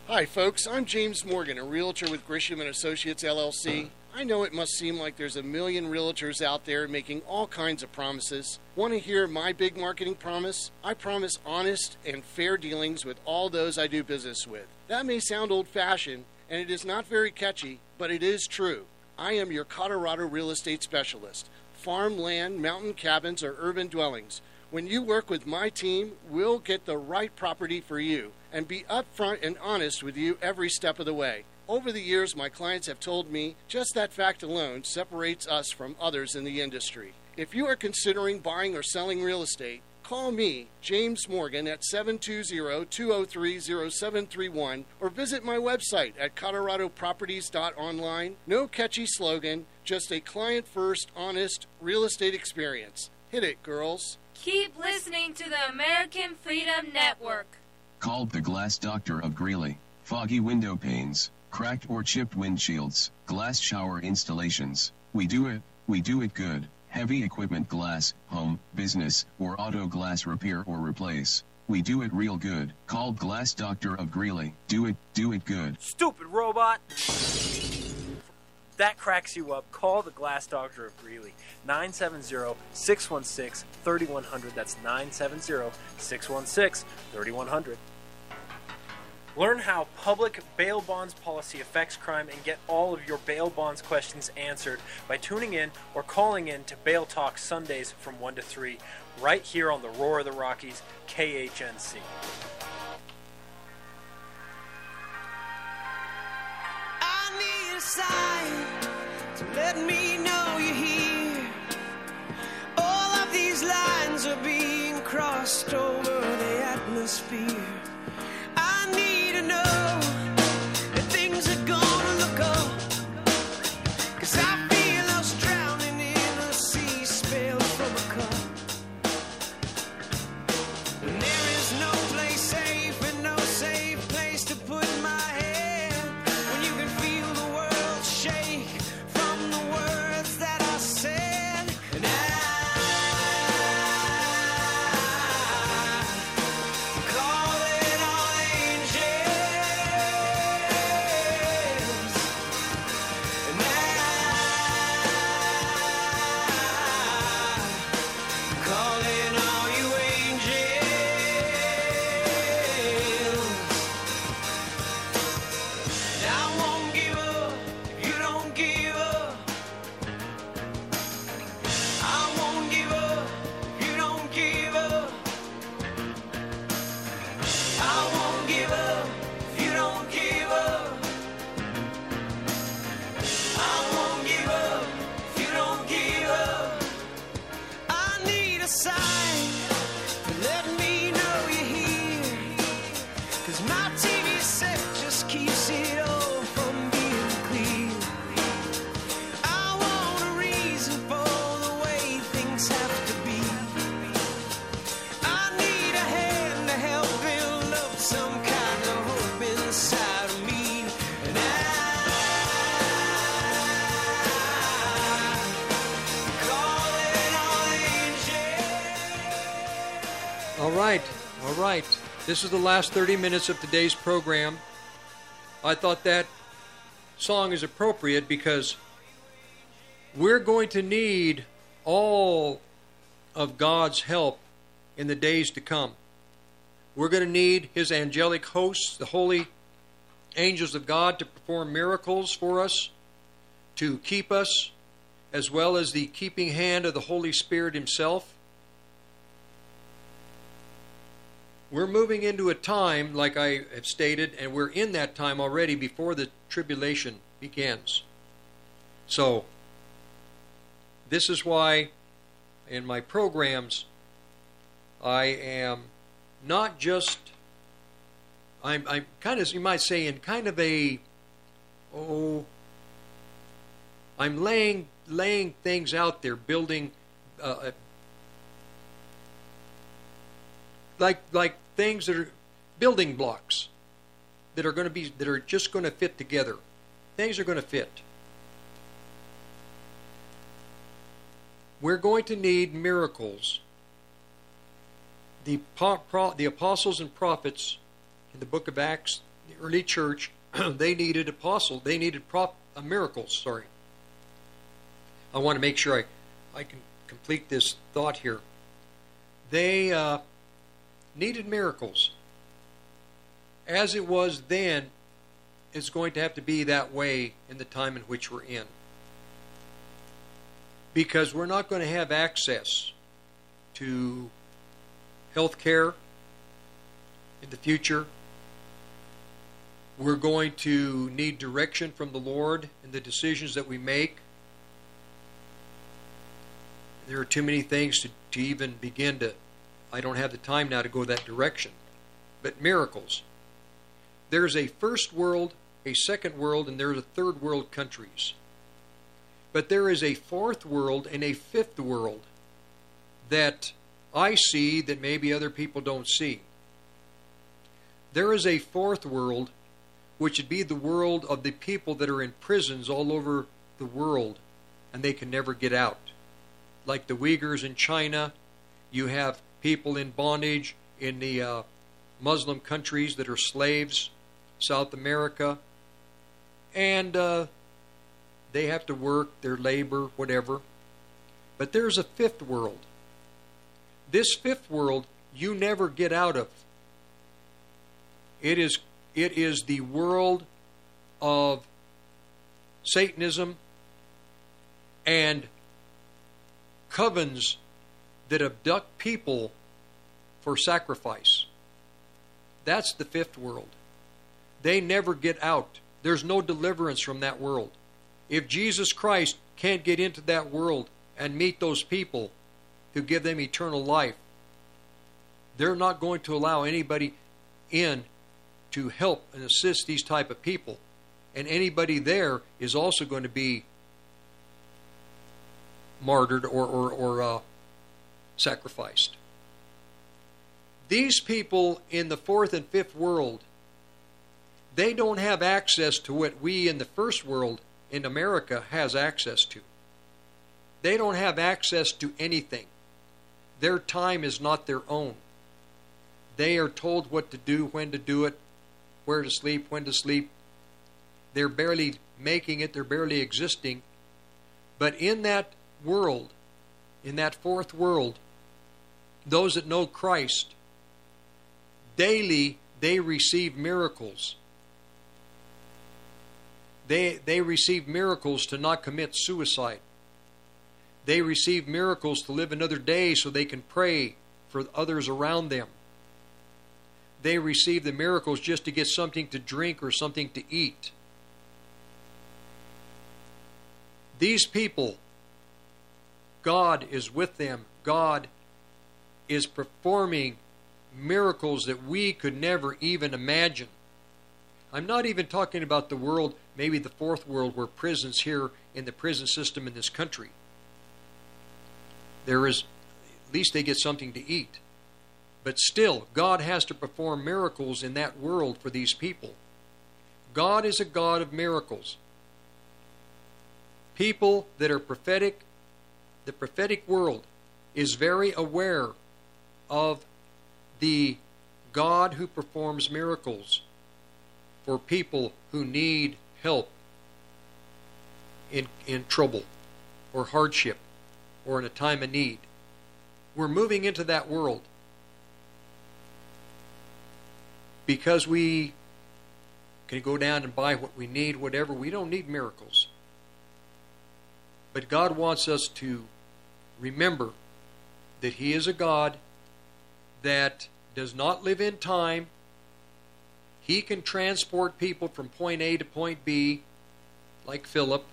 Hi, folks. I'm James Morgan, a realtor with Grisham and Associates LLC. I know it must seem like there's a million realtors out there making all kinds of promises. Want to hear my big marketing promise? I promise honest and fair dealings with all those I do business with. That may sound old fashioned, and it is not very catchy, but it is true. I am your Colorado real estate specialist. Farmland, mountain cabins, or urban dwellings. When you work with my team, we'll get the right property for you and be upfront and honest with you every step of the way. Over the years, my clients have told me just that fact alone separates us from others in the industry. If you are considering buying or selling real estate, call me, James Morgan, at 720 203 0731 or visit my website at coloradoproperties.online. No catchy slogan, just a client first, honest real estate experience. Hit it, girls. Keep listening to the American Freedom Network. Called the Glass Doctor of Greeley. Foggy window panes, cracked or chipped windshields, glass shower installations. We do it, we do it good. Heavy equipment glass, home, business, or auto glass repair or replace. We do it real good. Called Glass Doctor of Greeley. Do it, do it good. Stupid robot! That cracks you up. Call the Glass Doctor of Greeley. 970 616 3100. That's 970 616 3100. Learn how public bail bonds policy affects crime and get all of your bail bonds questions answered by tuning in or calling in to Bail Talk Sundays from 1 to 3, right here on the Roar of the Rockies, KHNC. To let me know you're here. All of these lines are being crossed over the atmosphere. This is the last 30 minutes of today's program. I thought that song is appropriate because we're going to need all of God's help in the days to come. We're going to need His angelic hosts, the holy angels of God, to perform miracles for us, to keep us, as well as the keeping hand of the Holy Spirit Himself. We're moving into a time, like I have stated, and we're in that time already before the tribulation begins. So, this is why in my programs I am not just, I'm, I'm kind of, you might say, in kind of a, oh, I'm laying laying things out there, building uh, like like things that are building blocks that are going to be that are just going to fit together. Things are going to fit. We're going to need miracles. The the apostles and prophets in the book of Acts, the early church, they needed apostle, they needed prop, uh, miracles. Sorry. I want to make sure I, I can complete this thought here. They uh, needed miracles. As it was then, it's going to have to be that way in the time in which we're in. Because we're not going to have access to health care in the future. We're going to need direction from the Lord in the decisions that we make. There are too many things to, to even begin to I don't have the time now to go that direction. But miracles. There's a first world, a second world, and there's a third world countries. But there is a fourth world and a fifth world that I see that maybe other people don't see. There is a fourth world, which would be the world of the people that are in prisons all over the world and they can never get out. Like the Uyghurs in China, you have people in bondage in the uh, Muslim countries that are slaves, South America, and uh, they have to work, their labor, whatever. But there's a fifth world. This fifth world you never get out of. It is it is the world of Satanism and covens that abduct people for sacrifice. That's the fifth world. They never get out. There's no deliverance from that world. If Jesus Christ can't get into that world and meet those people to give them eternal life, they're not going to allow anybody in to help and assist these type of people. And anybody there is also going to be martyred or, or, or uh, sacrificed. These people in the fourth and fifth world, they don't have access to what we in the first world in America has access to. They don't have access to anything. Their time is not their own. They are told what to do, when to do it, where to sleep, when to sleep. They're barely making it, they're barely existing. But in that world, in that fourth world, those that know Christ, daily they receive miracles. They, they receive miracles to not commit suicide. They receive miracles to live another day so they can pray for others around them. They receive the miracles just to get something to drink or something to eat. These people, God is with them. God is performing miracles that we could never even imagine. I'm not even talking about the world, maybe the fourth world, where prisons here in the prison system in this country. There is, at least they get something to eat. But still, God has to perform miracles in that world for these people. God is a God of miracles. People that are prophetic, the prophetic world is very aware of the God who performs miracles for people who need help in, in trouble or hardship or in a time of need. We're moving into that world because we can go down and buy what we need, whatever. We don't need miracles. But God wants us to remember that He is a God that does not live in time. He can transport people from point A to point B, like Philip.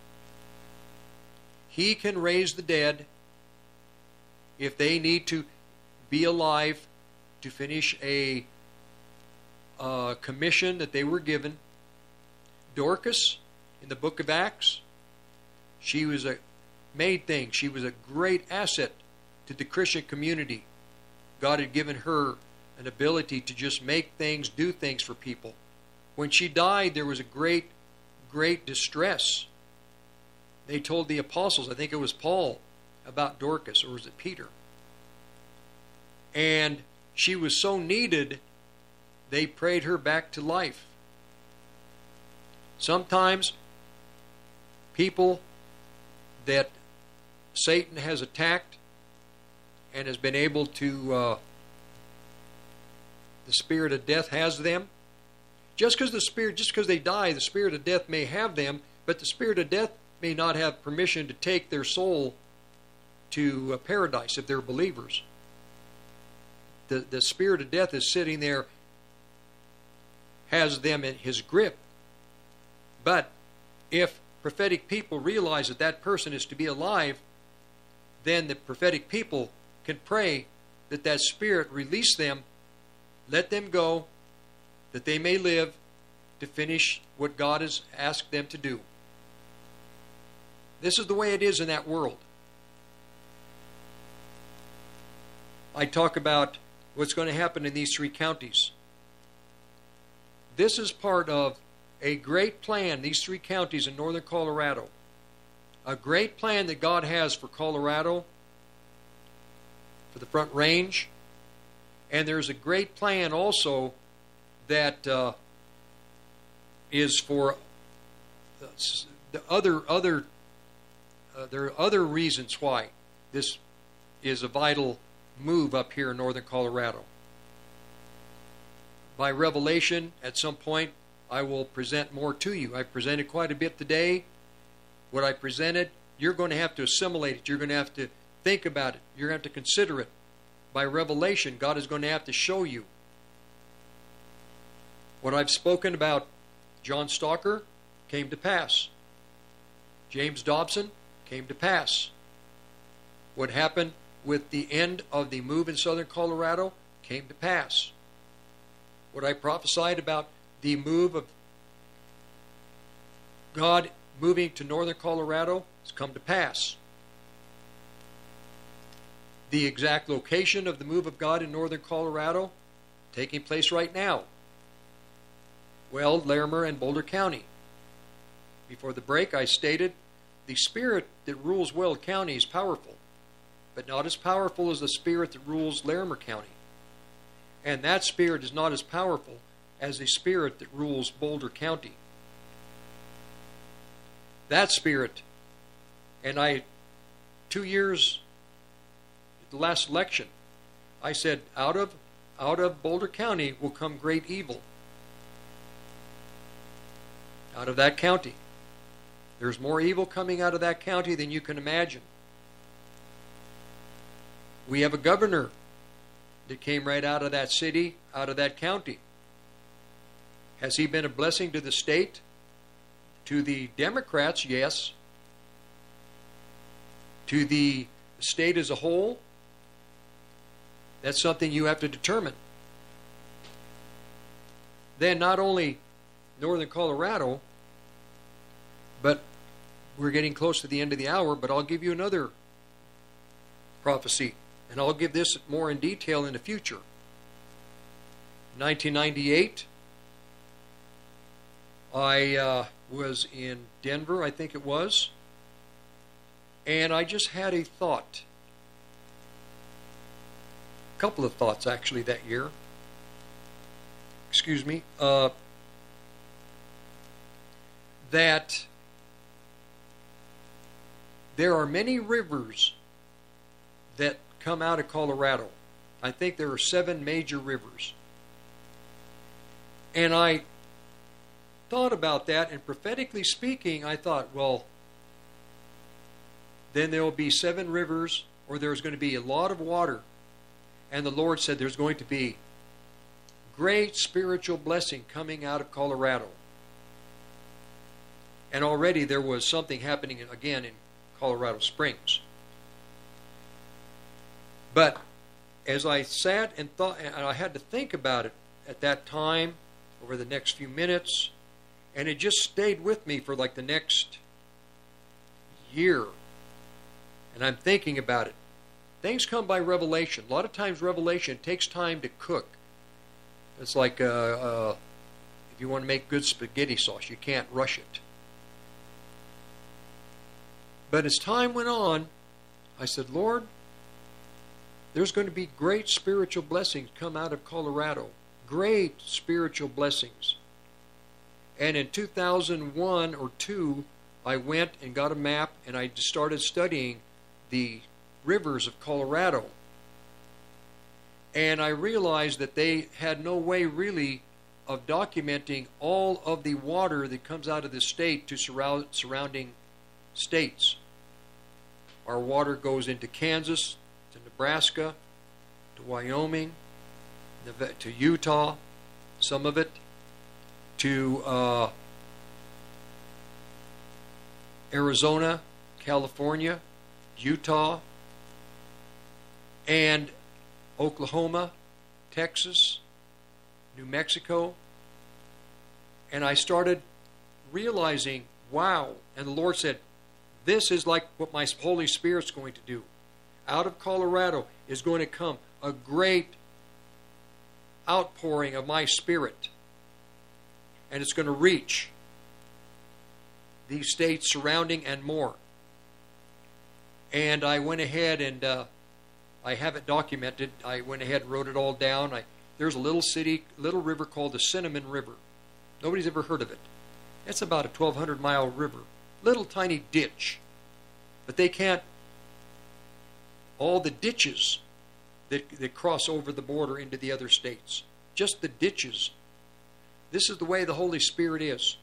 He can raise the dead if they need to be alive to finish a commission that they were given. Dorcas, in the book of Acts, she was a made thing. She was a great asset to the Christian community. God had given her an ability to just make things, do things for people. When she died, there was a great, great distress. They told the apostles, I think it was Paul, about Dorcas, or was it Peter? And she was so needed, they prayed her back to life. Sometimes people that Satan has attacked and has been able to, uh, the spirit of death has them. Just because the spirit, just because they die, the spirit of death may have them, but the spirit of death may not have permission to take their soul to uh, paradise if they're believers. The, the spirit of death is sitting there, has them in his grip. But if prophetic people realize that that person is to be alive, then the prophetic people can pray that that spirit release them, let them go, that they may live to finish what God has asked them to do. This is the way it is in that world. I talk about what's going to happen in these three counties. This is part of a great plan, these three counties in northern Colorado. A great plan that God has for Colorado, for the Front Range, and there's a great plan also that uh, is for the, the other other. Uh, there are other reasons why this is a vital move up here in northern Colorado. By revelation, at some point, I will present more to you. I presented quite a bit today. What I presented, you're going to have to assimilate it. You're going to have to think about it. You're going to have to consider it. By revelation, God is going to have to show you. What I've spoken about John Stocker came to pass. James Dobson came to pass. What happened with the end of the move in southern Colorado came to pass. What I prophesied about the move of God moving to northern Colorado has come to pass. The exact location of the move of God in northern Colorado taking place right now. Weld, Larimer, and Boulder County. Before the break, I stated the spirit that rules Weld County is powerful, but not as powerful as the spirit that rules Larimer County. And that spirit is not as powerful as the spirit that rules Boulder County. That spirit, and I, two years, the last election, I said, out of out of Boulder County will come great evil. Out of that county. There's more evil coming out of that county than you can imagine. We have a governor that came right out of that city, out of that county. Has he been a blessing to the state? To the Democrats, yes. To the state as a whole, that's something you have to determine. Then, not only northern Colorado, but we're getting close to the end of the hour, but I'll give you another prophecy, and I'll give this more in detail in the future. 1998, I uh, was in Denver, I think it was, and I just had a thought. Couple of thoughts actually that year. Excuse me. Uh, that there are many rivers that come out of Colorado. I think there are seven major rivers. And I thought about that, and prophetically speaking, I thought, well, then there will be seven rivers, or there's going to be a lot of water. And the Lord said there's going to be great spiritual blessing coming out of Colorado. And already there was something happening again in Colorado Springs. But as I sat and thought, and I had to think about it at that time over the next few minutes, and it just stayed with me for like the next year. And I'm thinking about it. Things come by revelation. A lot of times, revelation takes time to cook. It's like uh, uh, if you want to make good spaghetti sauce, you can't rush it. But as time went on, I said, Lord, there's going to be great spiritual blessings come out of Colorado. Great spiritual blessings. And in 2001 or 2, I went and got a map and I started studying the rivers of Colorado. And I realized that they had no way really of documenting all of the water that comes out of the state to surround, surrounding states. Our water goes into Kansas, to Nebraska, to Wyoming, to Utah, some of it, to uh, Arizona, California, Utah, and Oklahoma, Texas, New Mexico. And I started realizing, wow. And the Lord said, This is like what my Holy Spirit's going to do. Out of Colorado is going to come a great outpouring of my Spirit. And it's going to reach these states surrounding and more. And I went ahead and uh, I have it documented. I went ahead and wrote it all down. I, there's a little city, little river called the Cimarron River. Nobody's ever heard of it. It's about a 1,200 mile river, little tiny ditch. But they can't, all the ditches that, that cross over the border into the other states, just the ditches. This is the way the Holy Spirit is.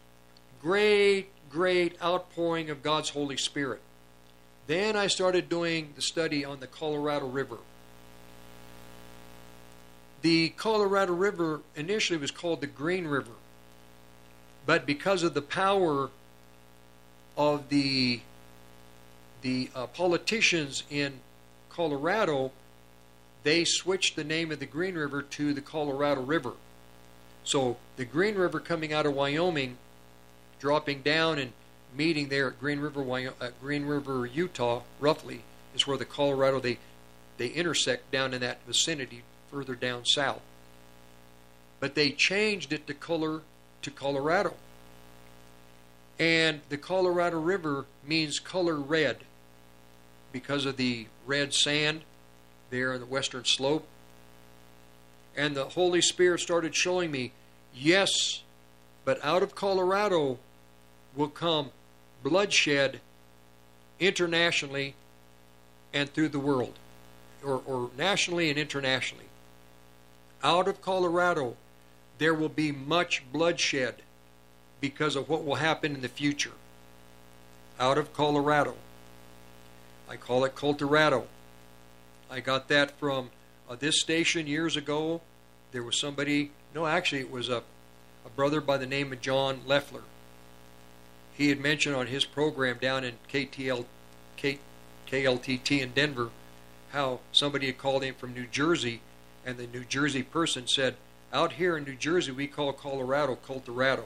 Great, great outpouring of God's Holy Spirit. Then I started doing the study on the Colorado River. The Colorado River initially was called the Green River, but because of the power of the the uh, politicians in Colorado, they switched the name of the Green River to the Colorado River. So the Green River coming out of Wyoming, dropping down and meeting there at Green River, Wyoming, uh, Green River, Utah, roughly, is where the Colorado they they intersect down in that vicinity further down south. But they changed it to color to Colorado. And the Colorado River means color red because of the red sand there on the western slope. And the Holy Spirit started showing me, yes, but out of Colorado will come bloodshed internationally and through the world, or, or nationally and internationally. Out of Colorado, there will be much bloodshed because of what will happen in the future. Out of Colorado. I call it Colorado. I got that from uh, this station years ago. There was somebody, no, actually, it was a, a brother by the name of John Leffler he had mentioned on his program down in KTL, K, KLTT in Denver how somebody had called him from New Jersey, and the New Jersey person said, Out here in New Jersey, we call Colorado Colorado.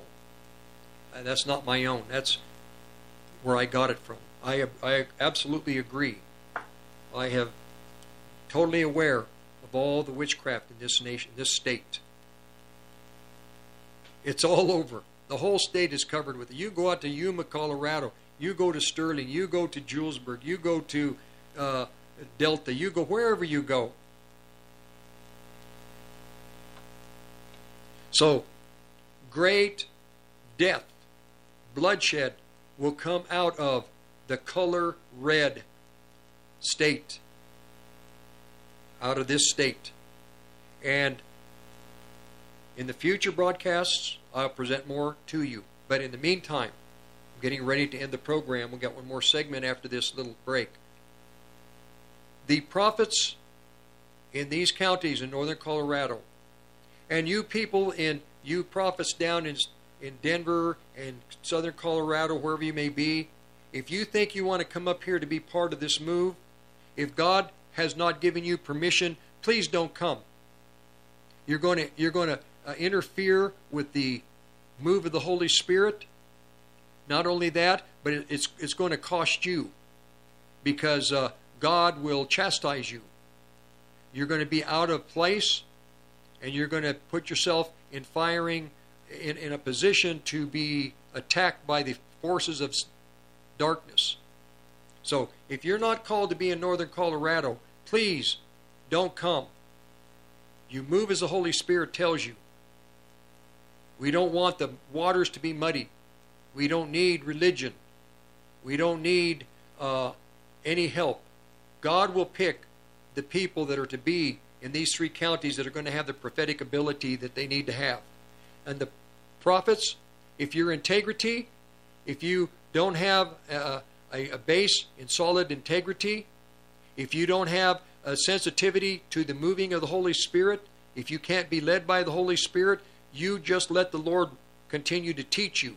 And that's not my own. That's where I got it from. I, I absolutely agree. I have totally aware of all the witchcraft in this nation, this state. It's all over the whole state is covered with it. You go out to Yuma, Colorado. You go to Sterling. You go to Julesburg. You go to uh, Delta. You go wherever you go. So, great death, bloodshed will come out of the color red state, out of this state. And in the future broadcasts, I'll present more to you. But in the meantime, I'm getting ready to end the program. We've got one more segment after this little break. The prophets in these counties in northern Colorado, and you people in you prophets down in in Denver and southern Colorado, wherever you may be, if you think you want to come up here to be part of this move, if God has not given you permission, please don't come. You're going to you're going to uh, interfere with the move of the Holy Spirit. Not only that, but it, it's it's going to cost you because uh, God will chastise you. You're going to be out of place, and you're going to put yourself in firing in, in a position to be attacked by the forces of darkness. So if you're not called to be in northern Colorado, please don't come. You move as the Holy Spirit tells you. We don't want the waters to be muddy. We don't need religion. We don't need uh, any help. God will pick the people that are to be in these three counties that are going to have the prophetic ability that they need to have. And the prophets, if your integrity, if you don't have a, a, a base in solid integrity, if you don't have a sensitivity to the moving of the Holy Spirit, if you can't be led by the Holy Spirit, you just let the Lord continue to teach you.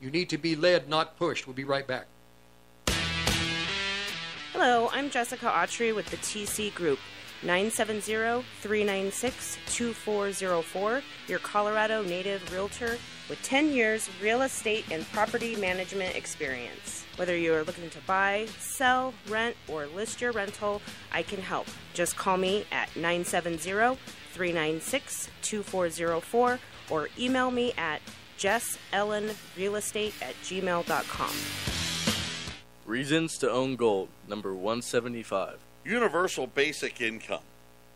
You need to be led, not pushed. We'll be right back. Hello, I'm Jessica Autry with the TC Group. 970 396 2404, your Colorado native realtor with 10 years real estate and property management experience. Whether you are looking to buy, sell, rent, or list your rental, I can help. Just call me at 970 396 2404 or email me at jessellenrealestate at gmail.com. Reasons to own gold, number 175. Universal basic income,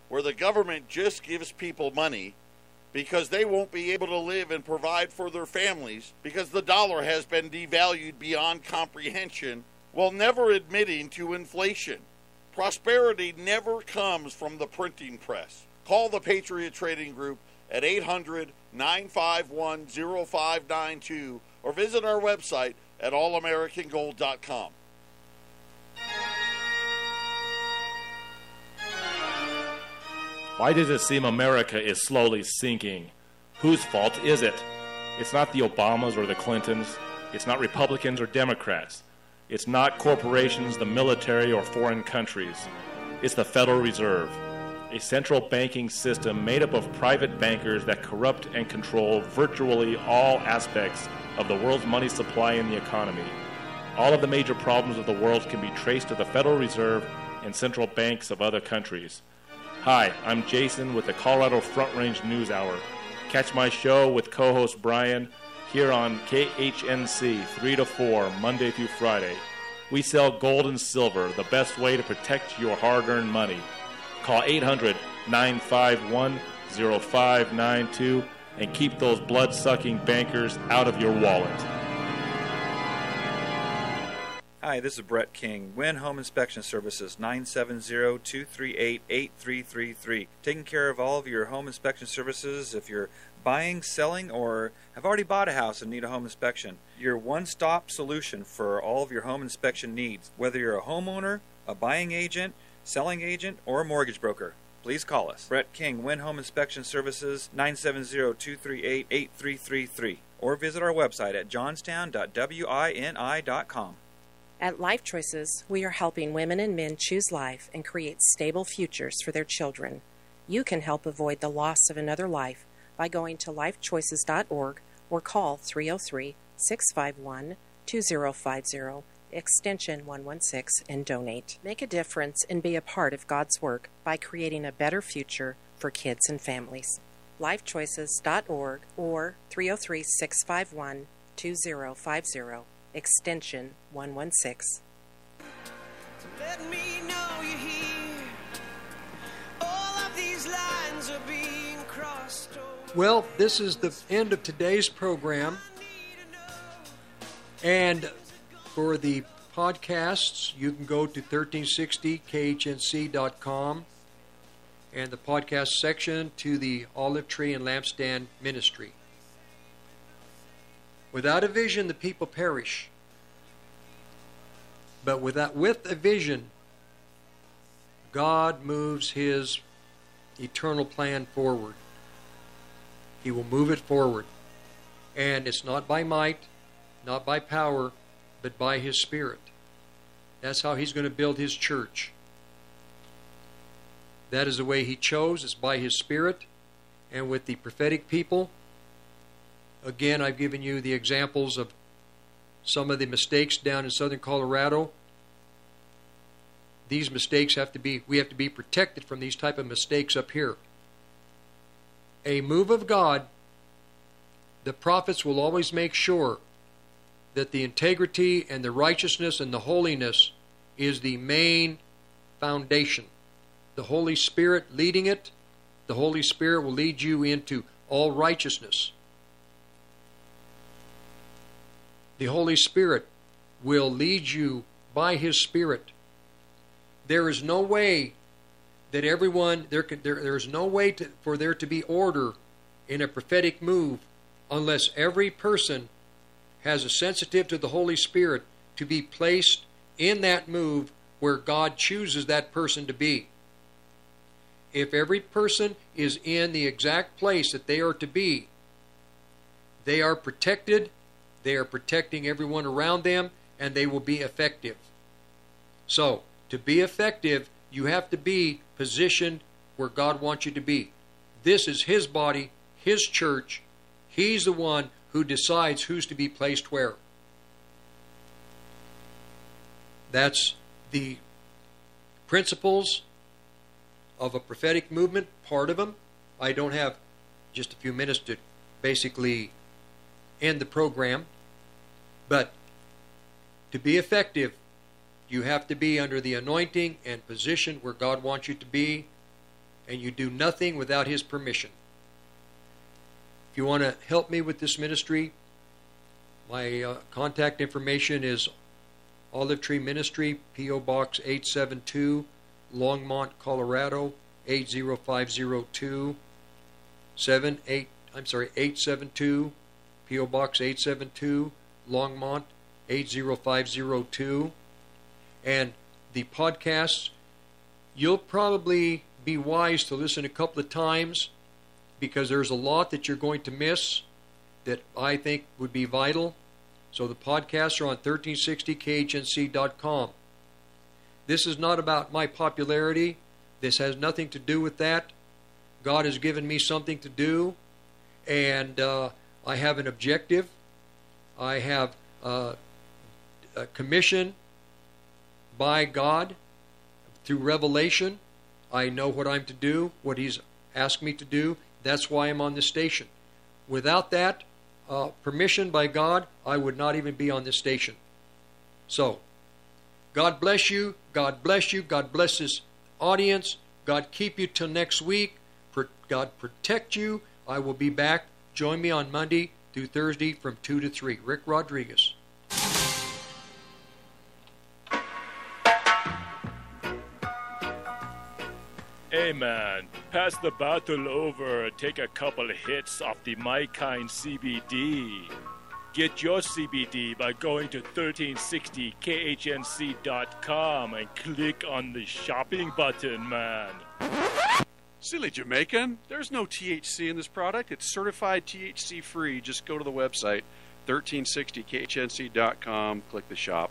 where the government just gives people money because they won't be able to live and provide for their families because the dollar has been devalued beyond comprehension while never admitting to inflation. Prosperity never comes from the printing press. Call the Patriot Trading Group at 800 951 0592 or visit our website at allamericangold.com. Why does it seem America is slowly sinking? Whose fault is it? It's not the Obamas or the Clintons. It's not Republicans or Democrats. It's not corporations, the military, or foreign countries. It's the Federal Reserve, a central banking system made up of private bankers that corrupt and control virtually all aspects of the world's money supply and the economy. All of the major problems of the world can be traced to the Federal Reserve and central banks of other countries. Hi, I'm Jason with the Colorado Front Range News Hour. Catch my show with co host Brian here on KHNC 3 to 4, Monday through Friday. We sell gold and silver, the best way to protect your hard earned money. Call 800 951 0592 and keep those blood sucking bankers out of your wallet. Hi, this is Brett King, Win Home Inspection Services, 970-238-8333. Taking care of all of your home inspection services if you're buying, selling, or have already bought a house and need a home inspection. Your one-stop solution for all of your home inspection needs, whether you're a homeowner, a buying agent, selling agent, or mortgage broker. Please call us. Brett King, Win Home Inspection Services, 970-238-8333. Or visit our website at johnstown.wini.com. At Life Choices, we are helping women and men choose life and create stable futures for their children. You can help avoid the loss of another life by going to lifechoices.org or call 303 651 2050, extension 116, and donate. Make a difference and be a part of God's work by creating a better future for kids and families. Lifechoices.org or 303 651 2050 extension 116. Let me know you're. All of these lines are being crossed. Well, this is the end of today's program. And for the podcasts, you can go to 1360khnc.com and the podcast section to the Olive Tree and Lampstand Ministry. Without a vision, the people perish. But without, with a vision, God moves his eternal plan forward. He will move it forward. And it's not by might, not by power, but by his spirit. That's how he's going to build his church. That is the way he chose, it's by his spirit. And with the prophetic people, again, I've given you the examples of some of the mistakes down in southern Colorado. These mistakes have to be, we have to be protected from these type of mistakes up here. A move of God, the prophets will always make sure that the integrity and the righteousness and the holiness is the main foundation. The Holy Spirit leading it, the Holy Spirit will lead you into all righteousness. The Holy Spirit will lead you by His Spirit. There is no way that everyone there there, there is no way to, for there to be order in a prophetic move unless every person has a sensitive to the Holy Spirit to be placed in that move where God chooses that person to be. If every person is in the exact place that they are to be, they are protected, they are protecting everyone around them, and they will be effective. So, to be effective, you have to be positioned where God wants you to be. This is His body, His church. He's the one who decides who's to be placed where. That's the principles of a prophetic movement, part of them. I don't have just a few minutes to basically end the program, but to be effective, you have to be under the anointing and position where God wants you to be, and you do nothing without His permission. If you want to help me with this ministry, my uh, contact information is Olive Tree Ministry, P.O. Box 872, Longmont, Colorado 80502. 78, I'm sorry, 872, P.O. Box 872, Longmont 80502. And the podcasts, you'll probably be wise to listen a couple of times because there's a lot that you're going to miss that I think would be vital. So the podcasts are on 1360khnc.com. This is not about my popularity. This has nothing to do with that. God has given me something to do, and uh, I have an objective. I have uh, a commission by God through revelation. I know what I'm to do, what He's asked me to do. That's why I'm on this station. Without that uh, permission by God, I would not even be on this station. So, God bless you. God bless you. God bless this audience. God keep you till next week. God protect you. I will be back. Join me on Monday through Thursday from 2 to 3. Rick Rodriguez. Hey man, pass the battle over. Take a couple hits off the My Kind CBD. Get your CBD by going to 1360khnc.com and click on the shopping button, man. Silly Jamaican. There's no THC in this product. It's certified THC free. Just go to the website 1360khnc.com, click the shop.